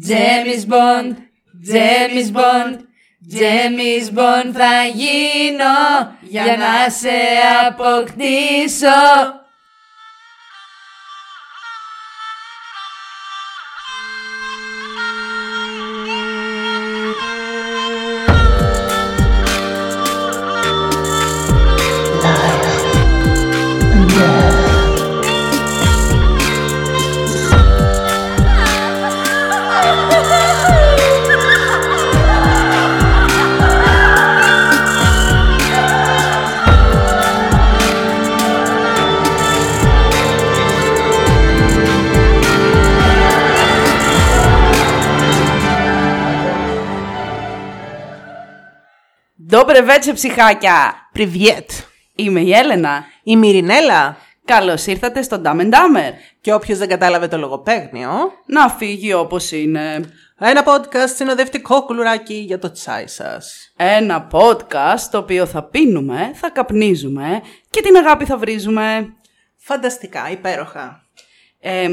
James Bond, James Bond, James Bond θα γίνω για να σε αποκτήσω. Ντόμπρε βέτσε ψυχάκια! Πριβιέτ. Είμαι η Έλενα. Η Μυρινέλα. Καλώς ήρθατε στο Dumb and Dumber. Και όποιος δεν κατάλαβε το λογοπαίγνιο, Να φύγει όπως είναι. ένα podcast συνοδευτικό κουλουράκι για το τσάι σας. Ένα podcast το οποίο θα πίνουμε, θα καπνίζουμε και την αγάπη θα βρίζουμε. Φανταστικά, υπέροχα. Εμ,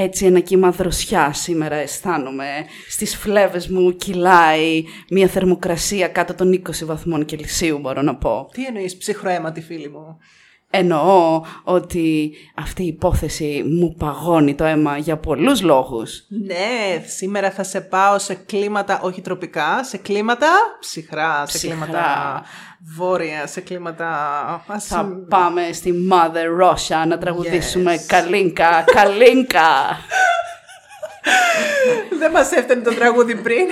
έτσι ένα κύμα δροσιά σήμερα αισθάνομαι. Στις φλέβες μου κυλάει μια θερμοκρασία κάτω των 20 βαθμών Κελσίου μπορώ να πω. Τι εννοείς ψυχροαίματη φίλη μου; Εννοώ ότι αυτή η υπόθεση μου παγώνει το αίμα για πολλούς λόγους. Ναι, σήμερα θα σε πάω σε κλίματα όχι τροπικά, σε κλίματα ψυχρά, σε Ψυχρά. κλίματα βόρεια, σε κλίματα... ας- Θα πάμε στη Mother Russia να τραγουδήσουμε Yes. Καλίνκα, Καλίνκα. Δεν μας έφτανε το τραγούδι πριν.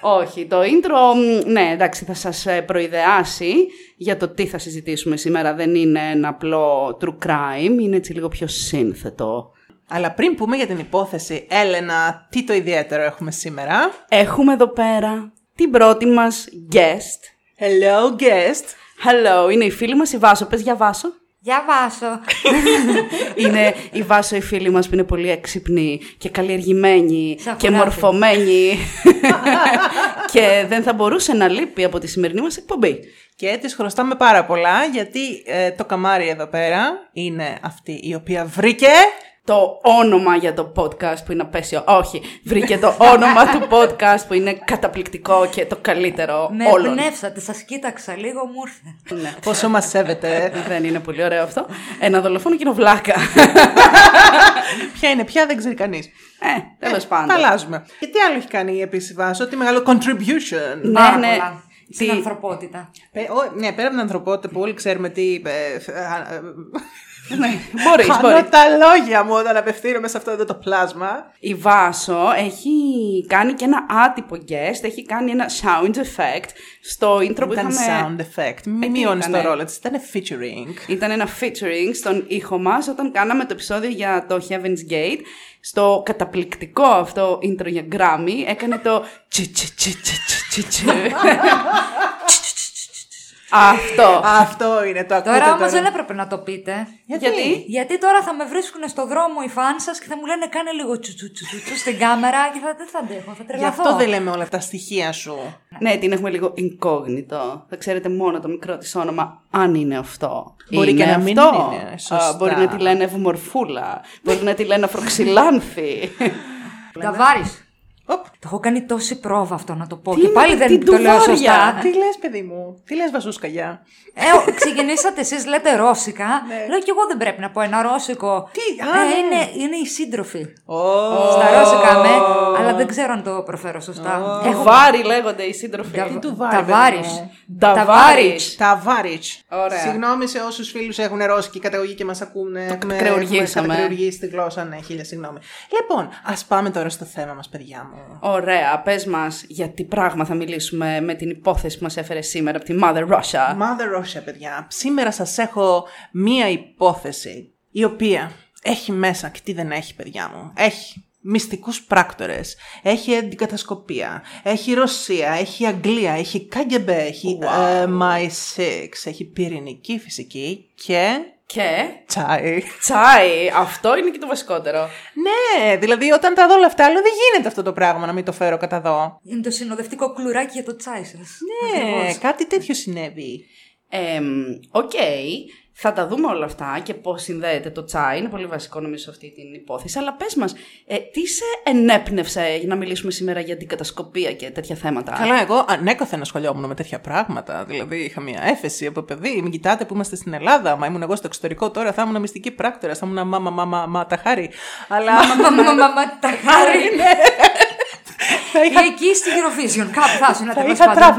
Όχι, το intro, μ, ναι, εντάξει, θα σας ε, προειδεάσει για το τι θα συζητήσουμε σήμερα. Δεν είναι ένα απλό true crime, είναι έτσι λίγο πιο σύνθετο. Αλλά πριν πούμε για την υπόθεση, Έλενα, τι το ιδιαίτερο έχουμε σήμερα; Έχουμε εδώ πέρα την πρώτη μας guest. Hello guest. Hello, είναι η φίλη μας η Βάσο. Πες για Βάσο. Για βάσο. είναι η Βάσο η φίλη μας που είναι πολύ έξυπνη και καλλιεργημένη Σαν και χωράφι. μορφωμένη και δεν θα μπορούσε να λείπει από τη σημερινή μας εκπομπή. Και της χρωστάμε πάρα πολλά γιατί ε, το καμάρι εδώ πέρα είναι αυτή η οποία βρήκε Το όνομα για το podcast που είναι απέσιο. Όχι, βρήκε το όνομα του podcast που είναι καταπληκτικό και το καλύτερο Με όλων. εμπνεύσατε, σας κοίταξα λίγο, μου ήρθε. Ναι. πόσο μας σέβεται. Δεν είναι πολύ ωραίο αυτό. Ένα δολοφόνο και είναι βλάκα. ποια είναι, πια δεν ξέρει κανείς. ε, τέλος Τα πάντων. αλλάζουμε. Και τι άλλο έχει κάνει η επίσης Βάσο, τι μεγάλο contribution. Ναι, Πάρα ναι. πολλά. Στην Τι- ανθρωπότητα. Ε, ο- ναι, πέρα από την ανθρωπότητα που όλοι ξέρουμε τι... ε, ε, ε, Ναι, μπορείς, Χάνω μπορείς. τα λόγια μου όταν απευθύνομαι σε αυτό εδώ το πλάσμα. Η Βάσο έχει κάνει και ένα άτυπο guest, έχει κάνει ένα sound effect στο intro που Ήταν είχαμε... sound effect. Μην τι μειώνεις το ήτανε; ρόλο της. Ήταν featuring. Ήταν ένα featuring στον ήχο μας όταν κάναμε το επεισόδιο για το Heaven's Gate. Στο καταπληκτικό αυτό intro για Grammy έκανε το τσι τσι τσι τσι τσι τσι τσι. Αυτό. Αυτό είναι το ακούτε Τώρα όμως δεν έπρεπε να το πείτε. Γιατί; Γιατί; Τώρα θα με βρίσκουν στο δρόμο οι φαν σας και θα μου λένε κάνε λίγο τσου τσου τσου τσου στην κάμερα και θα, δεν θα αντέχω, θα Γι' τρελαθώ. αυτό δεν λέμε όλα τα στοιχεία σου. Ναι, την έχουμε λίγο incognito. Θα ξέρετε μόνο το μικρό της όνομα, αν είναι αυτό. Μπορεί είναι και να μην αυτό. είναι, σωστά. Α, μπορεί να τη λένε Ευμορφούλα. μπορεί να τη λένε Αφροξυλάνθη. Ταβάρης. Οπ. Το έχω κάνει τόση πρόβα αυτό να το πω. Τι και είναι πάλι με δεν την το λέω τουβάρια; σωστά. Τι λες παιδί μου, τι λες βασούσκαγιά. Ε, ξεκινήσατε εσείς, λέτε ρώσικα. Ναι. Λέω και εγώ δεν πρέπει να πω ένα ρώσικο. Τι, α, ε, ναι. είναι, είναι οι σύντροφοι. Ω, Στα ρώσικα με, αλλά δεν ξέρω αν το προφέρω σωστά. Του βάρη λέγονται οι σύντροφοι. Τα- του βάρη, Ταβάρης. παιδί μου. Ταβάρης. Ταβάριτς. Ωραία. Συγγνώμη σε όσους φίλους έχουν ρώσικη καταγωγή και μας ακούνε. Το κατακρεουργήσαμε. κατακρεουργήσει τη γλώσσα, ναι, χίλια συγγνώμη. Λοιπόν, ας πάμε τώρα στο θέμα μας, παιδιά μου. Ωραία, πες μας για τι πράγμα θα μιλήσουμε με την υπόθεση που μας έφερε σήμερα από τη Mother Russia. Mother Russia, παιδιά. Σήμερα σας έχω μία υπόθεση η οποία έχει μέσα και τι δεν έχει, παιδιά μου. Έχει μυστικούς πράκτορες, έχει αντικατασκοπία, έχει Ρωσία, έχει Αγγλία, έχει KGB, έχει ε, MI6, έχει πυρηνική φυσική και Και; Τσάι. τσάι, αυτό είναι και το βασικότερο. Ναι, δηλαδή όταν τα δω όλα αυτά, λέω δεν γίνεται αυτό το πράγμα να μην το φέρω κατά δω. Είναι το συνοδευτικό κλουράκι για το τσάι σας. Ναι, κάτι τέτοιο συνέβη. Εμ, Οκ, Θα τα δούμε όλα αυτά και πώς συνδέεται το τσάι. Είναι πολύ βασικό νομίζω σε αυτή την υπόθεση. Αλλά πες μας, ε, τι σε ενέπνευσε για να μιλήσουμε σήμερα για την κατασκοπία και τέτοια θέματα; Καλά, εγώ ανέκαθεν ασχολιόμουν με τέτοια πράγματα. Δηλαδή, είχα μια έφεση από παιδί. Μην κοιτάτε που είμαστε στην Ελλάδα. Μα ήμουν εγώ στο εξωτερικό τώρα, θα ήμουν μυστική πράκτορα. Θα ήμουν μάμα, μάμα, Μάτα Χάρι. Αλλά. Μα, μα, μα, μα, μα, τα χάρη. Ναι. Θα είχα, Ή εκεί στη Eurovision, κάπου θα ήσουν θα τέλος είχα πάντων.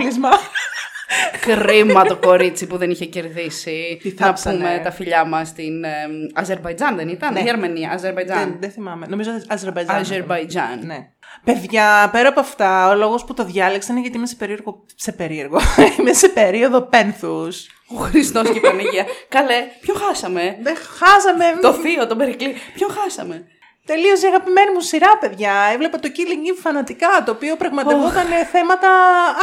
Τραύλισμα. Κρίμα το κορίτσι που δεν είχε κερδίσει. Τι να θάψανε. πούμε τα φιλιά μας στην ε, Αζερβαϊτζάν, δεν ήταν; Ναι. Η Αρμενία, Αζερβαϊτζάν. δεν, δεν θυμάμαι. Νομίζω Αζερβαϊτζάν. Αζερβαϊτζάν. Ναι. Παιδιά, πέρα από αυτά, ο λόγος που το διάλεξα είναι γιατί είμαι σε περίεργο. Σε περίεργο. είμαι σε περίοδο πένθους. Ο Χριστός και η Παναγία. Καλέ, ποιο χάσαμε; Δεν χάσαμε. το θείο, τον Περικλή. Ποιο χάσαμε; Τελείω η αγαπημένη μου σειρά, παιδιά. Έβλεπα το Killing Eve φανατικά, το οποίο πραγματευόταν θέματα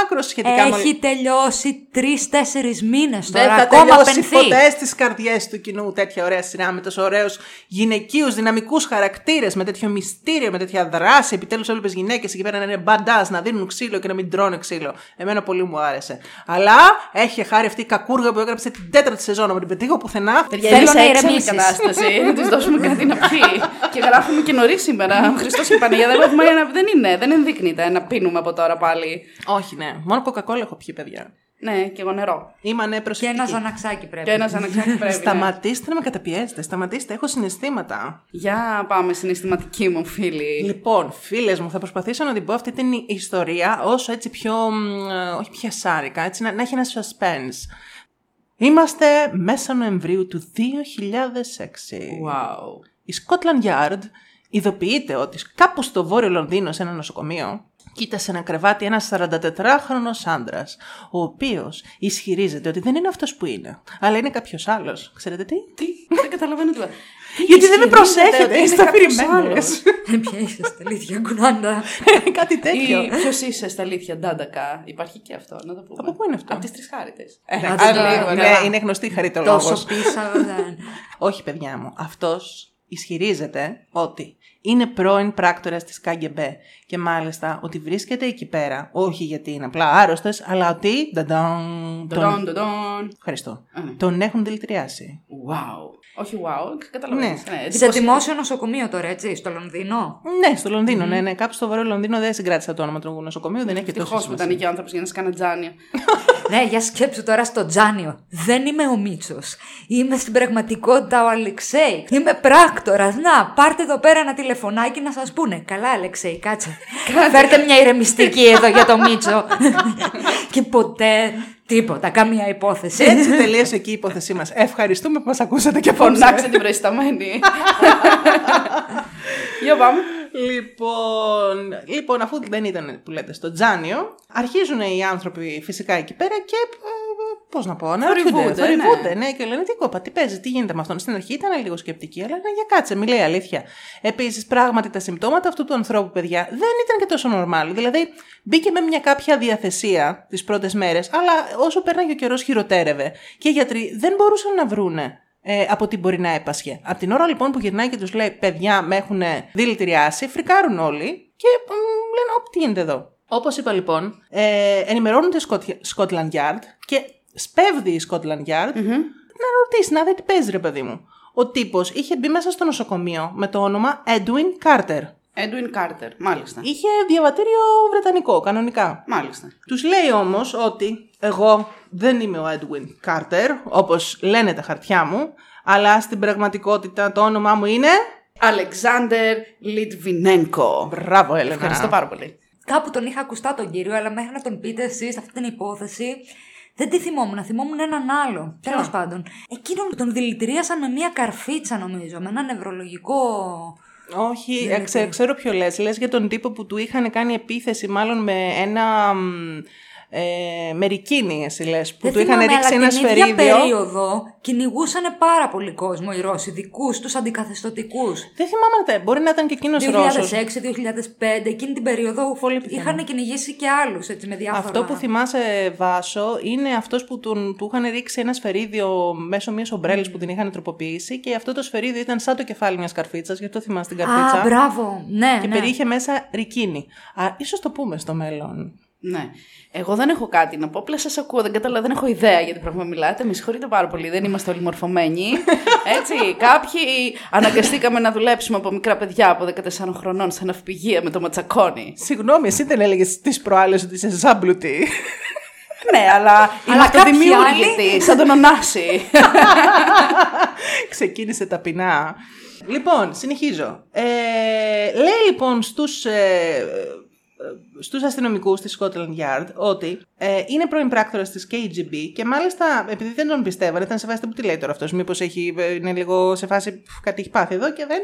άκρος σχετικά με Έχει τελειώσει τρει-τέσσερι μήνες Δεν τώρα. θα ακόμα τελειώσει πενθεί. ποτέ στις καρδιές του κοινού τέτοια ωραία σειρά με τόσο ωραίους γυναικείους δυναμικούς χαρακτήρες, με τέτοιο μυστήριο, με τέτοια δράση. Επιτέλους έβλεπε γυναίκες εκεί πέρα να είναι μπαντά, να δίνουν ξύλο και να μην τρώνε ξύλο. Εμένα πολύ μου άρεσε. Αλλά έχει χάρη αυτή η κακούργα που έγραψε την τέταρτη σεζόν, να μην την πετύχω πουθενά. Παιδιά, Θέλω είναι σε να έξαλλη ηρεμήσεις. κατάσταση. Να τη δώσουμε κάτι να πιει. και γράφουμε και νωρίς σήμερα. Ο Χριστός και η Παναγία δεν, έχουμε, δεν είναι, δεν ενδείκνυται να πίνουμε από τώρα πάλι. Όχι, ναι. Μόνο κοκακόλα έχω πιει, παιδιά. Ναι, και εγώ νερό. Είμαι ναι, Και προσεκτική. ένα ζωναξάκι πρέπει. Και ένα αναξάρτητο πρέπει. ναι. Σταματήστε να με καταπιέζετε. Σταματήστε, έχω συναισθήματα. Για πάμε συναισθηματική μου φίλη. Λοιπόν, φίλες μου, θα προσπαθήσω να την πω αυτή την ιστορία όσο έτσι πιο. μ, ε, όχι πιασάρικα, έτσι να, να έχει ένα suspense. Είμαστε μέσα Νοεμβρίου του 2006. Wow. Η Scotland Yard ειδοποιείται ότι κάπου στο βόρειο Λονδίνο, σε ένα νοσοκομείο, κοίτασε ένα κρεβάτι ένας 44χρονο άντρας, ο οποίος ισχυρίζεται ότι δεν είναι αυτός που είναι, αλλά είναι κάποιος άλλος. Ξέρετε τι; Τι, δεν καταλαβαίνω τίποτα. Γιατί δεν με Ισχυρίζεται προσέχετε, ότι είναι είστε κάποιος αφηρημένε. άλλος. Ε, Ποια είσαστε, αλήθεια, κουνάντα. Κάτι τέτοιο. Ή ποιος είσαι στα αλήθεια, Ντάντακα; Υπάρχει και αυτό, να το πούμε. Από πού είναι αυτό; Από τις τρεις χάρητε. Ε, Άντε α, τώρα, λίγο, ναι. ναι, είναι γνωστή χαριτολόγος. Τόσο πίσα δεν. Όχι, παιδιά μου. Αυτός ισχυρίζεται ότι είναι πρώην πράκτορας της ΚΑΓΚΕΜΠΕ και μάλιστα ότι βρίσκεται εκεί πέρα, όχι γιατί είναι απλά άρρωστες, αλλά ότι νταντάν, τον... Ντον, ντον, ντον. Ευχαριστώ. Α, ναι. Τον έχουν δηλητηριάσει. Wow. Όχι wow, καταλαβαίνεις. Ναι. Ναι. Σε εντυπωσιακό. δημόσιο νοσοκομείο τώρα, έτσι, στο Λονδίνο; Ναι, στο λονδινο ναι, ναι. Κάπου στο βορρό Λονδίνο δεν συγκράτησα το όνομα του νοσοκομείου, δεν έχει και τόσο Ευτυχώ που ήταν σημασία. εκεί ο άνθρωπος για να σκάνε τζάνια. Ναι, για σκέψου τώρα στο Τζάνιο. Δεν είμαι ο Μίτσος. Είμαι στην πραγματικότητα ο Αλεξέη. Είμαι πράκτορα. Να, πάρτε εδώ πέρα ένα τηλεφωνάκι να σας πούνε. Καλά, Αλεξέη, κάτσε. Φέρτε μια ηρεμιστική εδώ για το Μίτσο. και ποτέ τίποτα, καμία υπόθεση. Έτσι τελείωσε εκεί η υπόθεσή μας. Ευχαριστούμε που μας ακούσατε και απόψε. Φωνάξε την προϊσταμένη. Για πάμε. Λοιπόν, λοιπόν, αφού δεν ήταν που λέτε στο Τζάνιο, αρχίζουν οι άνθρωποι φυσικά εκεί πέρα και. Πώς να πω, αναρωτιούνται. Θορυβούνται, Θορυβούνται, ναι. και λένε τι κόπα, τι παίζει, τι γίνεται με αυτόν. Στην αρχή ήταν λίγο σκεπτική, αλλά ναι, για κάτσε, μιλάει αλήθεια. Επίσης, πράγματι τα συμπτώματα αυτού του ανθρώπου, παιδιά, δεν ήταν και τόσο normal. Δηλαδή, μπήκε με μια κάποια διαθεσία τις πρώτες μέρες, αλλά όσο πέρναγε ο καιρός χειροτέρευε. Και οι γιατροί δεν μπορούσαν να βρούνε ε, από τι μπορεί να έπασχε. Από την ώρα λοιπόν που γυρνάει και τους λέει: Παιδιά, με έχουν δηλητηριάσει, φρικάρουν όλοι και μ, λένε: Ωπ, τι γίνεται εδώ. Όπως είπα λοιπόν, ε, ενημερώνουν τη Scot- Scotland Yard και σπέβδει η Scotland Yard να ρωτήσει, να δει τι παίζει, ρε παιδί μου. Ο τύπος είχε μπει μέσα στο νοσοκομείο με το όνομα Edwin Carter. Edwin Carter, μάλιστα. Είχε διαβατήριο βρετανικό, κανονικά. Μάλιστα. Τους λέει όμως ότι εγώ δεν είμαι ο Edwin Carter, όπως λένε τα χαρτιά μου, αλλά στην πραγματικότητα το όνομά μου είναι... Αλεξάνδερ Λιτβινένκο. Μπράβο, Έλενα. Ευχαριστώ πάρα πολύ. Κάπου τον είχα ακουστά τον κύριο, αλλά μέχρι να τον πείτε εσείς αυτή την υπόθεση. Δεν τη θυμόμουν, θυμόμουν έναν άλλο. Τέλος πάντων. Εκείνον τον δηλητηρίασαν με μία καρφίτσα, νομίζω, με ένα νευρολογικό. Όχι, ε, ξέ- ξέρω ποιο λες. Λες για τον τύπο που του είχαν κάνει επίθεση μάλλον με ένα... μ, Ε, μερικίνη, εσύ λες, που Δεν του είχαν θυμάμαι, ρίξει αλλά ένα την ίδια σφαιρίδιο. περίοδο κυνηγούσαν πάρα πολύ κόσμο οι Ρώσοι, δικούς τους αντικαθεστωτικούς. Δεν θυμάμαι, να τα- μπορεί να ήταν και εκείνος Ρώσος. 2006-2005, εκείνη την περίοδο είχαν κυνηγήσει και άλλους με διάφορα. Αυτό που θυμάσαι, Βάσο, είναι αυτός που τον, του είχαν ρίξει ένα σφαιρίδιο μέσω μιας ομπρέλας που την είχαν τροποποιήσει και αυτό το σφαιρίδιο ήταν σαν το κεφάλι μιας καρφίτσας, γι' αυτό θυμάσαι την καρφίτσα. Α, μπράβο. Ναι, και ναι. περιείχε μέσα ρικίνη. Α, ίσως το πούμε στο μέλλον. Ναι. Εγώ δεν έχω κάτι να πω, απλά σας ακούω, δεν καταλαβαίνω, δεν έχω ιδέα για τι πράγμα μιλάτε. Με συγχωρείτε πάρα πολύ, δεν είμαστε όλοι μορφωμένοι. Έτσι, κάποιοι αναγκαστήκαμε να δουλέψουμε από μικρά παιδιά από 14 χρονών σε ναυπηγεία με το ματσακόνι. Συγγνώμη, εσύ δεν έλεγες τις προάλλες ότι είσαι ζάμπλουτη. ναι, αλλά είμαι κάποιοι αυτοδημιούργητη, σαν τον Ωνάση. Ξεκίνησε ταπεινά. Λοιπόν, συνεχίζω. Ε, λέει λοιπόν στους, ε, στους αστυνομικούς της Scotland Yard ότι ε, είναι πρώην πράκτορας της KGB και μάλιστα επειδή δεν τον πιστεύανε, ήταν σε φάση που τι λέει τώρα αυτός, μήπως έχει, ε, είναι λίγο σε φάση που κάτι έχει πάθει εδώ και δεν...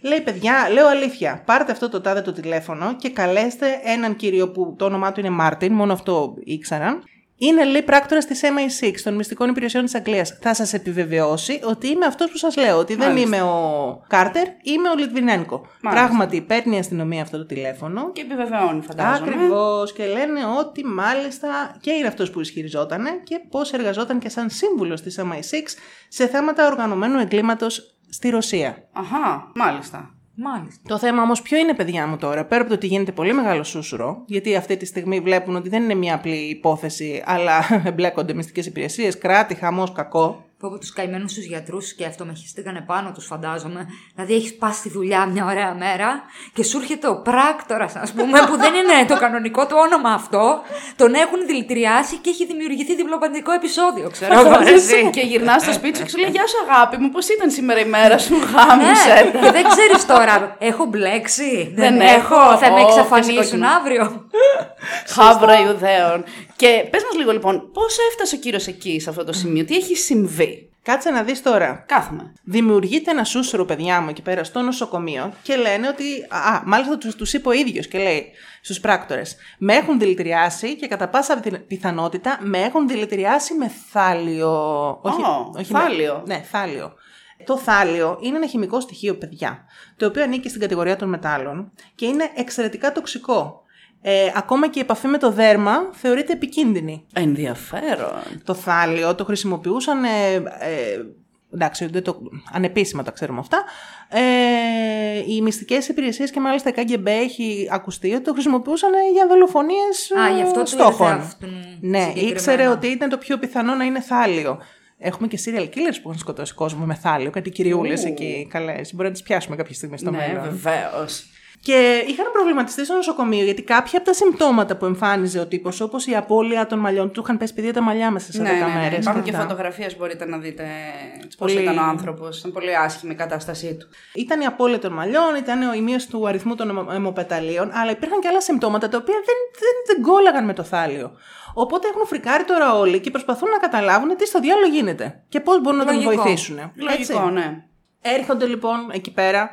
Λέει, παιδιά, λέω αλήθεια. Πάρτε αυτό το τάδε το τηλέφωνο και καλέστε έναν κύριο που το όνομά του είναι Μάρτιν, μόνο αυτό ήξεραν. Είναι, λέει, πράκτορα της MI6 των μυστικών υπηρεσιών της Αγγλίας. Θα σας επιβεβαιώσει ότι είμαι αυτός που σας λέω. Ότι δεν Μάλιστα. είμαι ο Κάρτερ, είμαι ο Λιτβινένκο. Μάλιστα. Πράγματι, παίρνει η αστυνομία αυτό το τηλέφωνο. και επιβεβαιώνει, φαντάζομαι. Ακριβώς. Και λένε ότι μάλιστα και είναι αυτός που ισχυριζόταν και πώς εργαζόταν και σαν σύμβουλος της MI6 σε θέματα οργανωμένου εγκλήματος στη Ρωσία. Αχά, μάλιστα. Μάλιστα. Το θέμα όμως ποιο είναι, παιδιά μου τώρα, πέρα από το ότι γίνεται πολύ μεγάλο σούσουρο, γιατί αυτή τη στιγμή βλέπουν ότι δεν είναι μια απλή υπόθεση, αλλά εμπλέκονται μυστικές υπηρεσίες, κράτη, χαμός, κακό. Που από τους καημένους τους γιατρούς και αυτό με χειστήκανε πάνω τους, φαντάζομαι. Δηλαδή, έχεις πας στη δουλειά μια ωραία μέρα και σου έρχεται ο πράκτορας, ας πούμε, που δεν είναι το κανονικό του όνομα αυτό. Τον έχουν δηλητηριάσει και έχει δημιουργηθεί διπλοπαντικό επεισόδιο, ξέρω εγώ. ρε, εσύ. και γυρνάς στο σπίτι σου και σου λέει Γεια σου, αγάπη μου, πώς ήταν σήμερα η μέρα σου, Ναι, γάμισε. και δεν ξέρεις τώρα, έχω μπλέξει. Δεν έχω. Θα με Ω, εξαφανίσουν φυσικό αύριο. Χάβρα Ιουδαίων. Και πες μας λίγο λοιπόν, πώς έφτασε ο κύριος εκεί σε αυτό το σημείο, τι έχει συμβεί; Κάτσε να δεις τώρα. Κάθομαι. Δημιουργείται ένα σούσουρο, παιδιά μου, εκεί πέρα στο νοσοκομείο και λένε ότι. Α, μάλιστα τους τους είπε ο ίδιος και λέει στους πράκτορες. Με έχουν δηλητηριάσει και κατά πάσα πιθ- πιθανότητα με έχουν δηλητηριάσει με θάλιο. Ω, με- θάλιο. ναι, θάλιο. Το θάλιο είναι ένα χημικό στοιχείο, παιδιά, το οποίο ανήκει στην κατηγορία των μετάλλων και είναι εξαιρετικά τοξικό. Ε, ακόμα και η επαφή με το δέρμα θεωρείται επικίνδυνη. Ενδιαφέρον. Το θάλιο το χρησιμοποιούσαν. Ε, ε, εντάξει, δεν το, ανεπίσημα τα ξέρουμε αυτά. Ε, οι μυστικές υπηρεσίες και μάλιστα η KGB έχει ακουστεί ότι το χρησιμοποιούσαν για δολοφονίες Α, γι' αυτό του στόχων. ήρθε αυτόν Ναι, συγκεκριμένα. ήξερε ότι ήταν το πιο πιθανό να είναι θάλιο. Έχουμε και serial killers που έχουν σκοτώσει κόσμο με θάλιο, κάτι κυριούλες εκεί. Καλές, μπορεί να τις πιάσουμε κάποια στιγμή στο ναι, μέλλον. βεβαίως. Και είχαν προβληματιστεί στο νοσοκομείο γιατί κάποια από τα συμπτώματα που εμφάνιζε ο τύπος, όπως η απώλεια των μαλλιών του, είχαν πέσει παιδιά τα μαλλιά μέσα σε 10 Ναι, ναι, ναι. μέρες. Υπάρχουν και φωτογραφίες, μπορείτε να δείτε πώς Πολύ- ήταν ο άνθρωπος. Ήταν πολύ άσχημη η κατάστασή του. Ήταν η απώλεια των μαλλιών, ήταν η μείωση του αριθμού των αιμο- αιμοπεταλίων, αλλά υπήρχαν και άλλα συμπτώματα τα οποία δεν, δεν, δεν κόλλαγαν με το θάλιο. Οπότε έχουν φρικάρει τώρα όλοι και προσπαθούν να καταλάβουν τι στο διάλογο γίνεται και πώς μπορούν να τον Λογικό. βοηθήσουν. Λογικό, ναι. Έρχονται λοιπόν εκεί πέρα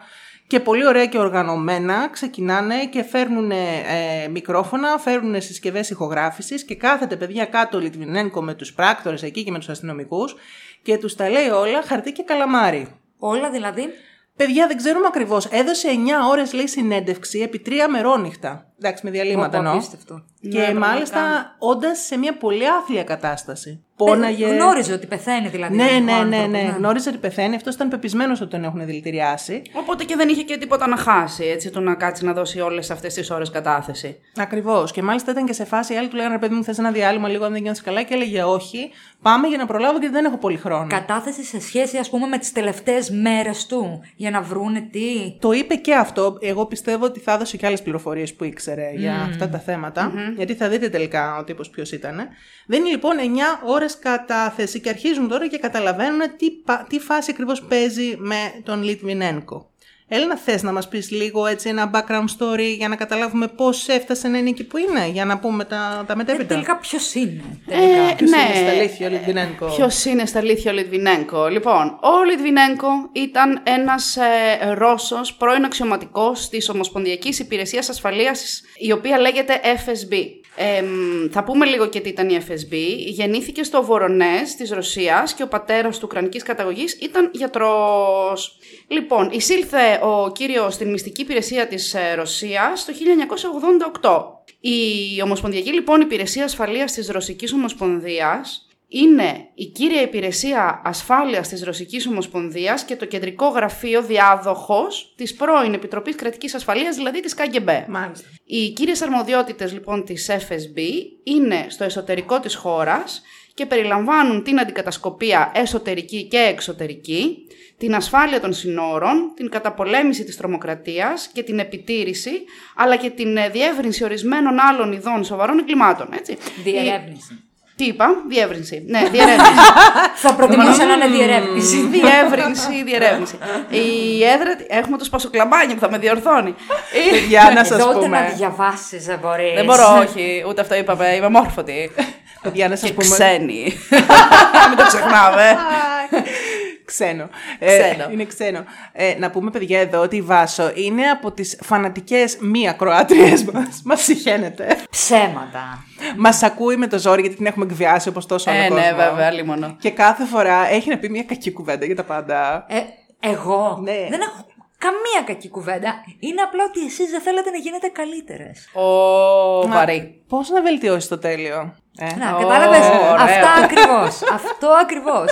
και πολύ ωραία και οργανωμένα ξεκινάνε και φέρνουν ε, μικρόφωνα, φέρνουν συσκευές ηχογράφησης και κάθεται παιδιά κάτω ο Λιτβινένκο με τους πράκτορες εκεί και με τους αστυνομικούς και τους τα λέει όλα χαρτί και καλαμάρι. Όλα δηλαδή; Παιδιά, δεν ξέρουμε ακριβώς. Έδωσε 9 ώρες, λέει, συνέντευξη επί τρία μερόνυχτα. Εντάξει, με διαλύματα Πω, πω, εννοώ. απίστευτο. Και Ναι, μάλιστα πραγματικά. όντας σε μια πολύ άθλια κατάσταση. Πόναγε. Ε, Γνώριζε ότι πεθαίνει δηλαδή. Ναι, ο ναι, ναι, άνθρωπος, ναι. Γνώριζε ότι πεθαίνει. Αυτός ήταν πεπισμένος ότι τον έχουν δηλητηριάσει. Οπότε και δεν είχε και τίποτα να χάσει, έτσι, το να κάτσει να δώσει όλες αυτές τις ώρες κατάθεση. Ακριβώς. Και μάλιστα ήταν και σε φάση. Οι άλλοι του λέγανε: «Ρε Παιδί μου, θες ένα διάλειμμα λίγο, αν δεν νιώθεις καλά. Και έλεγε: Όχι, πάμε για να προλάβω γιατί δεν έχω πολύ χρόνο. Κατάθεση σε σχέση, ας πούμε, με τις τελευταίες μέρες του. Για να βρούνε τι. Το είπε και αυτό. Εγώ πιστεύω ότι θα έδωσε και άλλες πληροφορίες που ήξερε για αυτά τα θεματα Γιατί θα δείτε τελικά ο τύπος ποιος ήταν. Δίνει λοιπόν 9 ώρες κατάθεση και αρχίζουν τώρα και καταλαβαίνουν τι, πα- τι φάση ακριβώς παίζει με τον Λιτβινένκο. Έλληνα, θες να μας πεις λίγο έτσι ένα background story για να καταλάβουμε πώς έφτασε να είναι εκεί που είναι, για να πούμε τα, τα Ε, μετέπειτα; τελικά ποιος είναι; Τελικά. Ε, Ποιος ναι. είναι στα αλήθεια ο Λιτβινένκο. Ποιος είναι στα αλήθεια ο Λιτβινέγκο. Λοιπόν, ο Λιτβινέγκο ήταν ένας ε, Ρώσος πρώην αξιωματικός της Ομοσπονδιακής Υπηρεσίας Ασφαλείας, η οποία λέγεται FSB. Ε, μ, θα πούμε λίγο και τι ήταν η FSB. Γεννήθηκε στο Βορονές της Ρωσίας και ο πατέρας του ουκρανικής καταγωγής ήταν γιατρός. Λοιπόν, εισήλθε ο κύριος στην μυστική υπηρεσία της ε, Ρωσίας το 1988. Η Ομοσπονδιακή λοιπόν Υπηρεσία Ασφαλείας της Ρωσικής Ομοσπονδίας είναι η κύρια υπηρεσία ασφάλειας της Ρωσικής Ομοσπονδίας και το κεντρικό γραφείο διάδοχος της πρώην Επιτροπής Κρατικής Ασφαλείας, δηλαδή της ΚΑΓΚΕΜΠΕ. Μάλιστα. Οι κύριες αρμοδιότητες λοιπόν της FSB είναι στο εσωτερικό της χώρας και περιλαμβάνουν την αντικατασκοπία εσωτερική και εξωτερική, την ασφάλεια των συνόρων, την καταπολέμηση της τρομοκρατίας και την επιτήρηση, αλλά και την ε, διεύρυνση ορισμένων άλλων ειδών σοβαρών εγκλημάτων. Έτσι. Διερεύνηση. Τι είπα, διεύρυνση. Ναι, διερεύνηση. Θα προτιμούσα να είναι διερεύνηση. διεύρυνση, διερεύνηση. Η έδρα. Έχουμε το σπασοκλαμπάνιο που θα με διορθώνει. Για να Εδώ σας ούτε να πούμε. διαβάσεις δεν μπορείς. Δεν μπορώ, όχι. Ούτε αυτό είπαμε. Είμαι μόρφωτη. Για να σας Και πούμε. ξένη. Μην το ξεχνάμε. Ξένο. Ξένο. Ε, είναι ξένο. Ε, να πούμε, παιδιά, εδώ ότι η Βάσο είναι από τις φανατικές μη ακροάτριες μας. Μας συχαίνεται. Ψέματα. Μας ακούει με το ζόρι γιατί την έχουμε εκβιάσει όπως τόσο άλλο Ε, κόσμο. ναι, βέβαια, λίμωνο. Και κάθε φορά έχει να πει μια κακή κουβέντα για τα πάντα. Ε, εγώ; Ναι. δεν έχω καμία κακή κουβέντα. Είναι απλά ότι εσείς δεν θέλετε να γίνετε καλύτερες. Ο βαρύ. Πώς να βελτιώσεις το τέλειο; Ε; Να, Ω, κατάλαβε. ωραίο. Αυτά ακριβώς. Αυτό ακριβώς.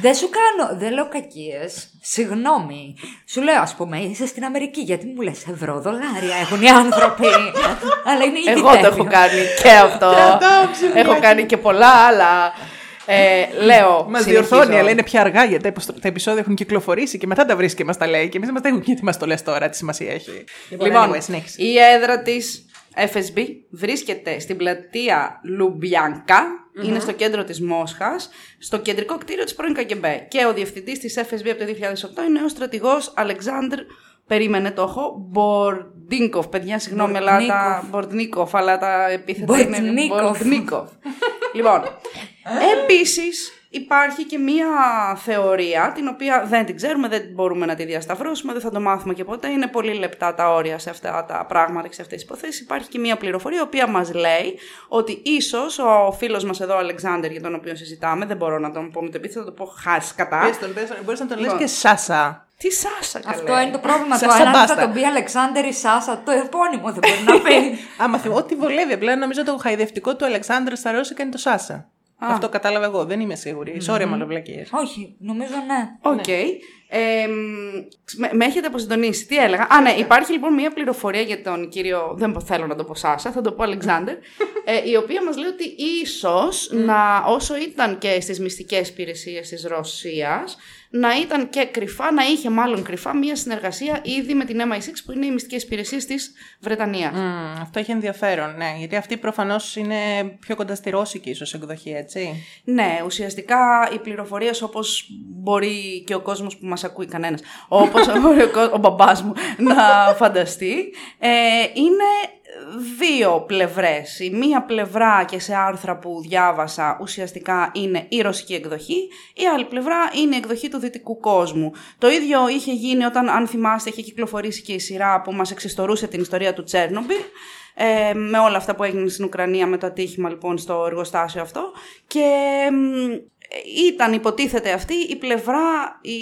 Δεν σου κάνω, δεν λέω κακίες. Συγγνώμη. Σου λέω, ας πούμε, είσαι στην Αμερική. Γιατί μου λες ευρώ, δολάρια έχουν οι άνθρωποι. Αλλά είναι Εγώ το έχω κάνει και αυτό. Κρατάω ψηλά. έχω κάνει και πολλά άλλα. Ε, λέω. Μα συνεχίζω. διορθώνει, αλλά είναι πια αργά γιατί τα επιστρο- τα επεισόδια έχουν κυκλοφορήσει και μετά τα βρίσκει και μας τα λέει. Και εμείς δεν μα τα έχουμε γιατί μας το λες τώρα, τι σημασία έχει. Λοιπόν, anyway, συνέχισε. η έδρα της FSB βρίσκεται στην πλατεία Λουμπιάνκα, είναι στο κέντρο της Μόσχας, στο κεντρικό κτίριο της πρώην Κα Γκε Μπε. Και ο διευθυντής της FSB από το 2008 είναι ο στρατηγός Αλεξάνδρ, περίμενε το έχω, Μπορντίνκοφ. Παιδιά, συγγνώμη, αλλά τα... Μπορντνίκοφ, αλλά τα επίθετα είναι... Μπορντνίκοφ. Μπορντνίκοφ. λοιπόν, επίσης υπάρχει και μία θεωρία, την οποία δεν την ξέρουμε, δεν μπορούμε να τη διασταυρώσουμε, δεν θα το μάθουμε και ποτέ. Είναι πολύ λεπτά τα όρια σε αυτά τα πράγματα και σε αυτές τις υποθέσεις. Υπάρχει και μία πληροφορία, η οποία μας λέει ότι ίσως ο φίλος μας εδώ, ο Αλεξάνδρ, για τον οποίο συζητάμε, δεν μπορώ να τον πω με το επίθετο, θα το πω χάσει κατά. Μπορείς να τον λες Λοιπόν. και Σάσα. Τι Σάσα, καλέ. Αυτό είναι το πρόβλημα του. Σάσα Αν θα μπάστα. τον πει Αλεξάνδρ ή Σάσα, το επώνυμο δεν μπορεί να πει. Άμα θυμώ, ό,τι βολεύει. Απλά νομίζω το χαϊδευτικό του Αλεξάνδρου στα Ρώσικα είναι το Σάσα. Αυτό κατάλαβα εγώ, δεν είμαι σίγουρη. Sorry, μα λέω βλακίες. Όχι, νομίζω ναι. Οκ. Ε, με, με έχετε αποσυντονίσει. Τι έλεγα. Α, ναι, υπάρχει λοιπόν μια πληροφορία για τον κύριο. Δεν θέλω να το πω Σάσα, θα το πω Αλεξάνδρ. ε, η οποία μας λέει ότι ίσως να, όσο ήταν και στις μυστικές υπηρεσίες της Ρωσίας, να ήταν και κρυφά, να είχε μάλλον κρυφά μια συνεργασία ήδη με την MI6 που είναι οι μυστικές υπηρεσίες της Βρετανίας. Μμμ, αυτό έχει ενδιαφέρον, ναι. Γιατί αυτή προφανώς είναι πιο κοντά στη ρώσικη ίσως εκδοχή, έτσι. Ναι, ουσιαστικά οι πληροφορίες όπως μπορεί και ο κόσμος που μας ακούει, κανένας, όπως μπορεί ο, κο- ο μπαμπάς μου να φανταστεί, ε, είναι δύο πλευρές. Η μία πλευρά και σε άρθρα που διάβασα ουσιαστικά είναι η ρωσική εκδοχή, η άλλη πλευρά είναι η εκδοχή του δυτικού κόσμου. Το ίδιο είχε γίνει όταν, αν θυμάστε, είχε κυκλοφορήσει και η σειρά που μας εξιστορούσε την ιστορία του Τσέρνομπιλ, ε, με όλα αυτά που έγιναν στην Ουκρανία με το ατύχημα λοιπόν στο εργοστάσιο αυτό και μ, ήταν υποτίθεται αυτή η πλευρά, η,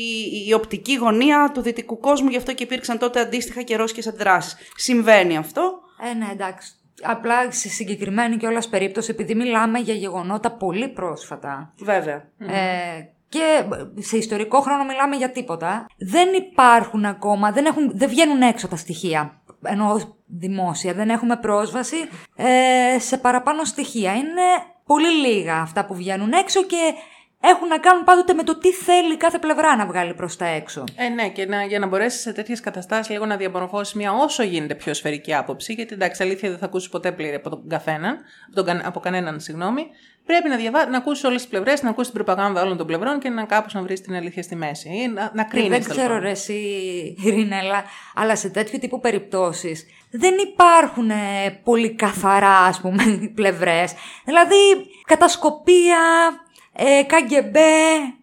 η οπτική γωνία του δυτικού κόσμου, γι' αυτό και υπήρξαν τότε αντίστοιχα και ρώσικες αντιδράσεις. Συμβαίνει αυτό. Ε, ναι, εντάξει. Απλά σε συγκεκριμένη κιόλα περίπτωση, επειδή μιλάμε για γεγονότα πολύ πρόσφατα. Βέβαια. Ε, και σε ιστορικό χρόνο μιλάμε για τίποτα. Δεν υπάρχουν ακόμα, δεν, έχουν, δεν βγαίνουν έξω τα στοιχεία. Ενώ δημόσια, δεν έχουμε πρόσβαση ε, σε παραπάνω στοιχεία. Είναι πολύ λίγα αυτά που βγαίνουν έξω και έχουν να κάνουν πάντοτε με το τι θέλει κάθε πλευρά να βγάλει προς τα έξω. Ε, ναι, και να, για να μπορέσει σε τέτοιες καταστάσεις λίγο να διαμορφώσεις μια όσο γίνεται πιο σφαιρική άποψη, γιατί εντάξει, αλήθεια δεν θα ακούσει ποτέ πλήρη από τον καθέναν, από, τον, κα- από κανέναν, συγγνώμη. Πρέπει να, διαβά, να ακούσει όλες τις πλευρές, να ακούσει την προπαγάνδα όλων των πλευρών και να κάπως να βρεις την αλήθεια στη μέση. Ή να, να κρίνεις. δεν ξέρω ρε εσύ, Ειρηνέλα, αλλά σε τέτοιου τύπου περιπτώσεις δεν υπάρχουν ε, πολύ καθαρά, ας πούμε, πλευρές. Δηλαδή, κατασκοπία, ε, KGB,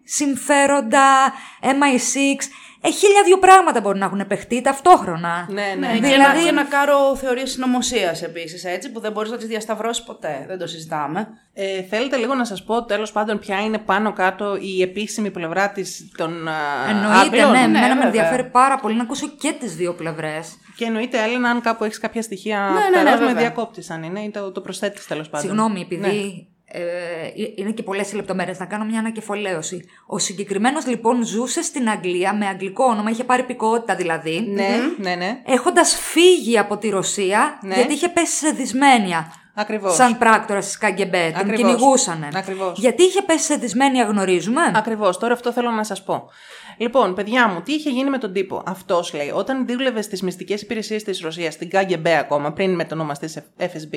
συμφέροντα, MI6, ε, χίλια δύο πράγματα μπορεί να έχουν παιχτεί ταυτόχρονα. Ναι, ναι. Ναι, και, Δηλαδή- να, και να κάνω θεωρίες συνωμοσίας επίσης, έτσι, που δεν μπορείς να τις διασταυρώσεις ποτέ. Δεν το συζητάμε. Ε, θέλετε λίγο να σας πω τέλος πάντων ποια είναι πάνω κάτω η επίσημη πλευρά της, των α, Εννοείται, Άγγλων. ναι, ναι, εμένα με βέβαια. ενδιαφέρει πάρα πολύ να ακούσω και τις δύο πλευρές. Και εννοείται, Έλληνα, αν κάπου έχεις κάποια στοιχεία Ναι, που ναι, τα ναι, δώσουμε, βέβαια. διακόπτεις αν είναι ή το, το προσθέτεις τέλος πάντων. Συγγνώμη, επειδή ε, είναι και πολλές οι λεπτομέρειες, να κάνω μια ανακεφαλαίωση. Ο συγκεκριμένος λοιπόν ζούσε στην Αγγλία με αγγλικό όνομα, είχε πάρει πικότητα δηλαδή. Ναι, ναι, ναι. Έχοντας φύγει από τη Ρωσία, Ναι. γιατί είχε πέσει σε δυσμένεια. Ακριβώς. Σαν πράκτορα τη Καγκεμπέ. Τον Ακριβώς. κυνηγούσανε. Ακριβώς. Γιατί είχε πέσει σε δυσμένεια, γνωρίζουμε; Ακριβώς, τώρα αυτό θέλω να σας πω. Λοιπόν, παιδιά μου, τι είχε γίνει με τον τύπο; Αυτός λέει, όταν δούλευε στις μυστικές υπηρεσίες της Ρωσίας, στην KGB ακόμα, πριν μετονομαστεί σε FSB,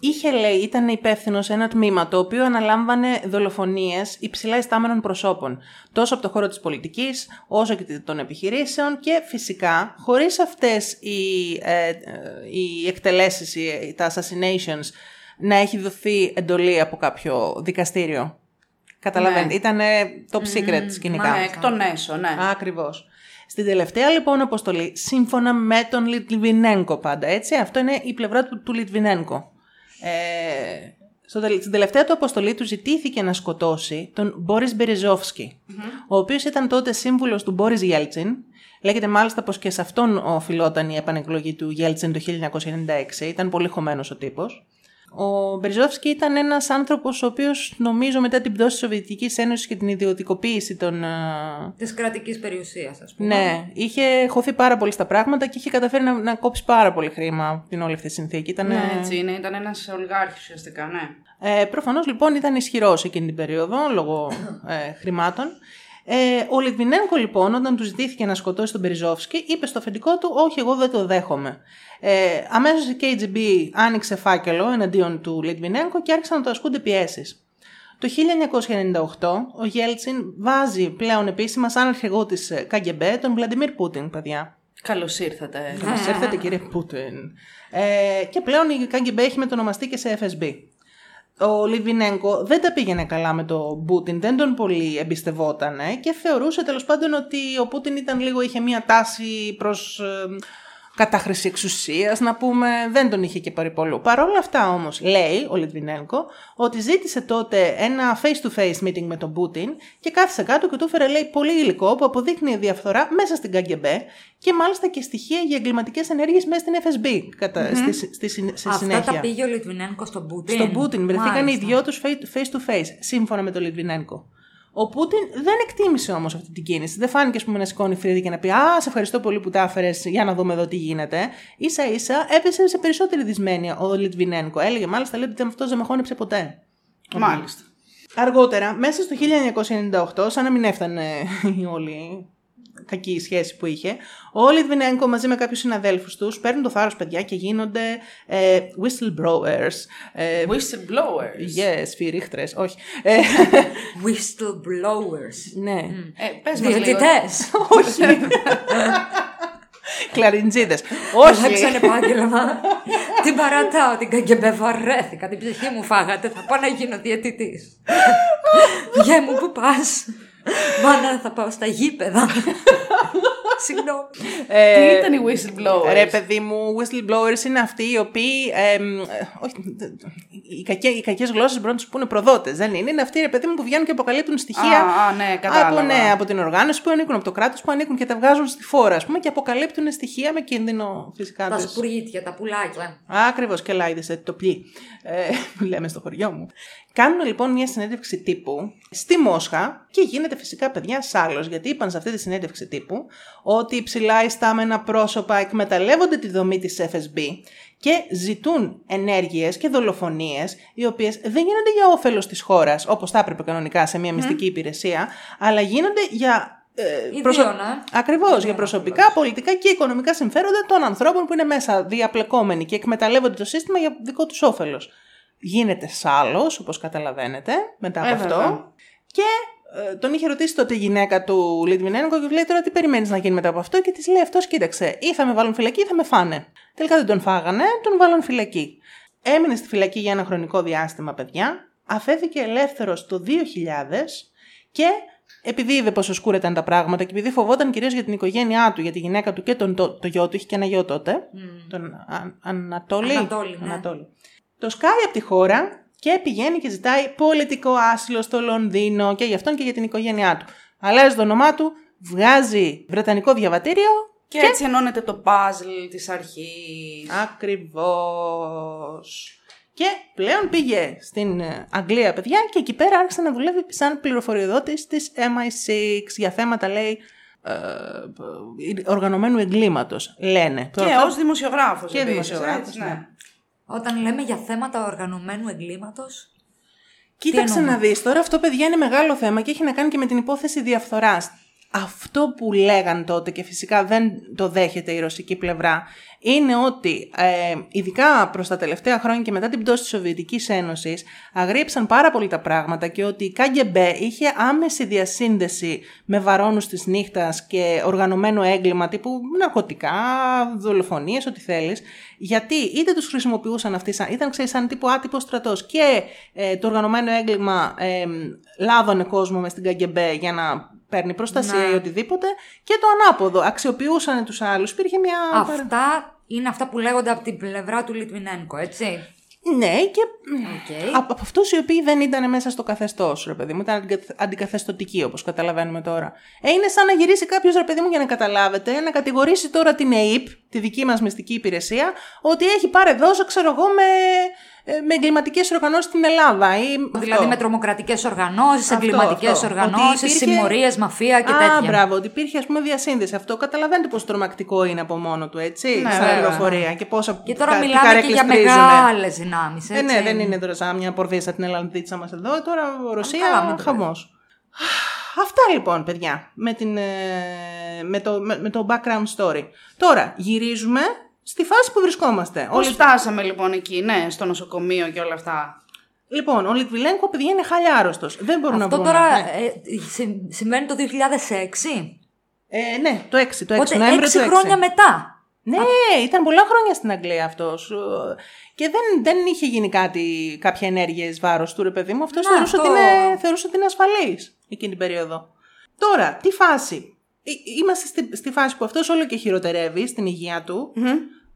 είχε λέει, ήταν υπεύθυνος σε ένα τμήμα το οποίο αναλάμβανε δολοφονίες υψηλά ιστάμενων προσώπων. Τόσο από το χώρο της πολιτικής, όσο και των επιχειρήσεων και φυσικά, χωρίς αυτές οι, ε, ε, οι εκτελέσεις, οι- τα assassinations, να έχει δοθεί εντολή από κάποιο δικαστήριο. Καταλαβαίνετε, Ναι. ήταν top secret σκηνικά. Ναι, εκ των έσω, ναι. Ακριβώς. Στην τελευταία λοιπόν αποστολή, σύμφωνα με τον Λιτβινένκο πάντα, έτσι, αυτό είναι η πλευρά του, του Λιτβινένκο. Ε, στο, τελε- στην τελευταία του αποστολή του ζητήθηκε να σκοτώσει τον Μπόρις Μπεριζόφσκι, ο οποίος ήταν τότε σύμβουλος του Μπόρις Γέλτσιν. Λέγεται μάλιστα πως και σε αυτόν οφειλόταν η επανεκλογή του Γέλτσιν το 1996, ήταν πολύ χωμένος ο τύπος. Ο Μπεριζόφσκι ήταν ένας άνθρωπος ο οποίος νομίζω μετά την πτώση της Σοβιετικής Ένωσης και την ιδιωτικοποίηση των, ε, Της κρατικής περιουσίας, ας πούμε. ναι, είχε χωθεί πάρα πολύ στα πράγματα και είχε καταφέρει να, να κόψει πάρα πολύ χρήμα από την όλη αυτή τη συνθήκη. Ήταν, Ναι, έτσι είναι. Ήταν ένας ολιγάρχης ουσιαστικά, ναι. ε, προφανώς λοιπόν ήταν ισχυρός εκείνη την περίοδο λόγω ε, χρημάτων. Ε, ο Λιτβινένκο λοιπόν όταν τους ζητήθηκε να σκοτώσει τον Μπεριζόφσκι είπε στο αφεντικό του όχι εγώ δεν το δέχομαι. Ε, αμέσως η KGB άνοιξε φάκελο εναντίον του Λιτβινένκο και άρχισαν να το ασκούνται πιέσεις. Το 1998 ο Γέλτσιν βάζει πλέον επίσημα σαν αρχηγό της ε, KGB τον Βλαντιμίρ Πούτιν, παιδιά. Καλώς ήρθατε. Καλώς ήρθατε κύριε Πούτιν. Ε, και πλέον η KGB έχει μετονομαστεί και σε FSB. Ο Λιβινέγκο δεν τα πήγαινε καλά με τον Πούτιν, δεν τον πολύ εμπιστευόταν και θεωρούσε τέλος πάντων ότι ο Πούτιν ήταν λίγο, είχε μία τάση προς ε, κατάχρηση εξουσίας να πούμε, δεν τον είχε και παρυπολού. Παρ' όλα αυτά όμως λέει ο Λιτβινένκο ότι ζήτησε τότε ένα face-to-face meeting με τον Πούτιν και κάθισε κάτω και του έφερε λέει πολύ υλικό που αποδείχνει διαφθορά μέσα στην KGB και μάλιστα και στοιχεία για εγκληματικές ενέργειες μέσα στην FSB κατά, στη, στη, στη, στη Αυτά συνέχεια. τα πήγε ο Λιτβινένκο στον Πούτιν. Στον Πούτιν βρεθήκαν οι Μάλιστα. δυο τους face to face, σύμφωνα με τον Λιτβινένκο. Ο Πούτιν δεν εκτίμησε όμως αυτή την κίνηση. Δεν φάνηκε ας πούμε, να σηκώνει φρύδι και να πει Α, σε ευχαριστώ πολύ που τα έφερες, για να δούμε εδώ τι γίνεται. σα ίσα έπεσε σε περισσότερη δυσμένεια ο Λιτβινένκο. Έλεγε μάλιστα λέει ότι αυτός δεν με χώνεψε ποτέ. Μάλιστα. Αργότερα, μέσα στο 1998, σαν να μην έφτανε η όλη κακή σχέση που είχε, ο Λιτβινέγκο μαζί με κάποιους συναδέλφους τους παίρνουν το θάρρος παιδιά και γίνονται ε, whistleblowers. Ε, Whistleblowers. yes, φυρίχτρες, όχι. Ε, Whistleblowers. ναι, Ε, πες μας λίγο. Διαιτητές. όχι. Κλαριντζίδες. όχι. Αλλάξαν επάγγελμα. την παρατάω, την καγκεμπέ βαρέθηκα. Την ψυχή μου φάγατε. Θα πάω να γίνω διαιτητής. Γεια μου, πού πας; Μάνα, θα πάω στα γήπεδα. Συγγνώμη. Ε, Τι ήταν οι whistleblowers; Ρε παιδί μου, whistleblowers είναι αυτοί οι οποίοι. εμ, ε, όχι, οι, κακές, οι κακές γλώσσες μπορούν να τους πούνε προδότες, δεν είναι. Είναι αυτοί, ρε παιδί μου, που βγαίνουν και αποκαλύπτουν στοιχεία Α, α, ναι, κατάλαβα. από, ναι, από την οργάνωση που ανήκουν, από το κράτος που ανήκουν και τα βγάζουν στη φόρα, ας πούμε, και αποκαλύπτουν στοιχεία με κίνδυνο φυσικά. Τα τους. σπουργίτια, τα πουλάκια. Ακριβώς και λάιδεσαι το πλοί. Ε, που λέμε στο χωριό μου. Κάνουν λοιπόν μια συνέντευξη τύπου στη Μόσχα και γίνεται φυσικά παιδιά σάλος γιατί είπαν σε αυτή τη συνέντευξη τύπου ότι οι ψηλά ιστάμενα πρόσωπα εκμεταλλεύονται τη δομή της FSB και ζητούν ενέργειες και δολοφονίες οι οποίες δεν γίνονται για όφελος της χώρας όπως θα έπρεπε κανονικά σε μια μυστική υπηρεσία αλλά γίνονται για ε, Ιδίων, ε. Ακριβώς, για προσωπικά, πολιτικά και οικονομικά συμφέροντα των ανθρώπων που είναι μέσα διαπλεκόμενοι και εκμεταλλεύονται το σύστημα για δικό τους όφελος. Γίνεται σάλος, όπως καταλαβαίνετε, μετά από Ε, αυτό. βέβαια. Και ε, τον είχε ρωτήσει τότε η γυναίκα του Λιτβινένκο και του λέει τώρα τι περιμένεις να γίνει μετά από αυτό; Και της λέει αυτός, κοίταξε, ή θα με βάλουν φυλακή ή θα με φάνε. Τελικά δεν τον φάγανε, τον βάλουν φυλακή. Έμεινε στη φυλακή για ένα χρονικό διάστημα, παιδιά. Αφέθηκε ελεύθερος το 2000 και επειδή είδε πόσο σκούρα ήταν τα πράγματα και επειδή φοβόταν κυρίως για την οικογένειά του, για τη γυναίκα του και τον, το, το γιο του, είχε και ένα γιο τότε. Τον Α, Ανατόλη. Ανατόλη, ναι. Ανατόλη. Το σκάει από τη χώρα και πηγαίνει και ζητάει πολιτικό άσυλο στο Λονδίνο και για αυτόν και για την οικογένειά του. Αλλάζει το όνομά του, βγάζει βρετανικό διαβατήριο. Και έτσι ενώνεται το puzzle της αρχής. Ακριβώς. Και πλέον πήγε στην ε, Αγγλία, παιδιά, και εκεί πέρα άρχισε να δουλεύει σαν πληροφοριοδότης της MI6 για θέματα, λέει, ε, οργανωμένου εγκλήματος, λένε. Και αυτό- ως δημοσιογράφος. Και δημοσιογράφος, ναι. Όταν λέμε για θέματα οργανωμένου εγκλήματος, Κοίταξε εννοούμε; να δεις, τώρα αυτό παιδιά είναι μεγάλο θέμα και έχει να κάνει και με την υπόθεση διαφθοράς. Αυτό που λέγαν τότε και φυσικά δεν το δέχεται η ρωσική πλευρά είναι ότι ε, ειδικά προς τα τελευταία χρόνια και μετά την πτώση της Σοβιετικής Ένωσης αγρίεψαν πάρα πολύ τα πράγματα και ότι η KGB είχε άμεση διασύνδεση με βαρόνους της νύχτας και οργανωμένο έγκλημα τύπου ναρκωτικά, δολοφονίες, ό,τι θέλεις γιατί είτε τους χρησιμοποιούσαν αυτοί σαν, ήταν ξέρεις, σαν τύπου άτυπο στρατός και ε, το οργανωμένο έγκλημα ε, λάδωνε κόσμο μες στην KGB για να παίρνει προστασία Ναι. ή οτιδήποτε και το ανάποδο, αξιοποιούσαν τους άλλους. Υπήρχε μια... αυτά είναι αυτά που λέγονται από την πλευρά του Λιτβινένκο, έτσι. Ναι, και Οκ. από, από αυτούς οι οποίοι δεν ήταν μέσα στο καθεστώς, ρε παιδί μου, ήταν αντικα- αντικαθεστωτικοί όπως καταλαβαίνουμε τώρα. Ε, είναι σαν να γυρίσει κάποιος, ρε παιδί μου, για να καταλάβετε, να κατηγορήσει τώρα την ΕΕΠ, τη δική μας μυστική υπηρεσία, ότι έχει πάρει δόζα, ξέρω εγώ, με, ε, με εγκληματικές οργανώσεις στην Ελλάδα. Ή Δηλαδή αυτό. με τρομοκρατικές οργανώσεις, Αυτό, εγκληματικές αυτό. οργανώσεις, Ότι υπήρχε- συμμορίες, μαφία και Α, τέτοια. μπράβο, ότι υπήρχε ας πούμε διασύνδεση. Αυτό καταλαβαίνετε πόσο τρομακτικό είναι από μόνο του, έτσι, Ναι, σαν βέβαια. πληροφορία και πόσα Και τώρα κα- τι μιλάμε και καρέκλες για τρίζουνε. μεγάλες δυνάμεις. Ε, ναι, δεν είναι τώρα σαν μια πορδίσα την Ελλανδίτσα μας εδώ, ε, τώρα Ρωσία, καλά, μην το χαμός. Αυτά λοιπόν, παιδιά, με, την, ε, με, το, με, με το background story. Τώρα, γυρίζουμε στη φάση που βρισκόμαστε. Πώ φτάσαμε λοιπόν εκεί, ναι, στο νοσοκομείο και όλα αυτά. Λοιπόν, ο Λιτβιλένκο, παιδιά, είναι χαλιάριστο. Δεν μπορούν Αυτό να βρουν. τώρα ναι. ε, συ- συμβαίνει το 2006. Ε, ναι, το 6, το 6, Οπότε Νοέμβριο έξι του 6. χρόνια μετά. Ναι, ήταν πολλά χρόνια στην Αγγλία αυτός. Ε, Και δεν, δεν είχε γίνει κάτι, κάποια ενέργεια εις βάρος του, ρε παιδί μου. Αυτός Να, θεωρούσε, αυτό. ότι είναι, θεωρούσε ότι είναι ασφαλής εκείνη την περίοδο. Τώρα, τι φάση; Ε, Είμαστε στη, στη φάση που αυτός όλο και χειροτερεύει στην υγεία του.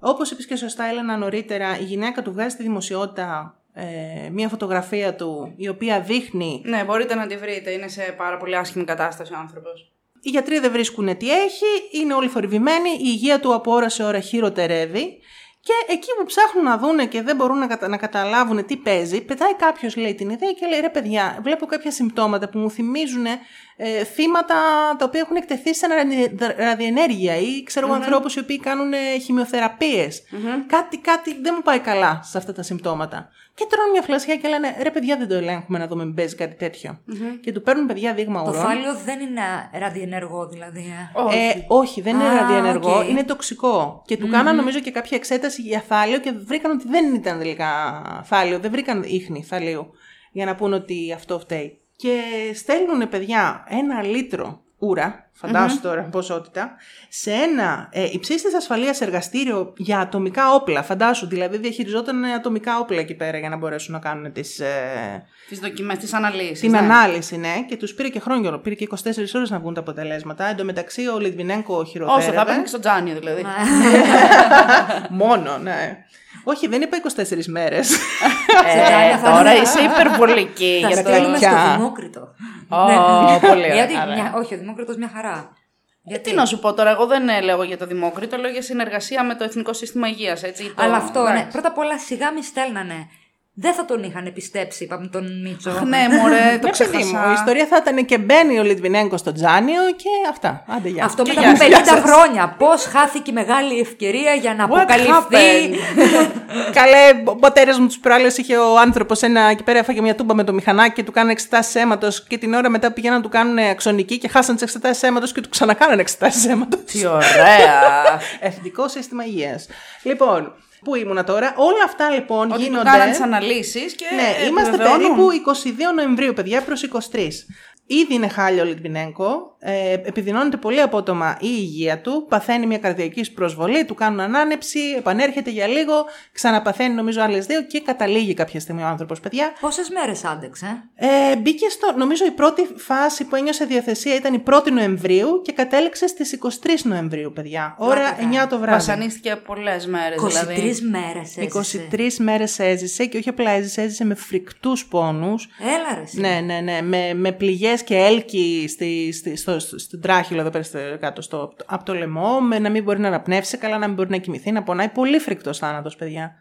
Όπως είπες και σωστά, Έλενα, νωρίτερα, η γυναίκα του βγάζει στη δημοσιότητα ε, μια φωτογραφία του η οποία δείχνει Ναι, μπορείτε να τη βρείτε. Είναι σε πάρα πολύ άσχημη κατάσταση ο άνθρωπος. Οι γιατροί δεν βρίσκουν τι έχει, είναι όλοι θορυβημένοι, η υγεία του από ώρα σε ώρα χειροτερεύει και εκεί που ψάχνουν να δούνε και δεν μπορούν να, κατα... να καταλάβουν τι παίζει, πετάει κάποιος λέει την ιδέα και λέει ρε παιδιά, βλέπω κάποια συμπτώματα που μου θυμίζουν ε, θύματα τα οποία έχουν εκτεθεί σε ραδι- ραδιενέργεια ή ξέρω εγώ ανθρώπους οι οποίοι κάνουν ε, χημειοθεραπείες. Κάτι, κάτι δεν μου πάει καλά σε αυτά τα συμπτώματα. Και τρώνε μια φλασιά και λένε ρε παιδιά δεν το ελέγχουμε να δούμε μην παίζει κάτι τέτοιο. Και του παίρνουν παιδιά δείγμα Το ουρών. φάλιο δεν είναι ραδιενεργό δηλαδή. ε. Όχι. Ε, όχι, δεν είναι Α, ραδιενεργό, οκ. είναι τοξικό. Και του κάναν νομίζω και κάποια εξέταση για θάλιο και βρήκαν ότι δεν ήταν τελικά θάλιο, δεν βρήκαν ίχνη θαλίου για να πούν ότι αυτό φταίει. Και στέλνουν παιδιά ένα λίτρο ούρα, φαντάσου τώρα ποσότητα, σε ένα ε, υψίστης ασφαλείας εργαστήριο για ατομικά όπλα. Φαντάσου, δηλαδή διαχειριζόταν ατομικά όπλα εκεί πέρα για να μπορέσουν να κάνουν τις, ε, Τις δοκιμές, τις αναλύσεις. την ανάλυση, ναι, και τους πήρε και χρόνια, πήρε και 24 ώρες να βγουν τα αποτελέσματα. Εν τω μεταξύ, ο Λιτβινέγκο χειροτέρευε. Όσο θα έπαιρνε και στο τζάνιο δηλαδή. Ναι. Μόνο, ναι. Όχι, δεν είπα 24 μέρες. Ε, τώρα είσαι υπερβολική Θα για το στείλουμε τέτοια. στο Δημόκριτο. Ω, Ναι. πολύ ωραία. Γιατί, Άρα. μια- όχι, ο Δημόκριτος μια χαρά. Γιατί. Τι να σου πω τώρα, εγώ δεν ε, λέω για το Δημόκριτο, λέω για συνεργασία με το Εθνικό Σύστημα Υγείας, έτσι. το- Αλλά αυτό, ναι. εντάξει. Πρώτα απ' όλα σιγά μη στέλνανε. Δεν θα τον είχαν πιστέψει, είπαμε τον Μίτσο. Αχ, ναι, μωρέ, το Ναι, παιδί μου, ξέχασα. η ιστορία θα ήταν και μπαίνει ο Λιτβινέγκος στο Τζάνιο και αυτά. Άντε, γεια. Αυτό Και μετά γεια από 50 σας. χρόνια. Πώς χάθηκε η μεγάλη ευκαιρία για να What αποκαλυφθεί; Καλέ, ο πατέρα μου τους προάλλες είχε ο άνθρωπος ένα εκεί πέρα, έφαγε μια τούμπα με το μηχανάκι και του κάνανε εξετάσεις αίματος. Και την ώρα μετά πήγαιναν να του κάνουν αξονική και χάσαν τις εξετάσεις αίματος και του ξανακάνανε εξετάσεις αίματος. Τι ωραία. Εθνικό σύστημα υγείας. Λοιπόν, πού ήμουνα τώρα. Όλα αυτά λοιπόν Ότι του γίνονται. κάναν τις αναλύσεις και. Ναι, ε, είμαστε επιβεβαιώνουν. περίπου 22 Νοεμβρίου, παιδιά, προς 23. Ήδη είναι χάλιο ο Λιτβινέγκο, ε, επιδεινώνεται πολύ απότομα η υγεία του, παθαίνει μια καρδιακή προσβολή, του κάνουν ανάνεψη, επανέρχεται για λίγο, ξαναπαθαίνει νομίζω άλλες δύο και καταλήγει κάποια στιγμή ο άνθρωπος, παιδιά. Πόσες μέρες άντεξε; Ε, μπήκε στο, νομίζω η πρώτη φάση που ένιωσε διαθεσία ήταν η 1η Νοεμβρίου και κατέληξε στις 23 Νοεμβρίου, παιδιά. Ώρα Πλάκα 9 το βράδυ. Βασανίστηκε πολλές μέρες 23 δηλαδή. μέρες έζησε. 23 μέρες έζησε και όχι απλά έζησε, έζησε με φρικτούς πόνους. Έλα ρε. εσύ. Ναι, ναι, ναι. Με, με πληγές και έλκη στη, στη, στο, στο, στην τράχυλο εδώ πέρα στο, κάτω στο, από το λαιμό, με να μην μπορεί να αναπνεύσει καλά, να μην μπορεί να κοιμηθεί, να πονάει. Πολύ φρικτός θάνατος, παιδιά.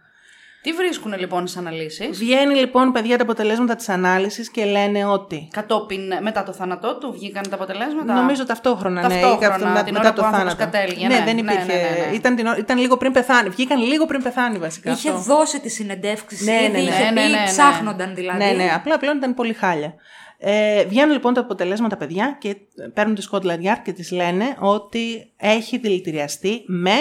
Τι βρίσκουν λοιπόν στις αναλύσεις; Βγαίνει λοιπόν, παιδιά, τα αποτελέσματα της ανάλυσης και λένε ότι. Κατόπιν, μετά το θάνατό του, βγήκαν τα αποτελέσματα; Νομίζω ταυτόχρονα, ναι, Ταυτόχρονα, ή μετά, την μετά ώρα το που ο άνθρωπος θάνατο. κατέληγε, ναι, ναι, δεν ναι, υπήρχε. ναι, ναι, ναι. Ήταν, την ώρα- ήταν λίγο πριν πεθάνει. Βγήκαν λίγο πριν πεθάνει βασικά. Είχε αυτό. δώσει τη συνεντεύξη. Ναι, ναι, ήδη ναι. είχε Ναι, πει, ναι, ναι, ναι. ψάχνονταν δηλαδή. Ναι, ναι, απλά πλέον ήταν πολύ χάλια. Ε, βγαίνουν λοιπόν τα αποτελέσματα, παιδιά, και παίρνουν τη Scotland Yard και τις λένε ότι έχει δηλητηριαστεί με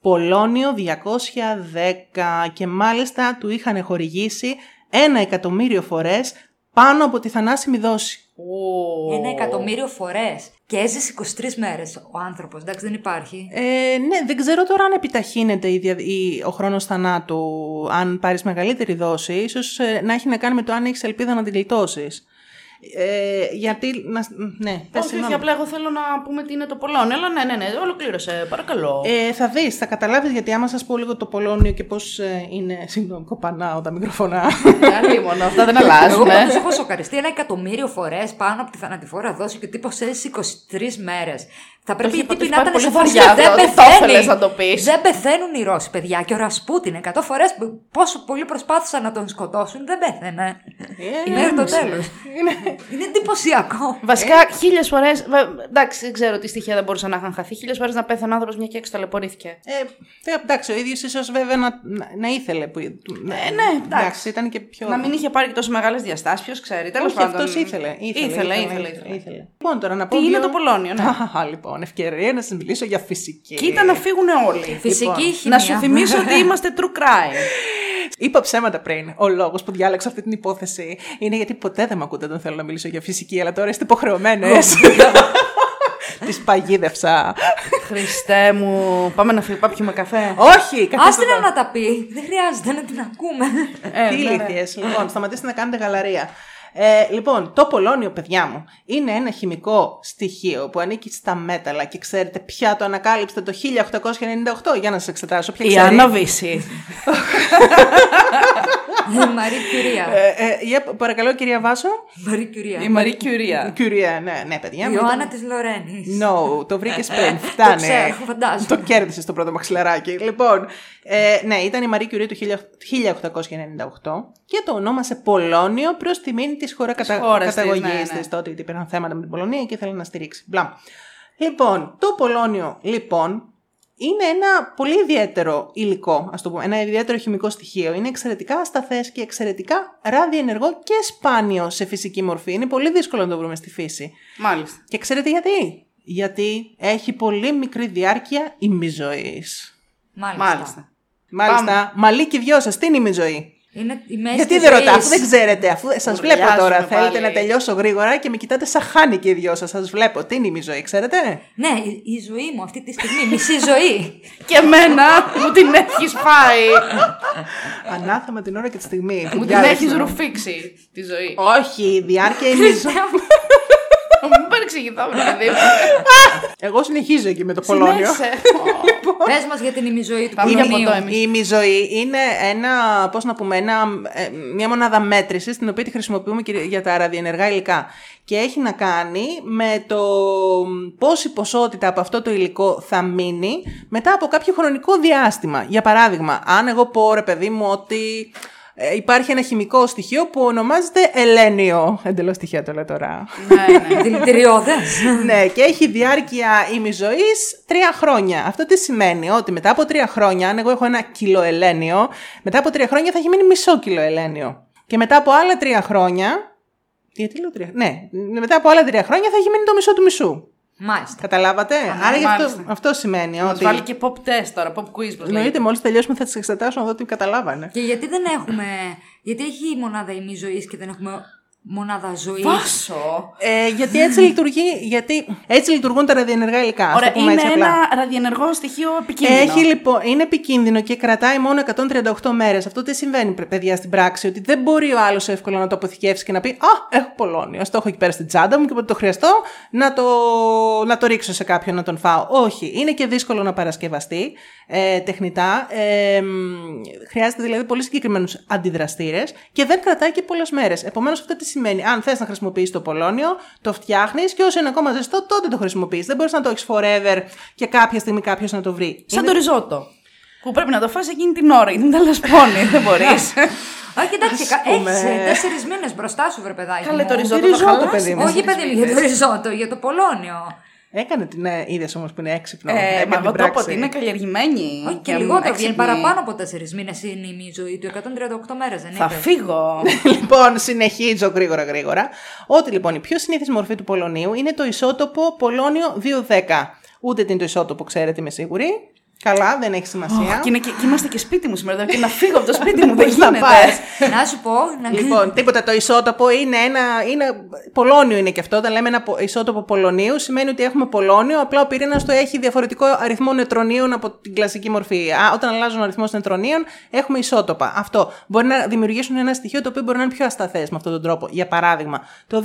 πολώνιο 210 και μάλιστα του είχαν χορηγήσει ένα εκατομμύριο φορές πάνω από τη θανάσιμη δόση. Ω. Ένα εκατομμύριο φορές. Και έζησε 23 μέρες ο άνθρωπος. Εντάξει, δεν υπάρχει. Ε, ναι, δεν ξέρω τώρα αν επιταχύνεται η δια- η- ο χρόνος θανάτου αν πάρεις μεγαλύτερη δόση. Ίσως ε, να έχει να κάνει με το αν έχεις ελπίδα να την γλιτώσεις. Ε, γιατί, να, ναι, πες Όχι, όχι, συγγνώμη. απλά εγώ θέλω να πούμε τι είναι το Πολώνιο. Αλλά ναι, ναι, ναι, ολοκλήρωσε, παρακαλώ. Ε, θα δεις, θα καταλάβεις γιατί άμα σας πω λίγο το Πολώνιο και πώς ε, είναι, συγγνώμη, κοπανάω τα μικροφωνά. Αλλήμον, αυτά δεν Εγώ αλλάζουν. πάντως έχω σοκαριστεί ένα εκατομμύριο φορές πάνω από τη θανατηφόρα δόση και ο τύπος έζησε 23 μέρες. Θα πρέπει έχει οι τύποι υποτίθει να ήταν πάει σε πολύ φάση βαριά δεν αυτό, ότι το ήθελες πεθαίνει. να το πεις. Δεν πεθαίνουν οι Ρώσοι, παιδιά. Και ο Ρασπούτιν 100 φορές πόσο πολύ προσπάθησαν να τον σκοτώσουν, δεν πέθανε. Ε, Μέχρι το ναι. τέλος. Είναι εντυπωσιακό. Βασικά, χίλιες φορέ. Εντάξει, δεν ξέρω τι στοιχεία δεν μπορούσαν να είχαν χαθεί. Χίλιες φορές να πέθανε άνθρωπος μια και έξω ταλαιπωρήθηκε. Ε, ε, εντάξει, ο ίδιος ίσως βέβαια να, να, να ήθελε. Που, ναι, ναι, εντάξει. ήταν και πιο... Να μην είχε πάρει και τόσο μεγάλες διαστάσεις, ποιος ξέρει. Τέλος Όχι, πάντων. αυτός ήθελε. Ήθελε, Ήθελε, ήθελε. ήθελε. Λοιπόν, τώρα να πω Τι είναι δύο- το Πολώνιο, ναι. Αχα, λοιπόν, ευκαιρία να σας μιλήσω για φυσική. Κοίτα να φύγουν όλοι. Φυσική Λοιπόν, χημία. Να σου θυμίσω ότι είμαστε true crime. Είπα ψέματα πριν. Ο λόγος που διάλεξα αυτή την υπόθεση είναι γιατί ποτέ δεν με ακούτε όταν θέλω να μιλήσω για φυσική, αλλά τώρα είστε υποχρεωμένες. Τη παγίδευσα. Χριστέ μου. Πάμε να φύγουμε, πάμε πιούμε καφέ. Όχι, καθίστε Άστε εδώ. να τα πει. Δεν χρειάζεται να την ακούμε. Ε, Τι ναι, ναι. ηλίθιες. Λοιπόν, σταματήστε να κάνετε γαλαρία. Ε, λοιπόν, το πολώνιο, παιδιά μου, είναι ένα χημικό στοιχείο που ανήκει στα μέταλλα και ξέρετε ποια το ανακάλυψε το 1898. Για να σας εξετάσω. Ποια Η ξέρει. Άννα Βύση. Μαρή Κιουρία. Ε, ε, για, παρακαλώ, κυρία Βάσο. Μαρή Κιουρία. Η Μαρή Κιουρία. Κυρία, ναι, ναι, παιδιά. Η μου, Ιωάννα ήταν- της Λορένης. No, το βρήκες πριν. Φτάνει. ξέρω, φαντάζομαι. Το κέρδισες το πρώτο μαξιλαράκι. Λοιπόν, ε, ναι, ήταν η Μαρή Κιουρί του 1898 και το ονόμασε Πολώνιο προς τιμήν της χώρα κατα... χώρας της, καταγωγής ναι, της. ναι. Τότε γιατί υπήρχαν θέματα με την Πολωνία και ήθελε να στηρίξει. Μπλα. Λοιπόν, το Πολώνιο, λοιπόν, είναι ένα πολύ ιδιαίτερο υλικό, ας το πούμε, ένα ιδιαίτερο χημικό στοιχείο. Είναι εξαιρετικά ασταθές και εξαιρετικά ραδιενεργό και σπάνιο σε φυσική μορφή. Είναι πολύ δύσκολο να το βρούμε στη φύση. Μάλιστα. Και ξέρετε γιατί; Γιατί έχει πολύ μικρή διάρκεια ημιζωής. Μάλιστα. Μάλιστα. Μάλιστα, μαλλί και δυο σας, τι είναι ημιζωή. Είναι η μέση Γιατί της δεν ρωτάω, ζωής. αφού δεν ξέρετε, αφού σας βλέπω Ουρλιάζουμε τώρα, πάλι. θέλετε να τελειώσω γρήγορα και με κοιτάτε σαν χάνει και οι δυο σας, σας βλέπω. Τι είναι η ημιζωή, ξέρετε; Ναι, η, η ζωή μου αυτή τη στιγμή, μισή ζωή. Και εμένα μου την έχεις φάει. Ανάθεμα την ώρα και τη στιγμή. που μου την διάλεξα. έχεις ρουφήξει τη ζωή. Όχι, η διάρκεια ημιζωή. Μην παρεξηγηθώ, παιδί μου. Εγώ συνεχίζω εκεί με το Πολώνιο. Συνέχισε. Πες μας για την ημιζωή του Πάμε για Πολωνίου. ποτό εμείς. Η ημιζωή είναι ένα, πώς να πούμε, ένα, ε, μια μονάδα μέτρησης την οποία τη χρησιμοποιούμε και για τα ραδιενεργά υλικά. Και έχει να κάνει με το πόση ποσότητα από αυτό το υλικό θα μείνει μετά από κάποιο χρονικό διάστημα. Για παράδειγμα, αν εγώ πω ρε παιδί μου ότι ε, υπάρχει ένα χημικό στοιχείο που ονομάζεται ελένιο. Εντελώς στοιχεία το λέω τώρα. Ναι, ναι. Δηλητηριώδες. ναι, και έχει διάρκεια ημιζωής τρία χρόνια. Αυτό τι σημαίνει, ότι μετά από τρία χρόνια, αν εγώ έχω ένα κιλό ελένιο, μετά από τρία χρόνια θα έχει μείνει μισό κιλό ελένιο. Και μετά από άλλα τρία χρόνια. Γιατί λέω τρία. Ναι, μετά από άλλα τρία χρόνια θα έχει μείνει το μισό του μισού. Μάλιστα. Καταλάβατε; Άρα γι' αυτό, μάλιστα. αυτό σημαίνει Μας ότι. βάλει και pop test τώρα, pop quiz. πώς λέγεται. Εννοείται, μόλις τελειώσουμε θα τις εξετάσω να δω τι καταλάβανε. Και γιατί δεν έχουμε. Γιατί έχει η μονάδα ημιζωής και δεν έχουμε μονάδα ζωής. Βάσο. Ε, γιατί έτσι λειτουργεί, γιατί έτσι λειτουργούν τα ραδιενεργά υλικά. ας το Ωραία, πούμε είναι έτσι απλά. ένα ραδιενεργό στοιχείο επικίνδυνο. Έχει λοιπόν, είναι επικίνδυνο και κρατάει μόνο 138 μέρες. Αυτό τι συμβαίνει, πρε- παιδιά, στην πράξη, ότι δεν μπορεί ο άλλος εύκολα να το αποθηκεύσει και να πει Α, έχω πολώνιο. Α το έχω εκεί πέρα στην τσάντα μου και όποτε το χρειαστώ να το, να το ρίξω σε κάποιον να τον φάω. Όχι. Είναι και δύσκολο να παρασκευαστεί ε, τεχνητά. Ε, μ, χρειάζεται δηλαδή πολύ συγκεκριμένους αντιδραστήρες και δεν κρατάει και πολλές μέρες. Επομένως, αυτό τι σημαίνει. Αν θες να χρησιμοποιήσεις το πολώνιο, το φτιάχνεις και όσο είναι ακόμα ζεστό, τότε το χρησιμοποιείς. Δεν μπορείς να το έχεις forever και κάποια στιγμή κάποιος να το βρει. Σαν Είναι- το ριζότο. Που πρέπει να το φας εκείνη την ώρα, γιατί δεν τα λασπώνει, δεν μπορείς. Όχι, εντάξει, Ας πούμε. έχει τέσσερις μήνες μπροστά σου, βρε παιδάκι. Καλέ μου. το ριζότο ριζότο, θα χαλάσει. παιδί μου. Όχι, παιδί μου, για το ριζότο, για το Πολώνιο. Έκανε την ε, είδες όμως που είναι έξυπνο. Ε, Έκανε μα την εγώ το είπα πράξη. ότι είναι καλλιεργημένη. Όχι και και λιγότερο, έξυπνη. βγαίνει παραπάνω από τέσσερις μήνες είναι η ζωή του. 138 μέρες δεν Θα είπε. φύγω. λοιπόν, συνεχίζω γρήγορα γρήγορα. Ότι λοιπόν η πιο συνήθι μορφή του πολωνίου είναι το ισότοπο Πολώνιο 210. Ούτε την το ισότοπο, ξέρετε, είμαι σίγουρη. Καλά, δεν έχει σημασία. Και, είναι και, και είμαστε και σπίτι μου σήμερα. Και να φύγω από το σπίτι μου δεν Πώς θα γίνεται. πας; Να σου πω. Να... Λοιπόν, τίποτα. Το ισότοπο είναι ένα. Είναι, πολώνιο είναι και αυτό. Όταν λέμε ένα πο- ισότοπο πολωνίου, σημαίνει ότι έχουμε πολώνιο. Απλά ο πυρήνας του έχει διαφορετικό αριθμό νετρονίων από την κλασική μορφή. Α, όταν αλλάζουν ο αριθμός νετρονίων, έχουμε ισότοπα. Αυτό. Μπορεί να δημιουργήσουν ένα στοιχείο το οποίο μπορεί να είναι πιο ασταθές με αυτόν τον τρόπο. Για παράδειγμα, το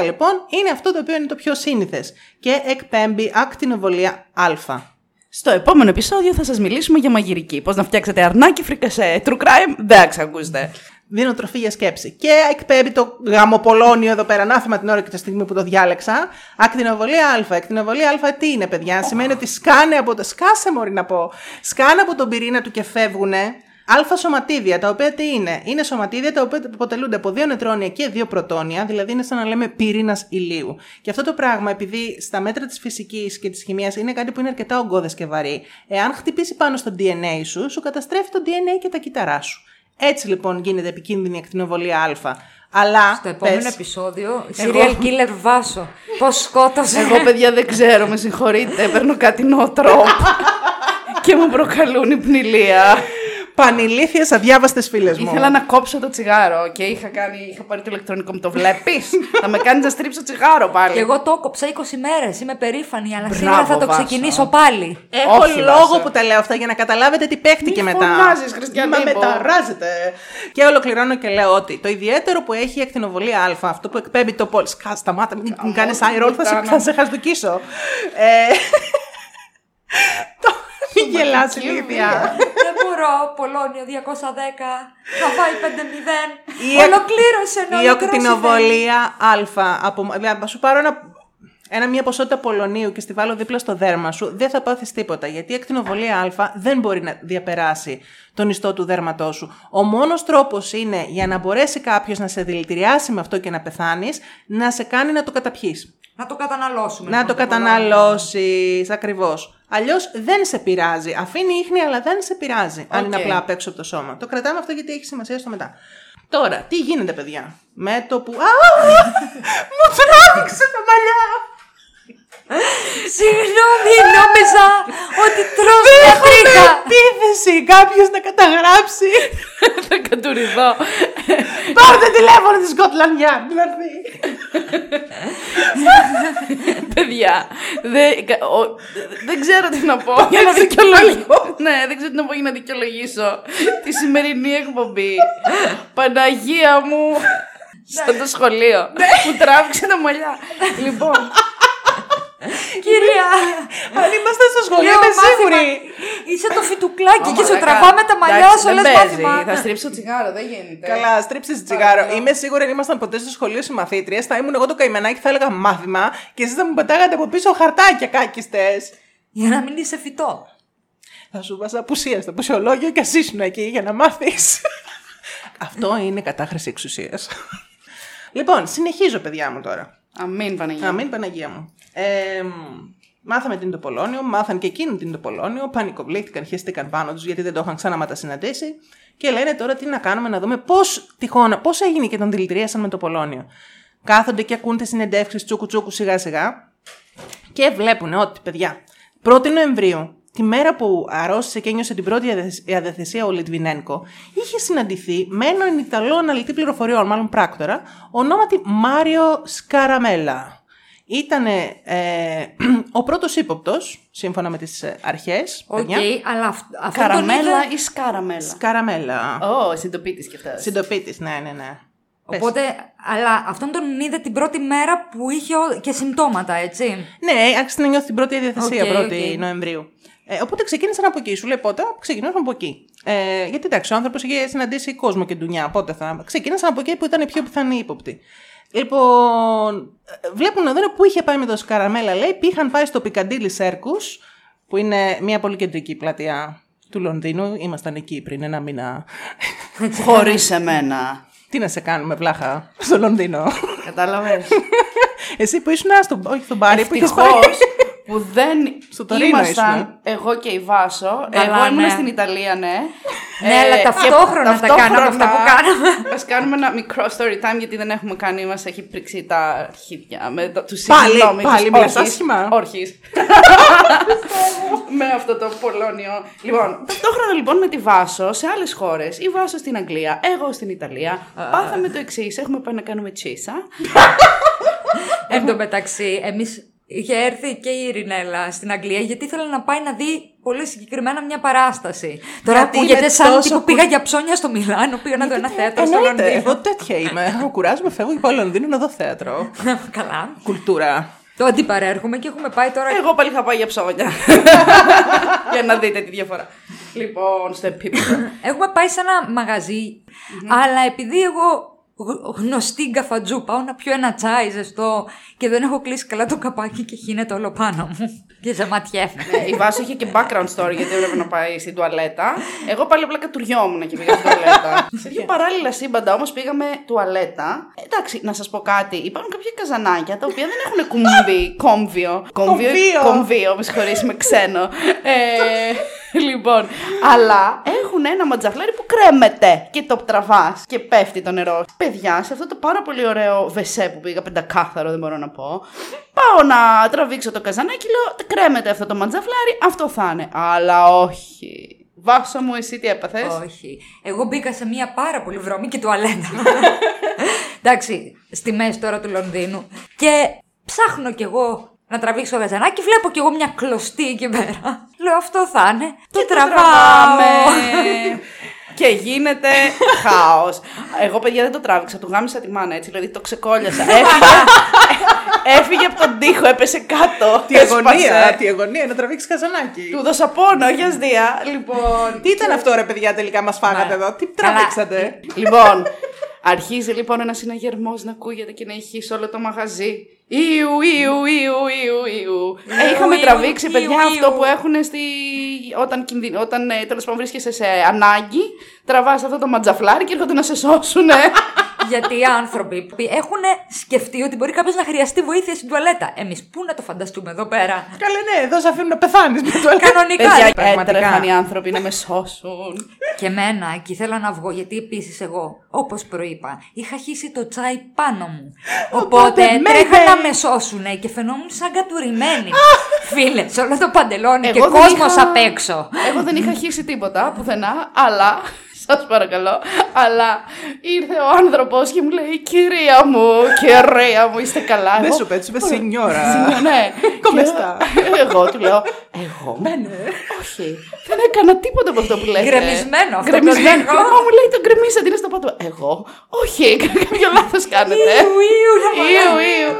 210 λοιπόν είναι αυτό το οποίο είναι το πιο σύνηθες και εκπέμπει ακτινοβολία Α. Στο επόμενο επεισόδιο θα σας μιλήσουμε για μαγειρική. Πώς να φτιάξετε αρνάκι φρικασέ. True crime, δεν θα ξακούσετε. Δίνω τροφή για σκέψη. Και εκπέμπει το γαμοπολόνιο εδώ πέρα, ανάθεμα την ώρα και τη στιγμή που το διάλεξα. Ακτινοβολία Α. Ακτινοβολία Α τι είναι, παιδιά; Σημαίνει ότι σκάνε από το. Σκάσε, μωρή να πω. Σκάνε από τον πυρήνα του και φεύγουνε. Αλφα σωματίδια, τα οποία τι είναι; Είναι σωματίδια τα οποία αποτελούνται από δύο νετρόνια και δύο πρωτόνια, δηλαδή είναι σαν να λέμε πυρήνας ηλίου. Και αυτό το πράγμα, επειδή στα μέτρα της φυσικής και της χημίας είναι κάτι που είναι αρκετά ογκώδες και βαρύ, εάν χτυπήσει πάνω στο DNA σου, σου καταστρέφει το DNA και τα κύτταρά σου. Έτσι λοιπόν γίνεται επικίνδυνη η ακτινοβολία Α. Αλλά. Στο επόμενο πες, επεισόδιο, serial killer Βάσο. Πώς σκότωσε. Εγώ, παιδιά, δεν ξέρω, με συγχωρείτε. Παίρνω κάτι νοοτρόπ. και μου προκαλούν υπνηλία. Πανηλήθειες αδιάβαστες φίλες μου. Ήθελα να κόψω το τσιγάρο και είχα, κάνει, είχα πάρει το ηλεκτρονικό μου. Το βλέπεις; θα με κάνεις να στρίψω τσιγάρο πάλι. Και εγώ το έκοψα 20 μέρες. Είμαι περήφανη, αλλά Μπράβο, σήμερα θα το Βάσο. ξεκινήσω πάλι. Έχω Όχι, λόγο Βάσο. που τα λέω αυτά για να καταλάβετε τι παίχτηκε Μη μετά. φωνάζεις, Χριστιανή Μα μου. μεταράζεται. Και ολοκληρώνω και λέω ότι το ιδιαίτερο που έχει η ακτινοβολία Α, αυτό που εκπέμπει το πόλ. Σκά, σταμάτα, μην μου κάνεις eye roll, θα σε, κάνω. θα σε χαστοκίσω. ε, το, μην γελάς Σωματική ηλίθεια. Δεν μπορώ, Πολώνιο 210. Θα φάει 5-0. Η εκ- Ολοκλήρωσε να Η ακτινοβολία Α. Από, δηλαδή, θα σου πάρω ένα, ένα, μια ποσότητα πολωνίου και στη βάλω δίπλα στο δέρμα σου, δεν θα πάθεις τίποτα. Γιατί η ακτινοβολία Α δεν μπορεί να διαπεράσει τον ιστό του δέρματός σου. Ο μόνος τρόπος είναι για να μπορέσει κάποιος να σε δηλητηριάσει με αυτό και να πεθάνεις, να σε κάνει να το καταπιείς. Να το καταναλώσουμε. Να λοιπόν, το Πολώνιο. καταναλώσεις ακριβώς. Αλλιώς δεν σε πειράζει. Αφήνει ίχνη, αλλά δεν σε πειράζει. Αν είναι Οκ. απλά απ' έξω από το σώμα. Το κρατάμε αυτό γιατί έχει σημασία στο μετά. Τώρα, τι γίνεται, παιδιά; Με το που. Α! Μου τράβηξε τα μαλλιά! Συγγνώμη, νόμιζα ότι τρως μια Έχουμε τρίχα. επίθεση! Κάποιος να καταγράψει. Θα κατουριδώ. Πάρτε τηλέφωνο τη Scotland Yard να έρθει. Παιδιά, δεν, κα- ο- δεν ξέρω τι να πω για να Εντάξει, δικαιολογήσω. ναι, δεν ξέρω τι να πω για να δικαιολογήσω τη σημερινή εκπομπή. Παναγία μου. Σαν το σχολείο. Μου τράβηξε τα μαλλιά. λοιπόν, Κυρία. Αν είμαστε στο σχολείο, λέω είμαι μάθημα. σίγουρη. Είσαι το φιτουκλάκι και σου μαλάκα. τραβάμε τα μαλλιά Εντάξει, σου, δεν λες παίζει. μάθημα. Θα στρίψω τσιγάρο, δεν γίνεται. Καλά, στρίψε τσιγάρο. Είμαι σίγουρη αν ήμασταν ποτέ στο σχολείο συμμαθήτριες, θα ήμουν εγώ το καημενάκι, θα έλεγα μάθημα και εσείς θα μου πετάγατε από πίσω χαρτάκια κάκιστες. Για να μην είσαι φυτό. Θα σου βάζα απουσία στο πουσιολόγιο και εσύ ήσουν εκεί για να μάθεις. Αυτό είναι κατάχρηση εξουσίας. λοιπόν, συνεχίζω, παιδιά μου τώρα. Αμήν, Παναγία. Να μην Παναγία μου. Ε, μάθαμε τι είναι το Πολώνιο, μάθαν και εκείνοι τι είναι το Πολώνιο, πανικοβλήθηκαν, χαίστηκαν πάνω τους γιατί δεν το είχαν ξαναματασυναντήσει και λένε τώρα τι να κάνουμε να δούμε πώς τυχόν, πώς έγινε και τον δηλητηρίασαν με το Πολώνιο. Κάθονται και ακούν τις συνεντεύξεις τσούκου τσούκου σιγά σιγά και βλέπουν ότι, παιδιά, 1η Νοεμβρίου, τη μέρα που αρρώστησε και ένιωσε την πρώτη αδιαθεσ- αδιαθεσία ο Λιτβινένκο, είχε συναντηθεί με έναν Ιταλό αναλυτή πληροφοριών, μάλλον πράκτορα, ονόματι Μάριο Σκαραμέλα. Ήταν ο πρώτος ύποπτος, σύμφωνα με τις ε, αρχές. Οκ, παιδιά. αλλά αυ- αυτό τον Σκαραμέλα είδε- ή Σκαραμέλα. Σκαραμέλα. Ω, συντοπίτης κι αυτά. Συντοπίτης, ναι, ναι, ναι. Πες. Οπότε, αλλά αυτόν τον είδε την πρώτη μέρα που είχε ο- και συμπτώματα, έτσι. Ναι, άρχισε να νιώθει την πρώτη αδιαθεσία, Οκ, 1η οκ. Νοεμβρίου. Ε, οπότε ξεκίνησαν από εκεί. Σου λέει πότε, ξεκινήσαν από εκεί. Ε, γιατί εντάξει, ο άνθρωπος είχε συναντήσει κόσμο και ντουνιά. Πότε θα. Ξεκίνησαν από εκεί που ήταν οι πιο πιθανοί ύποπτοι. Λοιπόν, ε, βλέπουν να δουν πού είχε πάει με το Σκαραμέλα, λέει. Είχαν πάει στο Piccadilly Circus, που είναι μια πολύ κεντρική πλατεία του Λονδίνου. Ήμασταν εκεί πριν ένα μήνα. Χωρίς εμένα. Τι να σε κάνουμε, βλάχα, στο Λονδίνο. Κατάλαβε. Εσύ που ήσουν στο, όχι στον Μπάρι, που είχες Ευτυχώς πάει. Που δεν Στο Τωρίνο ήμασταν ήσουν. εγώ και η Βάσο. Καλά, εγώ ήμουν ναι. στην Ιταλία, ναι. Ναι, αλλά ταυτόχρονα τα κάναμε αυτά που κάναμε. Α κάνουμε ένα μικρό story time γιατί δεν έχουμε κάνει, μας έχει πρίξει τα αρχίδια. Με το, τους Πάλι, συγγνώμη, πάλι τους μιλάς όρχης. άσχημα. Όρχης. με αυτό το Πολώνιο. Λοιπόν, ταυτόχρονα λοιπόν με τη Βάσο σε άλλες χώρες. Η Βάσο στην Αγγλία, εγώ στην Ιταλία. Πάθαμε το εξής. Έχουμε πάει να κάνουμε τσίσα. Εν τω μεταξύ, εμείς είχε έρθει και η Ειρηνέλα στην Αγγλία γιατί ήθελε να πάει να δει πολύ συγκεκριμένα μια παράσταση. Τώρα Γιατί ακούγεται είναι σαν τόσο τύπου κου- πήγα για ψώνια στο Μιλάνο, πήγα να δω ένα θέατρο στο Εννοείται, Λονδίνο. εγώ τέτοια είμαι. Εγώ κουράζομαι, φεύγω και πάω Λονδίνο να δω θέατρο. Καλά. Κουλτούρα. Το αντιπαρέρχομαι και έχουμε πάει τώρα. Εγώ πάλι θα πάω για ψώνια. για να δείτε τη διαφορά. Λοιπόν, στο επίπεδο. Έχουμε πάει σε ένα μαγαζί, αλλά επειδή εγώ γ- γνωστή γκαφατζού πάω να πιω ένα τσάι ζεστό και δεν έχω κλείσει καλά το καπάκι και χύνεται όλο πάνω μου. Και σε ματιέφε. Ε, η Βάση είχε και background story γιατί έπρεπε να πάει στην τουαλέτα. Εγώ πάλι απλά κατουριόμουν και πήγα στην τουαλέτα. Σε δύο παράλληλα σύμπαντα όμως πήγαμε τουαλέτα. Ε, Εντάξει, να σας πω κάτι. Υπάρχουν κάποια καζανάκια τα οποία δεν έχουν κουμπί, κόμβιο. Κομβίο. Κομβίο, με συγχωρείς, είμαι ξένο. Ε, λοιπόν, αλλά έχουν ένα ματζαφλάρι που κρέμεται και το τραβάς και πέφτει το νερό. Παιδιά, σε αυτό το πάρα πολύ ωραίο βεσέ που πήγα, πεντακάθαρο δεν μπορώ να πω. Πάω να τραβήξω το καζανάκι, λέω κρέμεται αυτό το ματζαφλάρι, αυτό θα είναι. Αλλά όχι. Βάσο μου, εσύ τι έπαθες; Όχι. Εγώ μπήκα σε μια πάρα πολύ βρώμικη τουαλέτα. Εντάξει, στη μέση τώρα του Λονδίνου. Και ψάχνω κι εγώ να τραβήξω γαζανάκι, βλέπω κι εγώ μια κλωστή εκεί πέρα. Λέω αυτό θα είναι. Και, τραβάω. τραβάμε. και γίνεται χάος. Εγώ, παιδιά, δεν το τράβηξα. Του γάμισα τη μάνα έτσι, δηλαδή το ξεκόλιασα. Έφυγε, έφυγε από τον τοίχο, έπεσε κάτω. Τι αγωνία, έσπασε. τι αγωνία να τραβήξει καζανάκι. Του δώσα πόνο, όχι αστεία. Λοιπόν. Τι ήταν αυτό ρε παιδιά τελικά μας φάγατε εδώ, τι Καλά. τραβήξατε; λοιπόν, αρχίζει λοιπόν ένας συναγερμός να ακούγεται και να έχει σε όλο το μαγαζί. Ιου, ιου, ιου, ιου, ιου. Ε, είχαμε Ιου, τραβήξει, ιου, παιδιά, ιου. αυτό που έχουν στη. Όταν, κινδυ... όταν ε, τέλος πάντων βρίσκεσαι σε ανάγκη, τραβάς αυτό το ματζαφλάρι και έρχονται να σε σώσουν. Γιατί οι άνθρωποι έχουν σκεφτεί ότι μπορεί κάποιος να χρειαστεί βοήθεια στην τουαλέτα. Εμείς πού να το φανταστούμε εδώ πέρα; Καλέ ναι, εδώ σε αφήνουν να πεθάνεις με το Κανονικά. Παιδιά, ρε, πραγματικά. έτρεχαν οι άνθρωποι να με σώσουν. Και εμένα, και ήθελα να βγω, γιατί επίσης εγώ, όπως προείπα, είχα χύσει το τσάι πάνω μου. Οπότε Οπότε, τρέχα mayday. να με σώσουν και φαινόμουν σαν κατουρημένη. Φίλε, σε όλο το παντελόνι και Εγώ δεν κόσμος είχα- απ' έξω. Εγώ δεν είχα χύσει τίποτα πουθενά, αλλά. Σας παρακαλώ. Αλλά ήρθε ο άνθρωπος και μου λέει: Κυρία μου, κυρία μου, είστε καλά. Δεν Εγώ- σου πέτσε, είπε σινιόρα. Ναι. Come Και sta? Εγώ του λέω: Εγώ. Όχι. Δεν έκανα τίποτα από αυτό που λέτε. Γκρεμισμένο αυτό το Γκρεμισμένο. λίγο. Μα μου λέει: Το γκρεμίσατε, είναι στο πάτο. Εγώ. Όχι, κάποιο λάθος κάνετε. Ιου, ιου, να Ιου,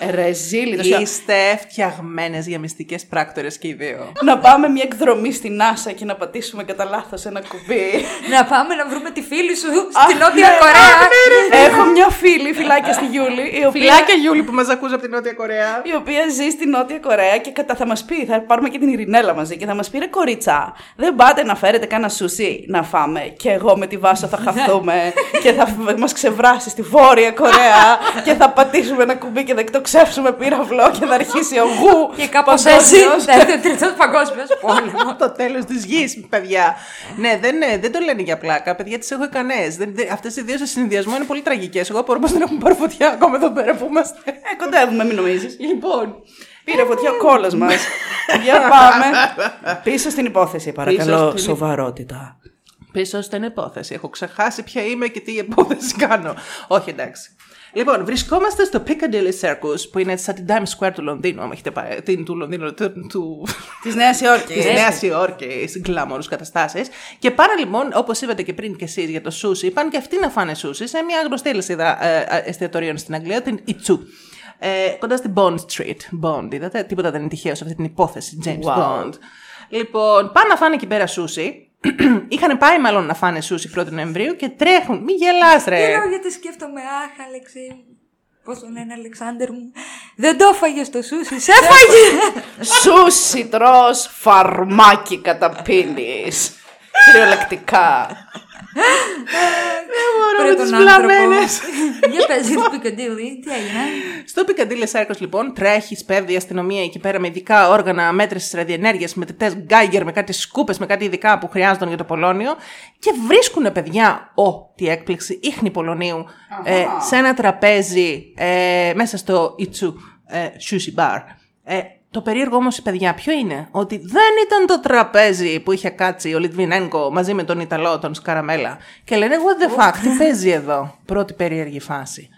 μαλάκα. ιου. Ε, Ρεζίλη. το σιωπ- Είστε φτιαγμένες για μυστικές πράκτορες και οι δύο. Να πάμε μια εκδρομή στην NASA και να πατήσουμε κατά λάθος ένα κουμπί. Να πάμε να βρούμε τη φίλη σου στην Αχ, Νότια ναι, Κορέα. αχ, ναι, ρε. Έχω μια φίλη, φυλάκια στη Γιούλη, η οποία, Φιλάκια Γιούλη που μας ακούς από την Νότια Κορέα. η οποία ζει στη Νότια Κορέα και κατά θα μας πει, θα πάρουμε και την Ειρηνέλα μαζί και θα μας πει ρε κορίτσα, δεν πάτε να φέρετε κάνα σουσί να φάμε. Και εγώ με τη Βάσο θα χαθούμε και θα μας ξεβράσει στη Βόρεια Κορέα και θα πατήσουμε ένα κουμπί και θα εκτοξεύσουμε πύραυλο και θα αρχίσει ο γου. Και κάπως έτσι παγκόσμιος. θα έρθει ο τρίτο παγκόσμιος πόλεμος. Το τέλος της γης, παιδιά. ναι, δεν, ναι, δεν το λένε για πλάκα. Παιδιά, τις έχω ικανές. Δεν, δεν, αυτές οι δύο σε συνδυασμό είναι πολύ τραγικές. Εγώ απορώ πως δεν έχουν πάρει φωτιά ακόμα εδώ πέρα που είμαστε. Ε, κοντεύουμε, μην νομίζεις. λοιπόν, Πήρε φωτιά ο κόλος μας. Για πάμε. Πίσω στην υπόθεση, παρακαλώ. στην- Σοβαρότητα. Πίσω στην υπόθεση. Έχω ξεχάσει ποια είμαι και τι υπόθεση κάνω. Όχι, εντάξει. Λοιπόν, βρισκόμαστε στο Piccadilly Circus, που είναι σαν την Times Square του Λονδίνου, άμα έχετε πάει. Την, του Λονδίνου, του, του, Της Νέας Υόρκης. της Νέας Υόρκης, γκλάμορου καταστάσεις. Και πάρα λοιπόν, όπως είπατε και πριν και εσείς για το σούσι, πάνε και αυτοί να φάνε σούσι σε μια γνωστή αλυσίδα ε, ε, εστιατορίων στην Αγγλία, την Ιτσού. Ε, κοντά στην Bond Street. Bond, είδατε; Τίποτα δεν είναι τυχαίο σε αυτή την υπόθεση. James Wow. Bond. Λοιπόν, πάνε να φάνε εκεί πέρα σούσι. Είχαν πάει μάλλον να φάνε σούσι 1η Νοεμβρίου και τρέχουν. Μην γελάς ρε. Γελάω γιατί σκέφτομαι, αχ, Αλεξή μου. Πώς τον λένε, Αλεξάνδρ μου. Δεν το έφαγες στο σούσι, σε έφαγε! Σούσι τρως, φαρμάκι καταπίνεις. Κυριολεκτικά. Βρε με τον τις άνθρωπο. βλαμμένες. Για πες για το Πικαντήλι, τι έγινε; Στο Πικαντήλε Σάρκος, λοιπόν, τρέχει, σπέβδει η αστυνομία εκεί πέρα με ειδικά όργανα μέτρηση ραδιενέργειας, μετρητέ Γκάιγκερ, με κάτι σκούπες, με κάτι ειδικά που χρειάζονταν για το Πολώνιο. Και βρίσκουν παιδιά, ο, τι έκπληξη, ίχνη Πολωνίου, ε, σε ένα τραπέζι ε, μέσα στο Ιτσου ε, Sushi Bar. Ε, το περίεργο όμως, παιδιά, ποιο είναι, ότι δεν ήταν το τραπέζι που είχε κάτσει ο Λιτβινέγκο μαζί με τον Ιταλό, τον Σκαραμέλα. Και λένε, what the fuck, τι παίζει εδώ; Πρώτη περίεργη φάση.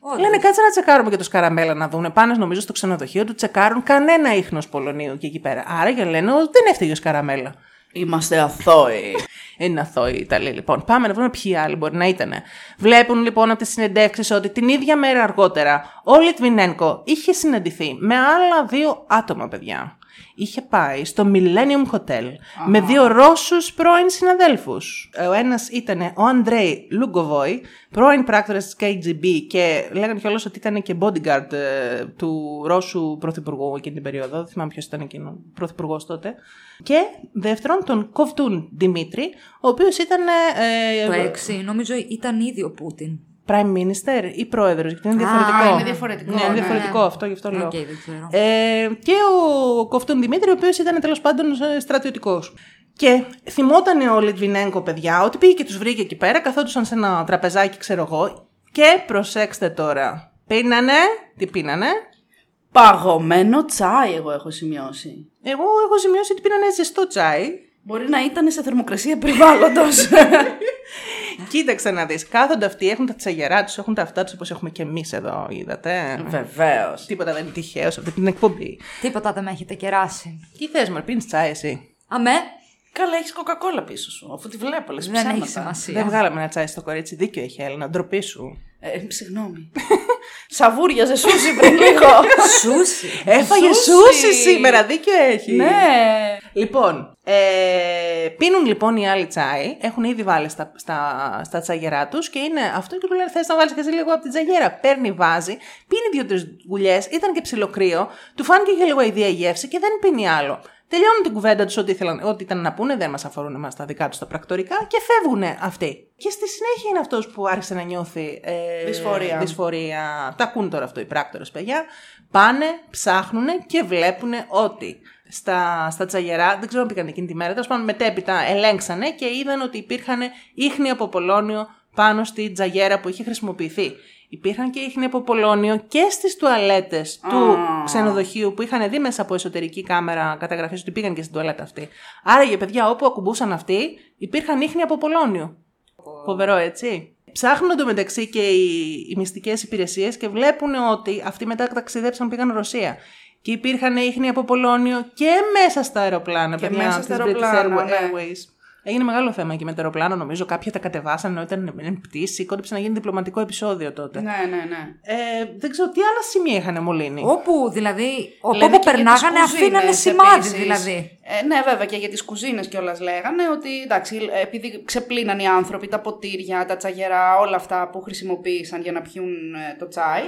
Όντως. Λένε κάτσε να τσεκάρουμε και το Σκαραμέλα να δούνε. Πάνε νομίζω στο ξενοδοχείο του τσεκάρουν κανένα ίχνος Πολωνίου και εκεί πέρα. Άρα και λένε ότι δεν έφταιγε ο Σκαραμέλα. Είμαστε αθώοι. Είναι αθώοι οι Ιταλοί λοιπόν. Πάμε να βρούμε ποιοι άλλοι μπορεί να ήταν. Βλέπουν λοιπόν από τις συνεντεύξεις ότι την ίδια μέρα αργότερα ο Λιτβινένκο είχε συναντηθεί με άλλα δύο άτομα, παιδιά. Είχε πάει στο Millennium Hotel με δύο Ρώσους πρώην συναδέλφους. Ο ένας ήταν ο Αντρέι Λουγκοβόη, πρώην πράκτορας της KGB και λέγανε κιόλας ότι ήταν και bodyguard ε, του Ρώσου πρωθυπουργού εκείνη την περίοδο. Δεν θυμάμαι ποιος ήταν εκείνο, πρωθυπουργός τότε. Και δεύτερον τον Κοβτούν Δημήτρη, ο οποίος ήταν ε, Το 6, νομίζω ήταν ήδη ο Πούτιν. Prime minister ή πρόεδρος, γιατί είναι Α, διαφορετικό. είναι διαφορετικό, Ναι, είναι ναι. διαφορετικό αυτό, γι' αυτό λέω. Οκ, δεν ξέρω. Ε, και ο Κοβτούν Δημήτρη, ο οποίος ήταν τέλος πάντων στρατιωτικός. Και θυμόταν ο Λιτβινένκο, παιδιά, ότι πήγε και τους βρήκε εκεί πέρα, καθόντουσαν σε ένα τραπεζάκι, ξέρω εγώ. Και προσέξτε τώρα. Πίνανε. Τι πίνανε; Παγωμένο τσάι, εγώ έχω σημειώσει. Εγώ έχω σημειώσει ότι πίνανε ζεστό τσάι. Μπορεί να ήταν σε θερμοκρασία περιβάλλοντος. Κοίταξε να δεις. Κάθονται αυτοί, έχουν τα τσαγερά τους, έχουν τα αυτά τους όπως έχουμε και εμείς εδώ, είδατε. Βεβαίως. Τίποτα δεν είναι τυχαίος σε αυτή την εκπομπή. Τίποτα δεν με έχετε κεράσει. Τι θες, Μαρ, πίνεις τσάι εσύ; Αμέ, Καλά, έχεις κοκακόλα πίσω σου, αφού τη βλέπω, λες δεν έχει σημασία. Δεν βγάλαμε ένα τσάι στο κορίτσι. Δίκιο έχει, Έλληνα. Ντροπή σου. Ε, συγγνώμη. Σαβούριαζε σούσι πριν λίγο. Σούσι. Έφαγε Σούσι. σούσι σήμερα, δίκιο έχει. ναι. Λοιπόν, ε, πίνουν λοιπόν οι άλλοι τσάι, έχουν ήδη βάλει στα, στα, στα τσαγερά τους και είναι αυτό και του λένε: Θες να βάλεις και εσύ λίγο από την τσαγέρα. Παίρνει, βάζει, πίνει δύο-τρεις γουλιές, ήταν και ψιλοκρύο, του φάνηκε και λίγο η γεύση και δεν πίνει άλλο. Τελειώνουν την κουβέντα τους, ό,τι, ήθελαν, ό,τι ήταν να πούνε, δεν μας αφορούν εμάς τα δικά τους τα πρακτορικά και φεύγουν αυτοί. Και στη συνέχεια είναι αυτός που άρχισε να νιώθει ε, Δυσφορία. δυσφορία. Τα ακούν τώρα αυτό οι πράκτορες, παιδιά. Πάνε, ψάχνουν και βλέπουν ότι στα, στα τσαγερά, δεν ξέρω αν πήγαν εκείνη τη μέρα, τέλος πάντων μετέπειτα ελέγξανε και είδαν ότι υπήρχαν ίχνη από πολώνιο πάνω στη τζαγέρα που είχε χρησιμοποιηθεί. Υπήρχαν και ίχνη από πολώνιο και στις τουαλέτες του ξενοδοχείου που είχαν δει μέσα από εσωτερική κάμερα καταγραφές ότι πήγαν και στην τουαλέτα αυτή. Άρα για παιδιά όπου ακουμπούσαν αυτοί υπήρχαν ίχνη από πολώνιο. Φοβερό έτσι. Ψάχνουν το μεταξύ και οι, οι μυστικές υπηρεσίες και βλέπουν ότι αυτοί μετά ταξιδέψαν πήγαν Ρωσία. Και υπήρχαν ίχνη από Πολώνιο και μέσα στα αεροπλάνα. Και παιδιά, μέσα της στα British αεροπλάνα, Airwa- ναι. Airways. Έγινε μεγάλο θέμα και με το αεροπλάνο, νομίζω. Κάποια τα κατεβάσανε ενώ ήταν εν πτήση. Κόντυψε να γίνει διπλωματικό επεισόδιο τότε. Ναι, ναι, ναι. Ε, δεν ξέρω τι άλλα σημεία είχαν μολύνει. Όπου δηλαδή, όπου Λένε όπου και για τις περνάγανε κουζίνες αφήνανε σημάδι επίσης. δηλαδή. Ε, ναι, βέβαια και για τις κουζίνες κιόλας λέγανε ότι εντάξει, επειδή ξεπλύναν οι άνθρωποι τα ποτήρια, τα τσαγερά, όλα αυτά που χρησιμοποίησαν για να πιούν ε, το τσάι.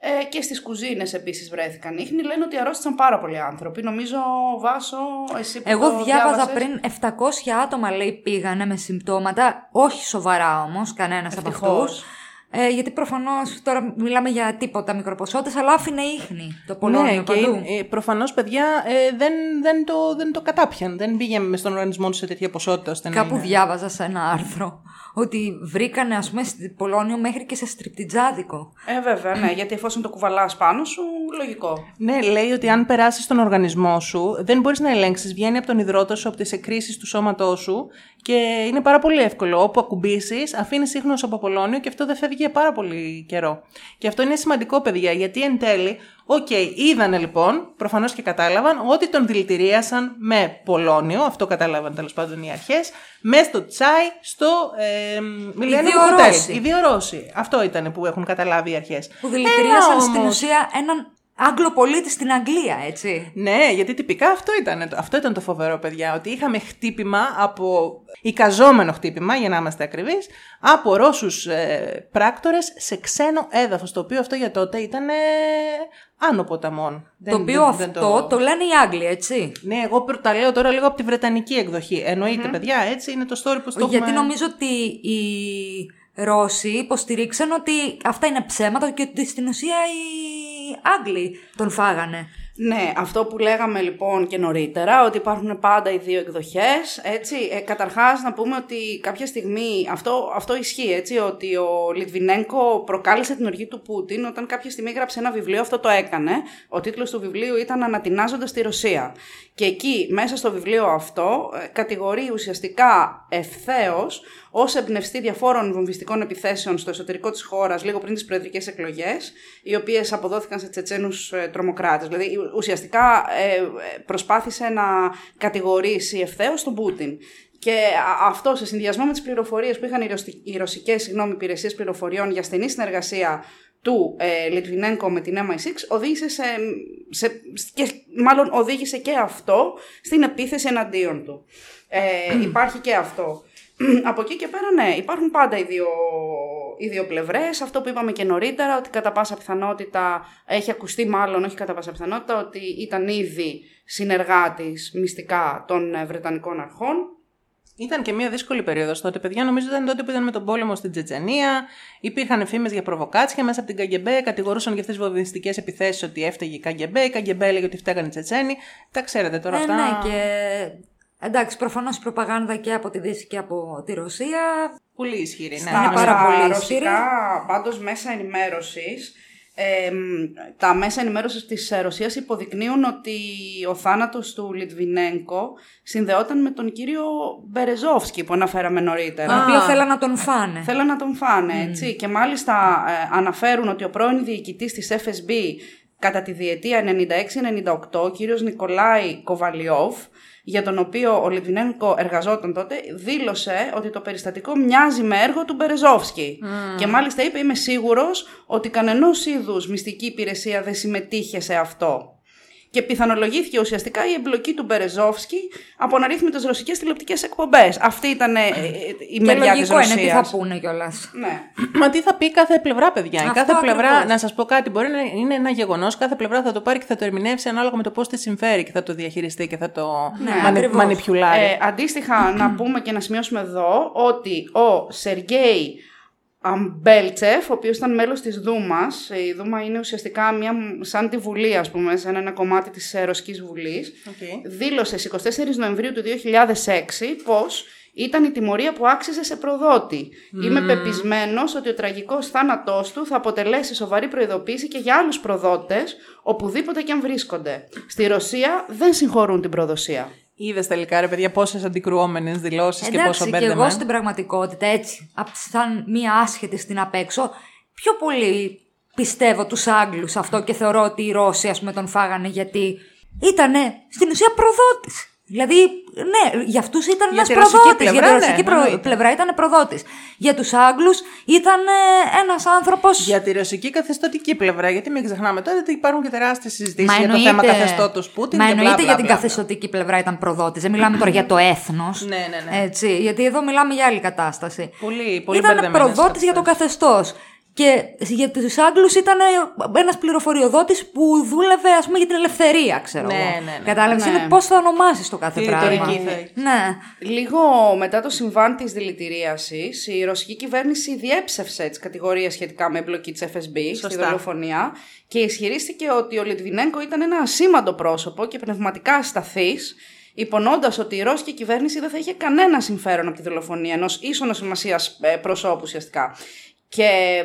Ε, και στις κουζίνες επίσης βρέθηκαν ίχνη. Λένε ότι αρρώστησαν πάρα πολλοί άνθρωποι. Νομίζω, Βάσο, εσύ που Εγώ το διάβαζα διάβασες, πριν 700 άτομα λέει πήγανε με συμπτώματα, όχι σοβαρά όμως, κανένας από Ευτυχώς. αυτούς. Ε, γιατί προφανώς τώρα μιλάμε για τίποτα μικροποσότητες, αλλά άφηνε ίχνη το πολόνιο ναι, και παντού. ε, προφανώς, παιδιά, ε, δεν, δεν, το, δεν το κατάπιαν. Δεν πήγε μες στον οργανισμό τους σε τέτοια ποσότητα. ώστε να Κάπου είναι- διάβαζα σε ένα άρθρο ότι βρήκανε ας πούμε πολώνιο μέχρι και σε στριπτιτζάδικο. Ε, βέβαια, ναι, γιατί εφόσον το κουβαλάς πάνω σου, λογικό. Ναι, λέει ότι αν περάσεις τον οργανισμό σου, δεν μπορείς να ελέγξεις. Βγαίνει από τον ιδρώτα σου, από τις εκκρίσεις του σώματός σου και είναι πάρα πολύ εύκολο. Όπου ακουμπήσεις, αφήνεις ίχνος από πολώνιο και αυτό δεν φεύγει για πάρα πολύ καιρό. Και αυτό είναι σημαντικό, παιδιά, γιατί εν τέλει, οκ, είδανε λοιπόν, προφανώς και κατάλαβαν, ότι τον δηλητηρίασαν με πολώνιο, αυτό κατάλαβαν τέλος πάντων οι αρχές, μέσα στο τσάι στο ε, Millennium δύο Hotel. Ρώσοι. Οι δύο Ρώσοι. Αυτό ήταν που έχουν καταλάβει οι αρχές. Που δηλητηρίασαν στην ουσία έναν Άγγλο-πολίτης στην Αγγλία, έτσι. Ναι, γιατί τυπικά αυτό ήταν, αυτό ήταν το φοβερό, παιδιά. Ότι είχαμε χτύπημα από. εικαζόμενο χτύπημα, για να είμαστε ακριβείς, από Ρώσους ε, πράκτορες σε ξένο έδαφος. Το οποίο αυτό για τότε ήταν ε, άνω ποταμών. Το οποίο αυτό το... λένε οι Άγγλοι, έτσι. Ναι, εγώ τα λέω τώρα λίγο από τη βρετανική εκδοχή. Εννοείται, παιδιά, έτσι είναι το story που στο Γιατί νομίζω ότι οι Ρώσοι υποστηρίξαν ότι αυτά είναι ψέματα και ότι στην ουσία οι Άγγλοι τον φάγανε. Ναι, αυτό που λέγαμε λοιπόν και νωρίτερα, ότι υπάρχουν πάντα οι δύο εκδοχές, έτσι. Ε, καταρχάς να πούμε ότι κάποια στιγμή, αυτό, αυτό ισχύει, έτσι, ότι ο Λιτβινέγκο προκάλεσε την οργή του Πούτιν όταν κάποια στιγμή γράψε ένα βιβλίο, αυτό το έκανε. Ο τίτλος του βιβλίου ήταν «Ανατινάζοντας τη Ρωσία». Και εκεί, μέσα στο βιβλίο αυτό, ε, κατηγορεί ουσιαστικά ευθέως ως εμπνευστή διαφόρων βομβιστικών επιθέσεων στο εσωτερικό της χώρας λίγο πριν τις προεδρικές εκλογές, οι οποίες αποδόθηκαν σε τσετσένους ε, τρομοκράτες. Δηλαδή, ουσιαστικά ε, προσπάθησε να κατηγορήσει ευθέως τον Πούτιν. Και αυτό σε συνδυασμό με τις πληροφορίες που είχαν οι ρωσικές υπηρεσίες πληροφοριών για στενή συνεργασία του ε, Λιτβινέγκο με την MI6 οδήγησε σε, σε, και μάλλον οδήγησε και αυτό στην επίθεση εναντίον του. Ε, υπάρχει και αυτό. Από εκεί και πέρα, ναι, υπάρχουν πάντα οι δύο, οι δύο πλευρές. Αυτό που είπαμε και νωρίτερα, ότι κατά πάσα πιθανότητα, έχει ακουστεί μάλλον, όχι κατά πάσα πιθανότητα, ότι ήταν ήδη συνεργάτης μυστικά των ε, Βρετανικών αρχών ήταν και μια δύσκολη περίοδος τότε. Παιδιά, νομίζω ήταν τότε που ήταν με τον πόλεμο στην Τσετσενία. Υπήρχαν φήμες για προβοκάτσια μέσα από την Καγκεμπέ. Κατηγορούσαν για αυτές τις βομβιστικές επιθέσεις ότι έφταιγε η Καγκεμπέ. Η Καγκεμπέ έλεγε ότι φταίγανε οι Τσετσένοι. Τα ξέρετε τώρα ε, αυτά. Ναι, και εντάξει, προφανώς η προπαγάνδα και από τη Δύση και από τη Ρωσία. Πολύ ισχυρή. Ναι, είναι πάρα πολύ ισχυρή. Πάντως μέσα ενημέρωσης τα μέσα ενημέρωσης της ε, Ρωσίας υποδεικνύουν ότι ο θάνατος του Λιτβινέγκο συνδεόταν με τον κύριο Μπερεζόφσκι που αναφέραμε νωρίτερα. Ο οποίο θέλαν να τον φάνε. Θέλαν να τον φάνε, έτσι. Και μάλιστα ε, αναφέρουν ότι ο πρώην διοικητής της FSB κατά τη διετία 96-98, ο κύριος Νικολάη Κοβαλιόφ, για τον οποίο ο Λιτβινένκο εργαζόταν τότε, δήλωσε ότι το περιστατικό μοιάζει με έργο του Μπερεζόφσκι. Και μάλιστα είπε: Είμαι σίγουρος ότι κανενός είδους μυστική υπηρεσία δεν συμμετείχε σε αυτό και πιθανολογήθηκε ουσιαστικά η εμπλοκή του Μπερεζόφσκι από αναρρύθμιτες ρωσικές τηλεοπτικές εκπομπές. Αυτή ήταν ε, ε, η μεριά της Ρωσία. είναι τι θα πούνε κιόλας. Ναι. Μα τι θα πει κάθε πλευρά, παιδιά. Αυτό κάθε πλευρά, να σας πω κάτι, μπορεί να είναι ένα γεγονός, κάθε πλευρά θα το πάρει και θα το ερμηνεύσει ανάλογα με το πώς της συμφέρει και θα το διαχειριστεί και θα το ναι, μανιπιουλάρει. Ε, αντίστοιχα, να πούμε και να σημειώσουμε εδώ ότι ο Σεργέη Αμπέλτσεφ, ο οποίος ήταν μέλος της Δούμας. Η Δούμα είναι ουσιαστικά μια, σαν τη Βουλή, ας πούμε, σαν ένα κομμάτι της ε, Ρωσικής Βουλής. Okay. Δήλωσε στις 24 Νοεμβρίου του 2006 πως ήταν η τιμωρία που άξιζε σε προδότη. Είμαι πεπισμένος ότι ο τραγικός θάνατός του θα αποτελέσει σοβαρή προειδοποίηση και για άλλους προδότες, οπουδήποτε και αν βρίσκονται. Στη Ρωσία δεν συγχωρούν την προδοσία. Είδες τελικά, ρε παιδιά, πόσες αντικρουόμενες δηλώσεις και πόσο μπέρδεμα. Και εγώ στην πραγματικότητα, έτσι, σαν μία άσχετη στην απέξω, πιο πολύ πιστεύω τους Άγγλους αυτό και θεωρώ ότι οι Ρώσοι, ας πούμε, τον φάγανε γιατί ήταν στην ουσία προδότης. Δηλαδή, ναι, για αυτούς ήταν ένας προδότης. Για τη ρωσική ναι, πλευρά ήταν προδότης. Για τους Άγγλους ήταν ε, ένας άνθρωπο. Για τη ρωσική καθεστωτική πλευρά. Γιατί μην ξεχνάμε τώρα ότι υπάρχουν και τεράστιες συζητήσεις για το θέμα καθεστώτος Πούτιν. Μα εννοείται για την καθεστωτική πλευρά ήταν προδότης. Δεν μιλάμε τώρα για το έθνος. Ναι, ναι, ναι. Έτσι, γιατί εδώ μιλάμε για άλλη κατάσταση. Πολύ, πολύ Ήταν προδότης για το καθεστώς. Και για τους Άγγλους ήταν ένας πληροφοριοδότης που δούλευε, ας πούμε, για την ελευθερία, ξέρω ναι, εγώ. Ναι, ναι. Κατάλαβες. Είναι πώς θα ονομάσεις το κάθε πράγμα. Ναι. Λίγο μετά το συμβάν της δηλητηρίασης, η ρωσική κυβέρνηση διέψευσε τις κατηγορίες σχετικά με εμπλοκή της FSB στη δολοφονία και ισχυρίστηκε ότι ο Λιτβινέγκο ήταν ένα ασήμαντο πρόσωπο και πνευματικά ασταθής υπονοώντας ότι η ρώσικη κυβέρνηση δεν θα είχε κανένα συμφέρον από τη δολοφονία ενός ίσονος σημασίας ε, προσώπου ουσιαστικά και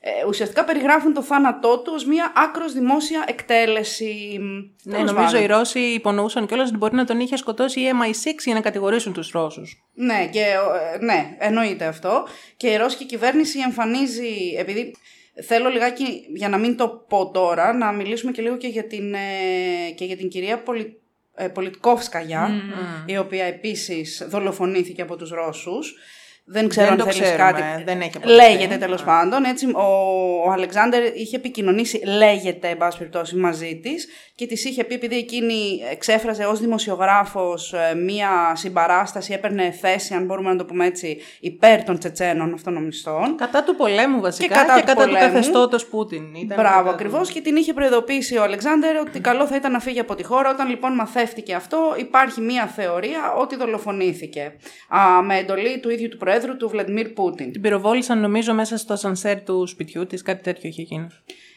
ε, ουσιαστικά περιγράφουν το θάνατό του ως μια άκρος δημόσια εκτέλεση. Ναι, νομίζω οι Ρώσοι υπονοούσαν κιόλας ότι μπορεί να τον είχε σκοτώσει η MI6 για να κατηγορήσουν τους Ρώσους. Ναι, και, ε, ναι, εννοείται αυτό. Και η Ρώσικη κυβέρνηση εμφανίζει, επειδή θέλω λιγάκι, για να μην το πω τώρα, να μιλήσουμε και λίγο και για την, ε, και για την κυρία Πολι, ε, Πολιτικόφσκαγια, η οποία επίσης δολοφονήθηκε από τους Ρώσους. Δεν ξέρω Δεν αν το θέλεις ξέρουμε, κάτι. δεν έχει αποδειχθεί. Λέγεται τέλος πάντων. Έτσι, ο, ο Αλεξάνδρ είχε επικοινωνήσει, λέγεται, εν πάση περιπτώσει, μαζί της και της είχε πει, επειδή εκείνη εξέφραζε ως δημοσιογράφος μία συμπαράσταση, έπαιρνε θέση, αν μπορούμε να το πούμε έτσι, υπέρ των Τσετσένων αυτονομιστών. Κατά του πολέμου βασικά Και κατά και του κατά του πολέμου. καθεστώτος Πούτιν. Ήταν Μπράβο, κατά του- ακριβώς. Και την είχε προειδοποιήσει ο Αλεξάνδρ ότι καλό θα ήταν να φύγει από τη χώρα. Όταν λοιπόν μαθεύτηκε αυτό, υπάρχει μία θεωρία ότι δολοφονήθηκε. Α, με εντολή του ίδιου του Προέδρου, του Βλαντιμίρ Πούτιν. Την πυροβόλησαν νομίζω μέσα στο σανσέρ του σπιτιού της, κάτι τέτοιο είχε γίνει.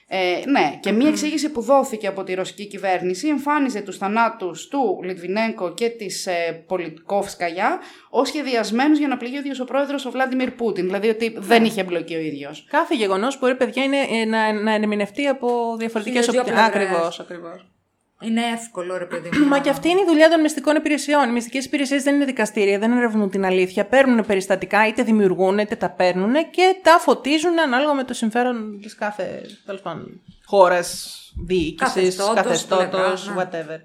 Ε, ναι, και μία εξήγηση που δόθηκε από τη ρωσική κυβέρνηση εμφάνιζε τους θανάτους του Λιτβινέγκο και της ε, Πολιτικόφσκαγια ως σχεδιασμένους για να πληγεί ο ίδιος ο πρόεδρος ο Βλάντιμιρ Πούτιν. Δηλαδή ότι δεν είχε εμπλοκεί ο ίδιος. Κάθε γεγονός που ρε παιδιά είναι ε, να, να ερμηνευτεί από διαφορετικές Και για δύο οπτικέ. πλευρές. Ακριβώ, ακριβώ. Είναι εύκολο, ρε παιδί μου. Μα να- και αυτή είναι η δουλειά των μυστικών υπηρεσιών. Οι μυστικές υπηρεσίες δεν είναι δικαστήρια, δεν ερευνούν την αλήθεια. Παίρνουν περιστατικά, είτε δημιουργούν, είτε τα παίρνουν και τα φωτίζουν ανάλογα με το συμφέρον της κάθε χώρας, διοίκησης, Καθεστώτος, καθεστώτος, πλευράς, ναι. whatever.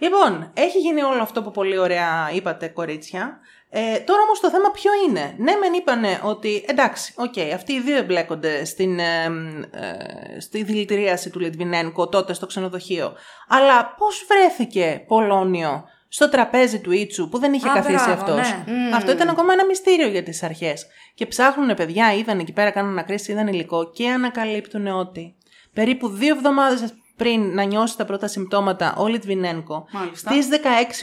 Λοιπόν, έχει γίνει όλο αυτό που πολύ ωραία είπατε, κορίτσια. Ε, τώρα όμως το θέμα ποιο είναι; Ναι, μεν είπανε ότι εντάξει, οκ, αυτοί οι δύο εμπλέκονται στην, ε, ε, στη δηλητηρίαση του Λιτβινένκο τότε στο ξενοδοχείο. Αλλά πώς βρέθηκε Πολώνιο στο τραπέζι του Ήτσου που δεν είχε Α, καθίσει μπράβο, αυτός; ναι. Αυτό ήταν ακόμα ένα μυστήριο για τις αρχές. Και ψάχνουν παιδιά, είδαν εκεί πέρα, κάνουν ανακρίσεις, είδαν υλικό και ανακαλύπτουν ότι περίπου δύο εβδομάδες πριν να νιώσει τα πρώτα συμπτώματα ο Λιτβινένκο, Μάλιστα. στις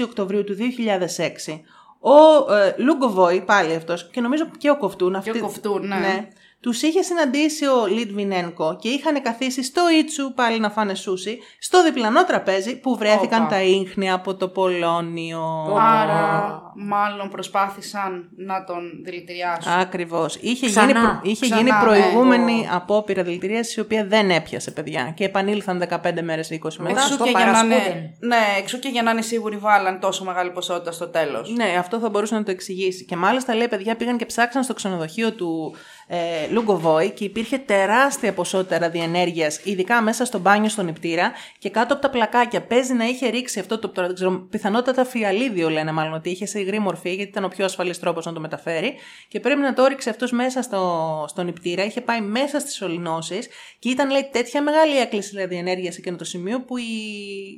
16 Οκτωβρίου του 2006, ο ε, Λούγκοβόη, πάλι αυτός, και νομίζω και ο Κοφτούν, Και ο Κοφτούν, ναι. Τους είχε συναντήσει ο Λιτβινένκο και είχαν καθίσει στο Ήτσου πάλι να φάνε σούσι, στο διπλανό τραπέζι που βρέθηκαν Όπα. τα ίχνη από το Πολώνιο. Άρα, μάλλον προσπάθησαν να τον δηλητηριάσουν. Ακριβώς. Είχε, Ξανά. γίνει, προ- είχε Ξανά, γίνει ναι. προηγούμενη απόπειρα δηλητηρίασης, η οποία δεν έπιασε, παιδιά. Και επανήλθαν 15 μέρες ή 20 μετά. Εξού Εξού το και, για να είναι, παρασκούδιν. ναι, εξού και για να είναι σίγουροι βάλαν τόσο μεγάλη ποσότητα στο τέλος. Ναι, αυτό θα μπορούσε να το εξηγήσει. Και μάλιστα λέει, παιδιά, πήγαν και ψάξαν στο ξενοδοχείο του ε, Λουγκοβόη και υπήρχε τεράστια ποσότητα ραδιενέργειας, ειδικά μέσα στο μπάνιο στον νηπτήρα και κάτω από τα πλακάκια. Παίζει να είχε ρίξει αυτό το. Τώρα δεν ξέρω, πιθανότατα φιαλίδιο λένε μάλλον ότι είχε σε υγρή μορφή, γιατί ήταν ο πιο ασφαλής τρόπος να το μεταφέρει. Και πρέπει να το ρίξει αυτός μέσα στο, στο νηπτήρα. Είχε πάει μέσα στις σωληνώσει και ήταν, λέει, τέτοια μεγάλη έκκληση ραδιενέργειας σε εκείνο το σημείο που οι,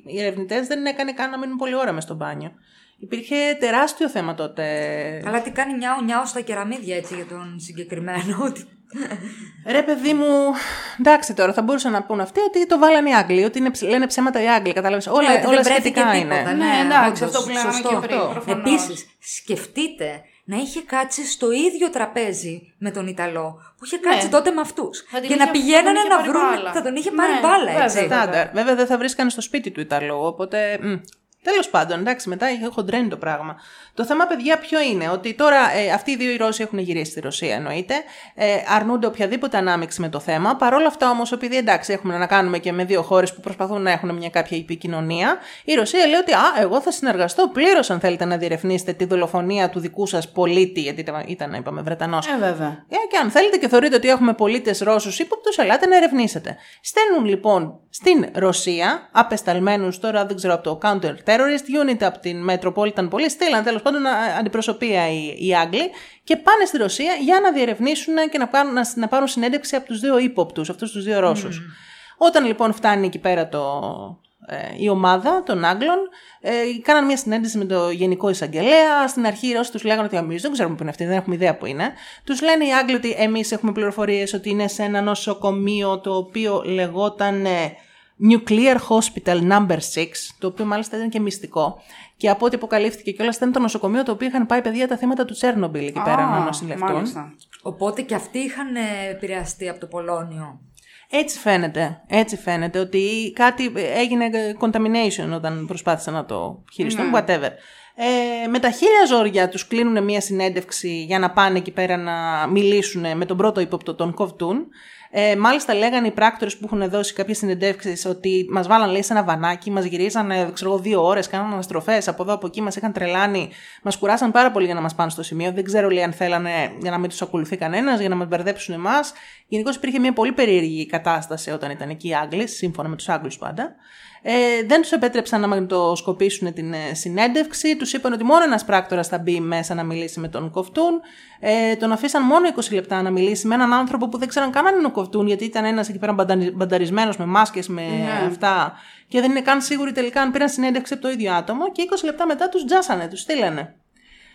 οι ερευνητές δεν έκανε καν να μείνουν πολλή ώρα μες στο μπάνιο. Υπήρχε τεράστιο θέμα τότε. Αλλά τι κάνει νιάου νιάου στα κεραμίδια έτσι για τον συγκεκριμένο. ότι- Ρε παιδί μου, εντάξει τώρα, θα μπορούσαν να πούν αυτοί ότι το βάλανε οι Άγγλοι, ότι είναι, ψ- λένε ψέματα οι Άγγλοι, κατάλαβες, όλα, Ναι, ότι δεν όλα βρέθηκε σχετικά τίποτα, είναι. Ναι, εντάξει, όντως, αυτό που λέγαμε σωστό. και πριν, προφανώς. Επίσης, σκεφτείτε να είχε κάτσει στο ίδιο τραπέζι με τον Ιταλό που είχε κάτσει Ναι. τότε με αυτούς. Θα την Και είχε- να πηγαίνανε θα τον είχε να πάρει βρουν. μπάλα. Θα τον είχε Ναι, πάρει μπάλα, βέβαια. έτσι. Στάνταρ. Βέβαια δεν θα βρίσκανε στο σπίτι του Ιταλού, οπότε. Τέλος πάντων, εντάξει, μετά είχε χοντρένει το πράγμα. Το θέμα, παιδιά, ποιο είναι, ότι τώρα ε, αυτοί οι δύο οι Ρώσοι έχουν γυρίσει στη Ρωσία, εννοείται. Ε, αρνούνται οποιαδήποτε ανάμειξη με το θέμα. Παρ' όλα αυτά, όμως, επειδή εντάξει, έχουμε να κάνουμε και με δύο χώρες που προσπαθούν να έχουν μια κάποια επικοινωνία, η Ρωσία λέει ότι Α, εγώ θα συνεργαστώ πλήρως αν θέλετε να διερευνήσετε τη δολοφονία του δικού σας πολίτη, γιατί ήταν, ήταν είπαμε, Βρετανός. Ε, βέβαια. Ε, και αν θέλετε και θεωρείτε ότι έχουμε πολίτες Ρώσους ύποπτους, ελάτε να ερευνήσετε. Στέλνουν λοιπόν στην Ρωσία, απεσταλμένους τώρα, δεν ξέρω, από το Counter Terrorist Unit, από την Metropolitan Police, στείλαν τέλος πάντων α- αντιπροσωπεία οι, οι Άγγλοι και πάνε στη Ρωσία για να διερευνήσουν και να πάρουν, να, να πάρουν συνέντευξη από τους δύο ύποπτους, αυτούς τους δύο Ρώσους. Όταν λοιπόν φτάνει εκεί πέρα το, ε, η ομάδα των Άγγλων, ε, κάναν μια συνέντευξη με το Γενικό Εισαγγελέα. Στην αρχή οι Ρώσοι τους λέγανε ότι εμεί δεν ξέρουμε που είναι αυτοί, δεν έχουμε ιδέα που είναι. Τους λένε οι Άγγλοι ότι εμείς έχουμε πληροφορίες ότι είναι σε ένα νοσοκομείο το οποίο λεγόταν ε, Nuclear Hospital Number 6, το οποίο μάλιστα ήταν και μυστικό. Και από ό,τι αποκαλύφθηκε κιόλας ήταν το νοσοκομείο το οποίο είχαν πάει παιδιά τα θύματα του Τσέρνομπιλ εκεί πέρα Α, να νοσηλευτούν. μάλιστα. Οπότε και αυτοί είχαν ε, επηρεαστεί από το Πολώνιο. Έτσι φαίνεται. Έτσι φαίνεται ότι κάτι έγινε contamination όταν προσπάθησαν να το χειριστούν, whatever. Ε, με τα χίλια ζόρια τους κλείνουν μια συνέντευξη για να πάνε εκεί πέρα να μιλήσουν με τον πρώτο ύποπτο, τον Κοβτούν. Ε, μάλιστα λέγανε οι πράκτορες που έχουν δώσει κάποιε συνεντεύξεις ότι μας βάλαν λέει σε ένα βανάκι, μας γυρίζανε ξέρω, εγώ, δύο ώρες, κάνανε αναστροφές από εδώ από εκεί, μας είχαν τρελάνει, μας κουράσαν πάρα πολύ για να μας πάνε στο σημείο. Δεν ξέρω λέει αν θέλανε για να μην τους ακολουθεί κανένας, για να μας μπερδέψουν εμάς. Γενικώς υπήρχε μια πολύ περίεργη κατάσταση όταν ήταν εκεί οι Άγγλοι, σύμφωνα με τους Άγγλους πάντα. Ε, δεν τους επέτρεψαν να μαγνητοσκοπήσουν την ε, συνέντευξη. Τους είπαν ότι μόνο ένας πράκτορας θα μπει μέσα να μιλήσει με τον Κοφτούν. Ε, τον αφήσαν μόνο 20 λεπτά να μιλήσει με έναν άνθρωπο που δεν ξέραν καν αν είναι ο Κοφτούν, γιατί ήταν ένας εκεί πέρα μπανταρισμένος με μάσκες, με Ναι. αυτά. Και δεν είναι καν σίγουροι τελικά αν πήραν συνέντευξη από το ίδιο άτομο. Και 20 λεπτά μετά τους τζάσανε, τους στείλανε.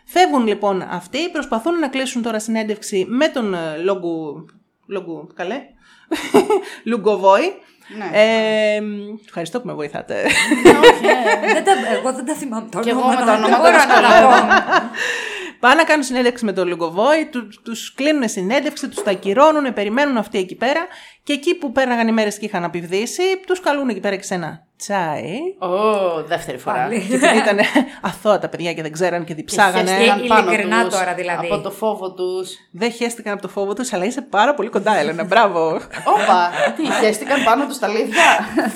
Φεύγουν λοιπόν αυτοί, προσπαθούν να κλείσουν τώρα συνέντευξη με τον ε, Λόγκου. Λόγκου, καλέ. Λουγκοβόη. Ναι. Ε, ευχαριστώ που με βοηθάτε. Όχι, ε. Δεν τα, εγώ δεν τα θυμάμαι τα Κι εγώ ονόματα. με τα δεν ονόματα μπορώ να τα πω. Πάνε να κάνουν συνέντευξη με τον Λουγκοβόη, του τους κλείνουν συνέντευξη, τους τα ακυρώνουν, περιμένουν αυτοί εκεί πέρα. Και εκεί που πέρναγαν οι μέρες και είχαν απειβδίσει, τους καλούν εκεί πέρα και σε ένα τσάι. Ω, δεύτερη φορά. Πάλι. και επειδή ήταν αθώα τα παιδιά και δεν ξέραν και διψάγανε. χέστηκαν. Ήταν πάνω ειλικρινά τους, τώρα, δηλαδή. Από το φόβο τους. Δεν χέστηκαν από το φόβο τους, αλλά είσαι πάρα πολύ κοντά, Έλενα. Μπράβο. Όπα, τι, χαίστηκαν πάνω τους τα λίδια;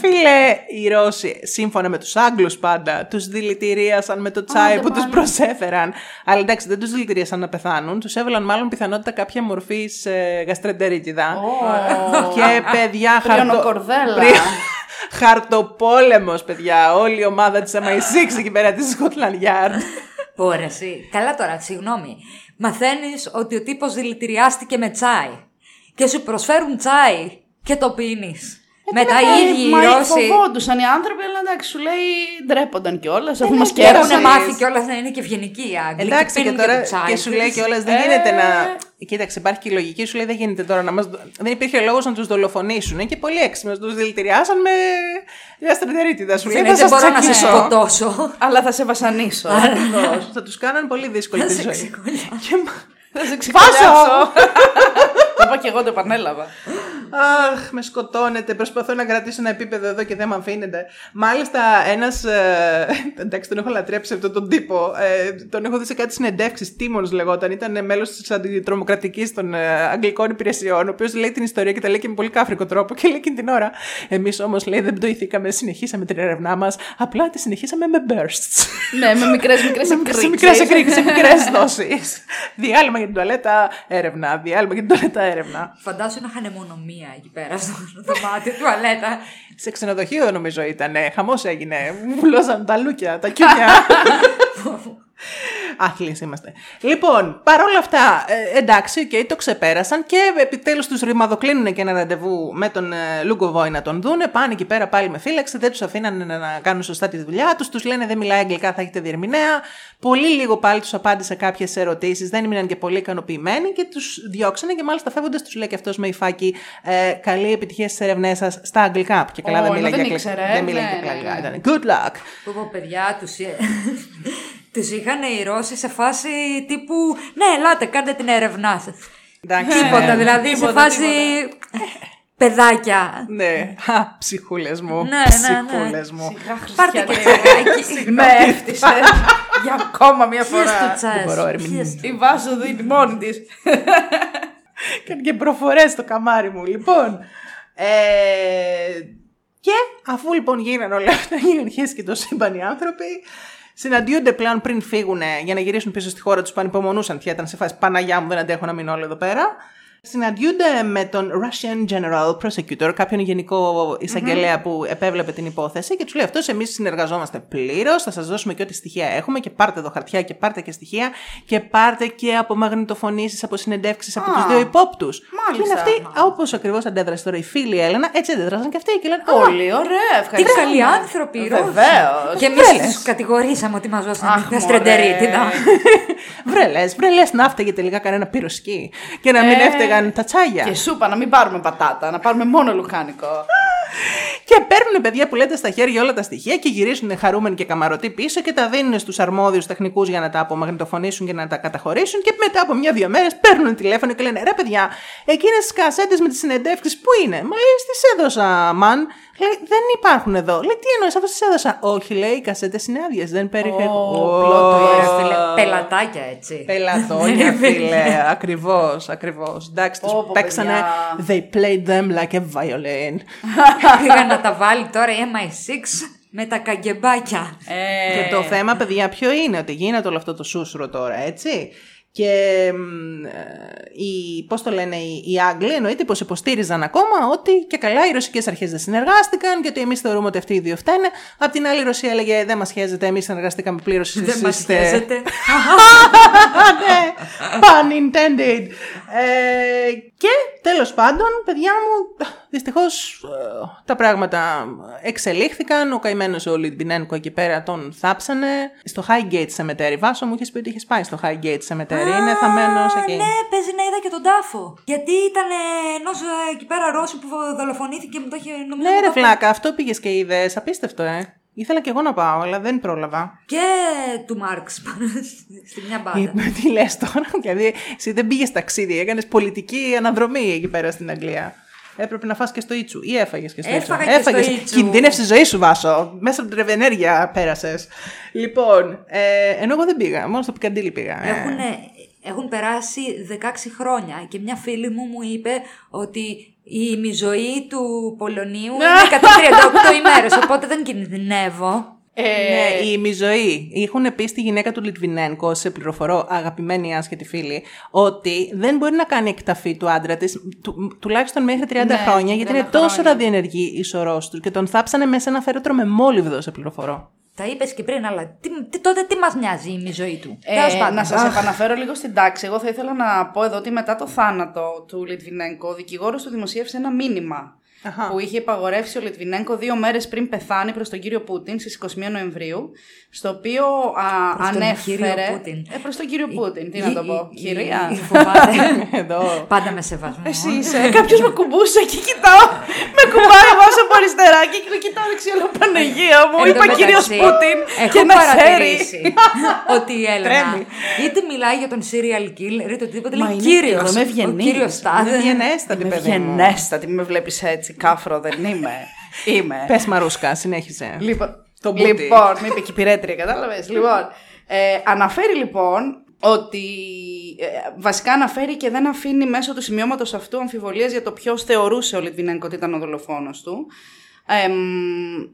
Φίλε, οι Ρώσοι, σύμφωνα με τους Άγγλους πάντα, τους δηλητηρίασαν με το τσάι Άντε που τους πάλι. προσέφεραν. Αλλά εντάξει, δεν τους δηλητηρίασαν να πεθάνουν. Τους έβαλαν μάλλον πιθανότητα κάποια μορφής ε, γαστρεντερίτιδα. Ω. Και παιδιά, χαρτο... Πριονοκορδέλα. Πρι- Χαρτοπόλεμος, παιδιά. Όλη η ομάδα της MI6 εκεί πέρα της Scotland Yard. Ωραία, εσύ. Καλά τώρα, συγγνώμη. Μαθαίνεις ότι ο τύπος δηλητηριάστηκε με τσάι. Και σου προσφέρουν τσάι και το πίνεις. Μετά οι ίδιοι οι Ε, Μα Ρώσοι φοβόντουσαν οι άνθρωποι, αλλά εντάξει, σου λέει ντρέπονταν κιόλας. Αφού μας έχουν κέρασαν. μάθει κιόλας να είναι και ευγενικοί οι Άγγλοι. Εντάξει και πίνουν τώρα το τσάι και σου λέει τους. κιόλας δεν Ε. γίνεται να. Κοίταξε, υπάρχει και η λογική, σου λέει δεν γίνεται τώρα να μας... Δεν υπήρχε λόγος να τους δολοφονήσουν. Και πολύ έξυπνο τους δηλητηριάσαν με γαστρεντερίτιδα. Σου λέει Δεν θα σας μπορώ να σε τσακίσω. σκοτώσω. Αλλά θα σε βασανίσω. Θα τους κάναν πολύ δύσκολη Θα τη σε ζωή. ξεκολλιάσω. Και μα- Θα σε ξεκολλιάσω. Το είπα και εγώ το επανέλαβα. Αχ, με σκοτώνετε. Προσπαθώ να κρατήσω ένα επίπεδο εδώ και δεν με αφήνετε. Μάλιστα, ένας. Ε, εντάξει, τον έχω λατρέψει αυτόν τον τύπο. Ε, τον έχω δει σε κάτι συνεντεύξεις. Τίμον λεγόταν. Ήταν μέλος της αντιτρομοκρατικής των ε, Αγγλικών Υπηρεσιών. Ο οποίος λέει την ιστορία και τα λέει και με πολύ κάφρικο τρόπο. Και λέει εκείνη την ώρα. Εμείς όμως λέει δεν πτοηθήκαμε, συνεχίσαμε την έρευνά μας. Απλά τη συνεχίσαμε με bursts. Ναι, με μικρές μικρές σε μικρές εκρήξεις, σε μικρές δόσεις. Διάλειμμα για την τουαλέτα, έρευνα. Διάλειμμα για την τουαλέτα, έρευνα. Φαντάσου να είχαν μόνο μία εκεί πέρα στο δωμάτιο τουαλέτα. Σε ξενοδοχείο νομίζω ήταν. Χαμός έγινε. Μου βουλώσαν τα λούκια, τα κιούγκια. Άθλιες είμαστε. Λοιπόν, παρόλα αυτά, ε, εντάξει, οκ, το ξεπέρασαν και επιτέλους τους ρημαδοκλείνουν και ένα ραντεβού με τον ε, Λουγκοβόι να τον δούνε. Πάνε εκεί πέρα πάλι με φύλαξη, δεν τους αφήνανε να, να κάνουν σωστά τη δουλειά τους. Τους λένε δεν μιλάει αγγλικά, θα έχετε διερμηνέα. Πολύ λίγο πάλι τους απάντησε κάποιες ερωτήσεις, δεν ήμουν και πολύ ικανοποιημένοι και τους διώξανε και μάλιστα φεύγοντας τους λέει και αυτός με υφάκι ε, καλή επιτυχία στις ερευνές σας στα αγγλικά. Που και καλά Ω, δεν ενώ μιλάει δεν για αγγλικά. ήξερε, Δεν μιλάει ναι, και ναι, αγγλικά. ναι. Ήταν good luck. Που πω παιδιά, τους, τους είχαν οι Ρώσοι σε φάση τύπου «Ναι, ελάτε, κάντε την έρευνά σας». Εντάξει, Τίποτα, ναι. δηλαδή σε τίποτα, φάση παιδάκια. Ναι, α, ψυχούλες μου. Ναι, ναι, ναι. ψυχούλες μου. Πάρτε και Χριστιανέ. τσαγάκι. Με έφτιασε για ακόμα μια Πιες το φορά. τσάι μπορώ, σου, ρε, μην- πιες το. Η Βάσο δίνει μόνη της. Κάνει και προφορές στο καμάρι μου. Λοιπόν, ε, και αφού λοιπόν γίνανε όλα αυτά, είχε αρχίσει και το σύμπαν οι άνθρωποι, συναντιούνται πλέον πριν φύγουν για να γυρίσουν πίσω στη χώρα τους που ανυπομονούσαν πια, ήταν σε φάση Παναγιά μου δεν αντέχω να μείνω όλο εδώ πέρα. Συναντιούνται με τον Russian General Prosecutor, κάποιον γενικό εισαγγελέα που επέβλεπε την υπόθεση και του λέει αυτός: Εμείς συνεργαζόμαστε πλήρως, θα σας δώσουμε και ό,τι στοιχεία έχουμε και πάρτε εδώ χαρτιά και πάρτε και στοιχεία και πάρτε και από μαγνητοφωνήσει, από συνεντεύξεις από Α, του δύο υπόπτους. Και είναι μάλιστα. αυτοί, όπως ακριβώς αντέδρασε τώρα η φίλη Έλενα, έτσι αντέδρασαν και αυτοί και λένε: «Α, Πολύ ωραία, Τι ευχαριστώ. καλοί άνθρωποι οι Ρώσοι. Βεβαίως. Και εμείς Βρέλες. τους κατηγορήσαμε ότι μας δώσαν Αχ, μια μωρέ. στρεντερίτιδα. Βρε λες, βρε λες να έφταιγε τελικά κανένα πυροσκή και να μην Ε, έφταιγαν τα τσάγια. Και σούπα, να μην πάρουμε πατάτα, να πάρουμε μόνο λουκάνικο. Και παίρνουν παιδιά που λέτε στα χέρια όλα τα στοιχεία και γυρίζουν χαρούμενοι και καμαρωτοί πίσω και τα δίνουν στους αρμόδιους τεχνικούς για να τα απομαγνητοφωνήσουν και να τα καταχωρήσουν. Και μετά από μια-δύο μέρες παίρνουν τηλέφωνο και λένε ρε παιδιά, εκείνες τις κασέτες με τις συνεντεύξεις που είναι; Μα τι έδωσα, μαν. Λέει, δεν υπάρχουν εδώ. Λέει, τι εννοείς, αφού σας έδωσα. Όχι, λέει, οι κασέτες είναι άδειες. Δεν περιέχουν. Ω, plot twist. Φίλε, πελατάκια έτσι. Πελατόνια, φίλε. ακριβώς, ακριβώς. Εντάξει, Πω, τους πω, παίξανε. They played them like a violin. Πήγαν να τα βάλει τώρα η MI6 με τα καγκεμπάκια. Ε, Και το θέμα, παιδιά, ποιο είναι, ότι γίνεται όλο αυτό το σούσουρο τώρα, έτσι. Και μ, ε, οι, πώς το λένε, οι, οι Άγγλοι εννοείται πως υποστήριζαν ακόμα ότι και καλά οι ρωσικές αρχές δεν συνεργάστηκαν και ότι εμείς θεωρούμε ότι αυτοί οι δύο φταίνε. Απ' την άλλη η Ρωσία έλεγε δεν μας χαίζεται, εμείς συνεργαστήκαμε πλήρως. Δεν εσείς μας είστε-» χαίζεται. ναι, pun intended. Ε, και τέλος πάντων, παιδιά μου, δυστυχώς ε, τα πράγματα εξελίχθηκαν. Ο καημένος ο Λιτβινένκο εκεί πέρα τον θάψανε στο Highgate Cemetery. Βάσο μου είχες πει ότι είχες πάει στο Highgate Cemetery. Είναι θαμμένος Α, εκεί. Ναι, παίζει να είδα και τον τάφο. Γιατί ήταν ενός εκεί πέρα Ρώσου που δολοφονήθηκε μου το είχε νομίζω. Ναι, το ρε τάφο. βλάκα, αυτό πήγες και είδες. Απίστευτο, ε. Ήθελα και εγώ να πάω, αλλά δεν πρόλαβα. Και του Μάρξ πάνω στη μια μπάντα. Ε, Τι λες τώρα, δηλαδή εσύ δεν πήγες ταξίδι, έκανες πολιτική αναδρομή εκεί πέρα στην Αγγλία. Έπρεπε να φας και στο Ήτσου ή έφαγες και στο Έφαγα Ήτσου. και στο Έφαγες. Ήτσου. Κινδύνευσε η ζωή σου, Βάσο. Μέσα από την τρεβενέργεια πέρασες. Λοιπόν, ε, ενώ εγώ δεν πήγα, μόνος στο Πικαντήλι πήγα. ε. Έχουν, έχουν περάσει 16 χρόνια και μια φίλη μου μου είπε ότι η ημιζωή του Πολωνίου είναι 138 ημέρες, οπότε δεν κινδυνεύω. ε, Ναι, η ημιζωή. Έχουν πει στη γυναίκα του Λιτβινένκο, σε πληροφορώ, αγαπημένη άσχετη φίλη, ότι δεν μπορεί να κάνει εκταφή του άντρα της, του, τουλάχιστον μέχρι 30 Ναι, χρόνια, γιατί 30 είναι τόσο χρόνια. ραδιενεργή η σωρό του και τον θάψανε μέσα σε ένα φέρετρο με μόλιβδο, σε πληροφορώ. Τα είπες και πριν, αλλά τι, τι- τότε τι μας νοιάζει η ημιζωή του; Ε, Τέλος πάντων. να σας επαναφέρω λίγο στην τάξη. Εγώ θα ήθελα να πω εδώ ότι μετά το θάνατο του Λιτβινέγκο, ο δικηγόρος του δημοσίευσε ένα μήνυμα Αχα. που είχε υπαγορεύσει ο Λιτβινέγκο δύο μέρες πριν πεθάνει προς τον κύριο Πούτιν στις 21 Νοεμβρίου, στο οποίο α, Προς τον ανέφερε... κύριο Πούτιν. Ε, προς τον κύριο Πούτιν, τι Η- να το η- πω. η- Κυρία. η- Φοβάται. Εδώ. Πάντα με σεβασμό. Εσύ είσαι. Κάποιος με κουμπούσε και κοιτάω. με κουμπάει βάζω από αριστερά και κοιτάω δεξιά. Λέω Παναγία μου. Εν τω Είπα κύριος μεταξύ, Πούτιν. Έχω Και ένα χέρι. παρατηρήσει ότι η Έλενα Τρέμει. είτε μιλάει για τον serial killer είτε οτιδήποτε Μα λέει είναι- κύριος. εγώ είμαι Ο ευγενής. κύριος Τάδε. Είναι ευγενέστατη, Είμαι παιδί μου. ευγενέστατη. Μην με βλέπεις έτσι. Κάφρο δεν είμαι. Είμαι. Πες Μαρούσκα, συνέχισε. Λοιπόν, Το μπούτι. λοιπόν με είπε και η πυρέτρια, κατάλαβες. λοιπόν, ε, αναφέρει λοιπόν ότι ε, βασικά αναφέρει και δεν αφήνει μέσω του σημειώματος αυτού αμφιβολίες για το ποιος θεωρούσε ο Λιτβινέγκο ότι ήταν ο δολοφόνος του. Εμ,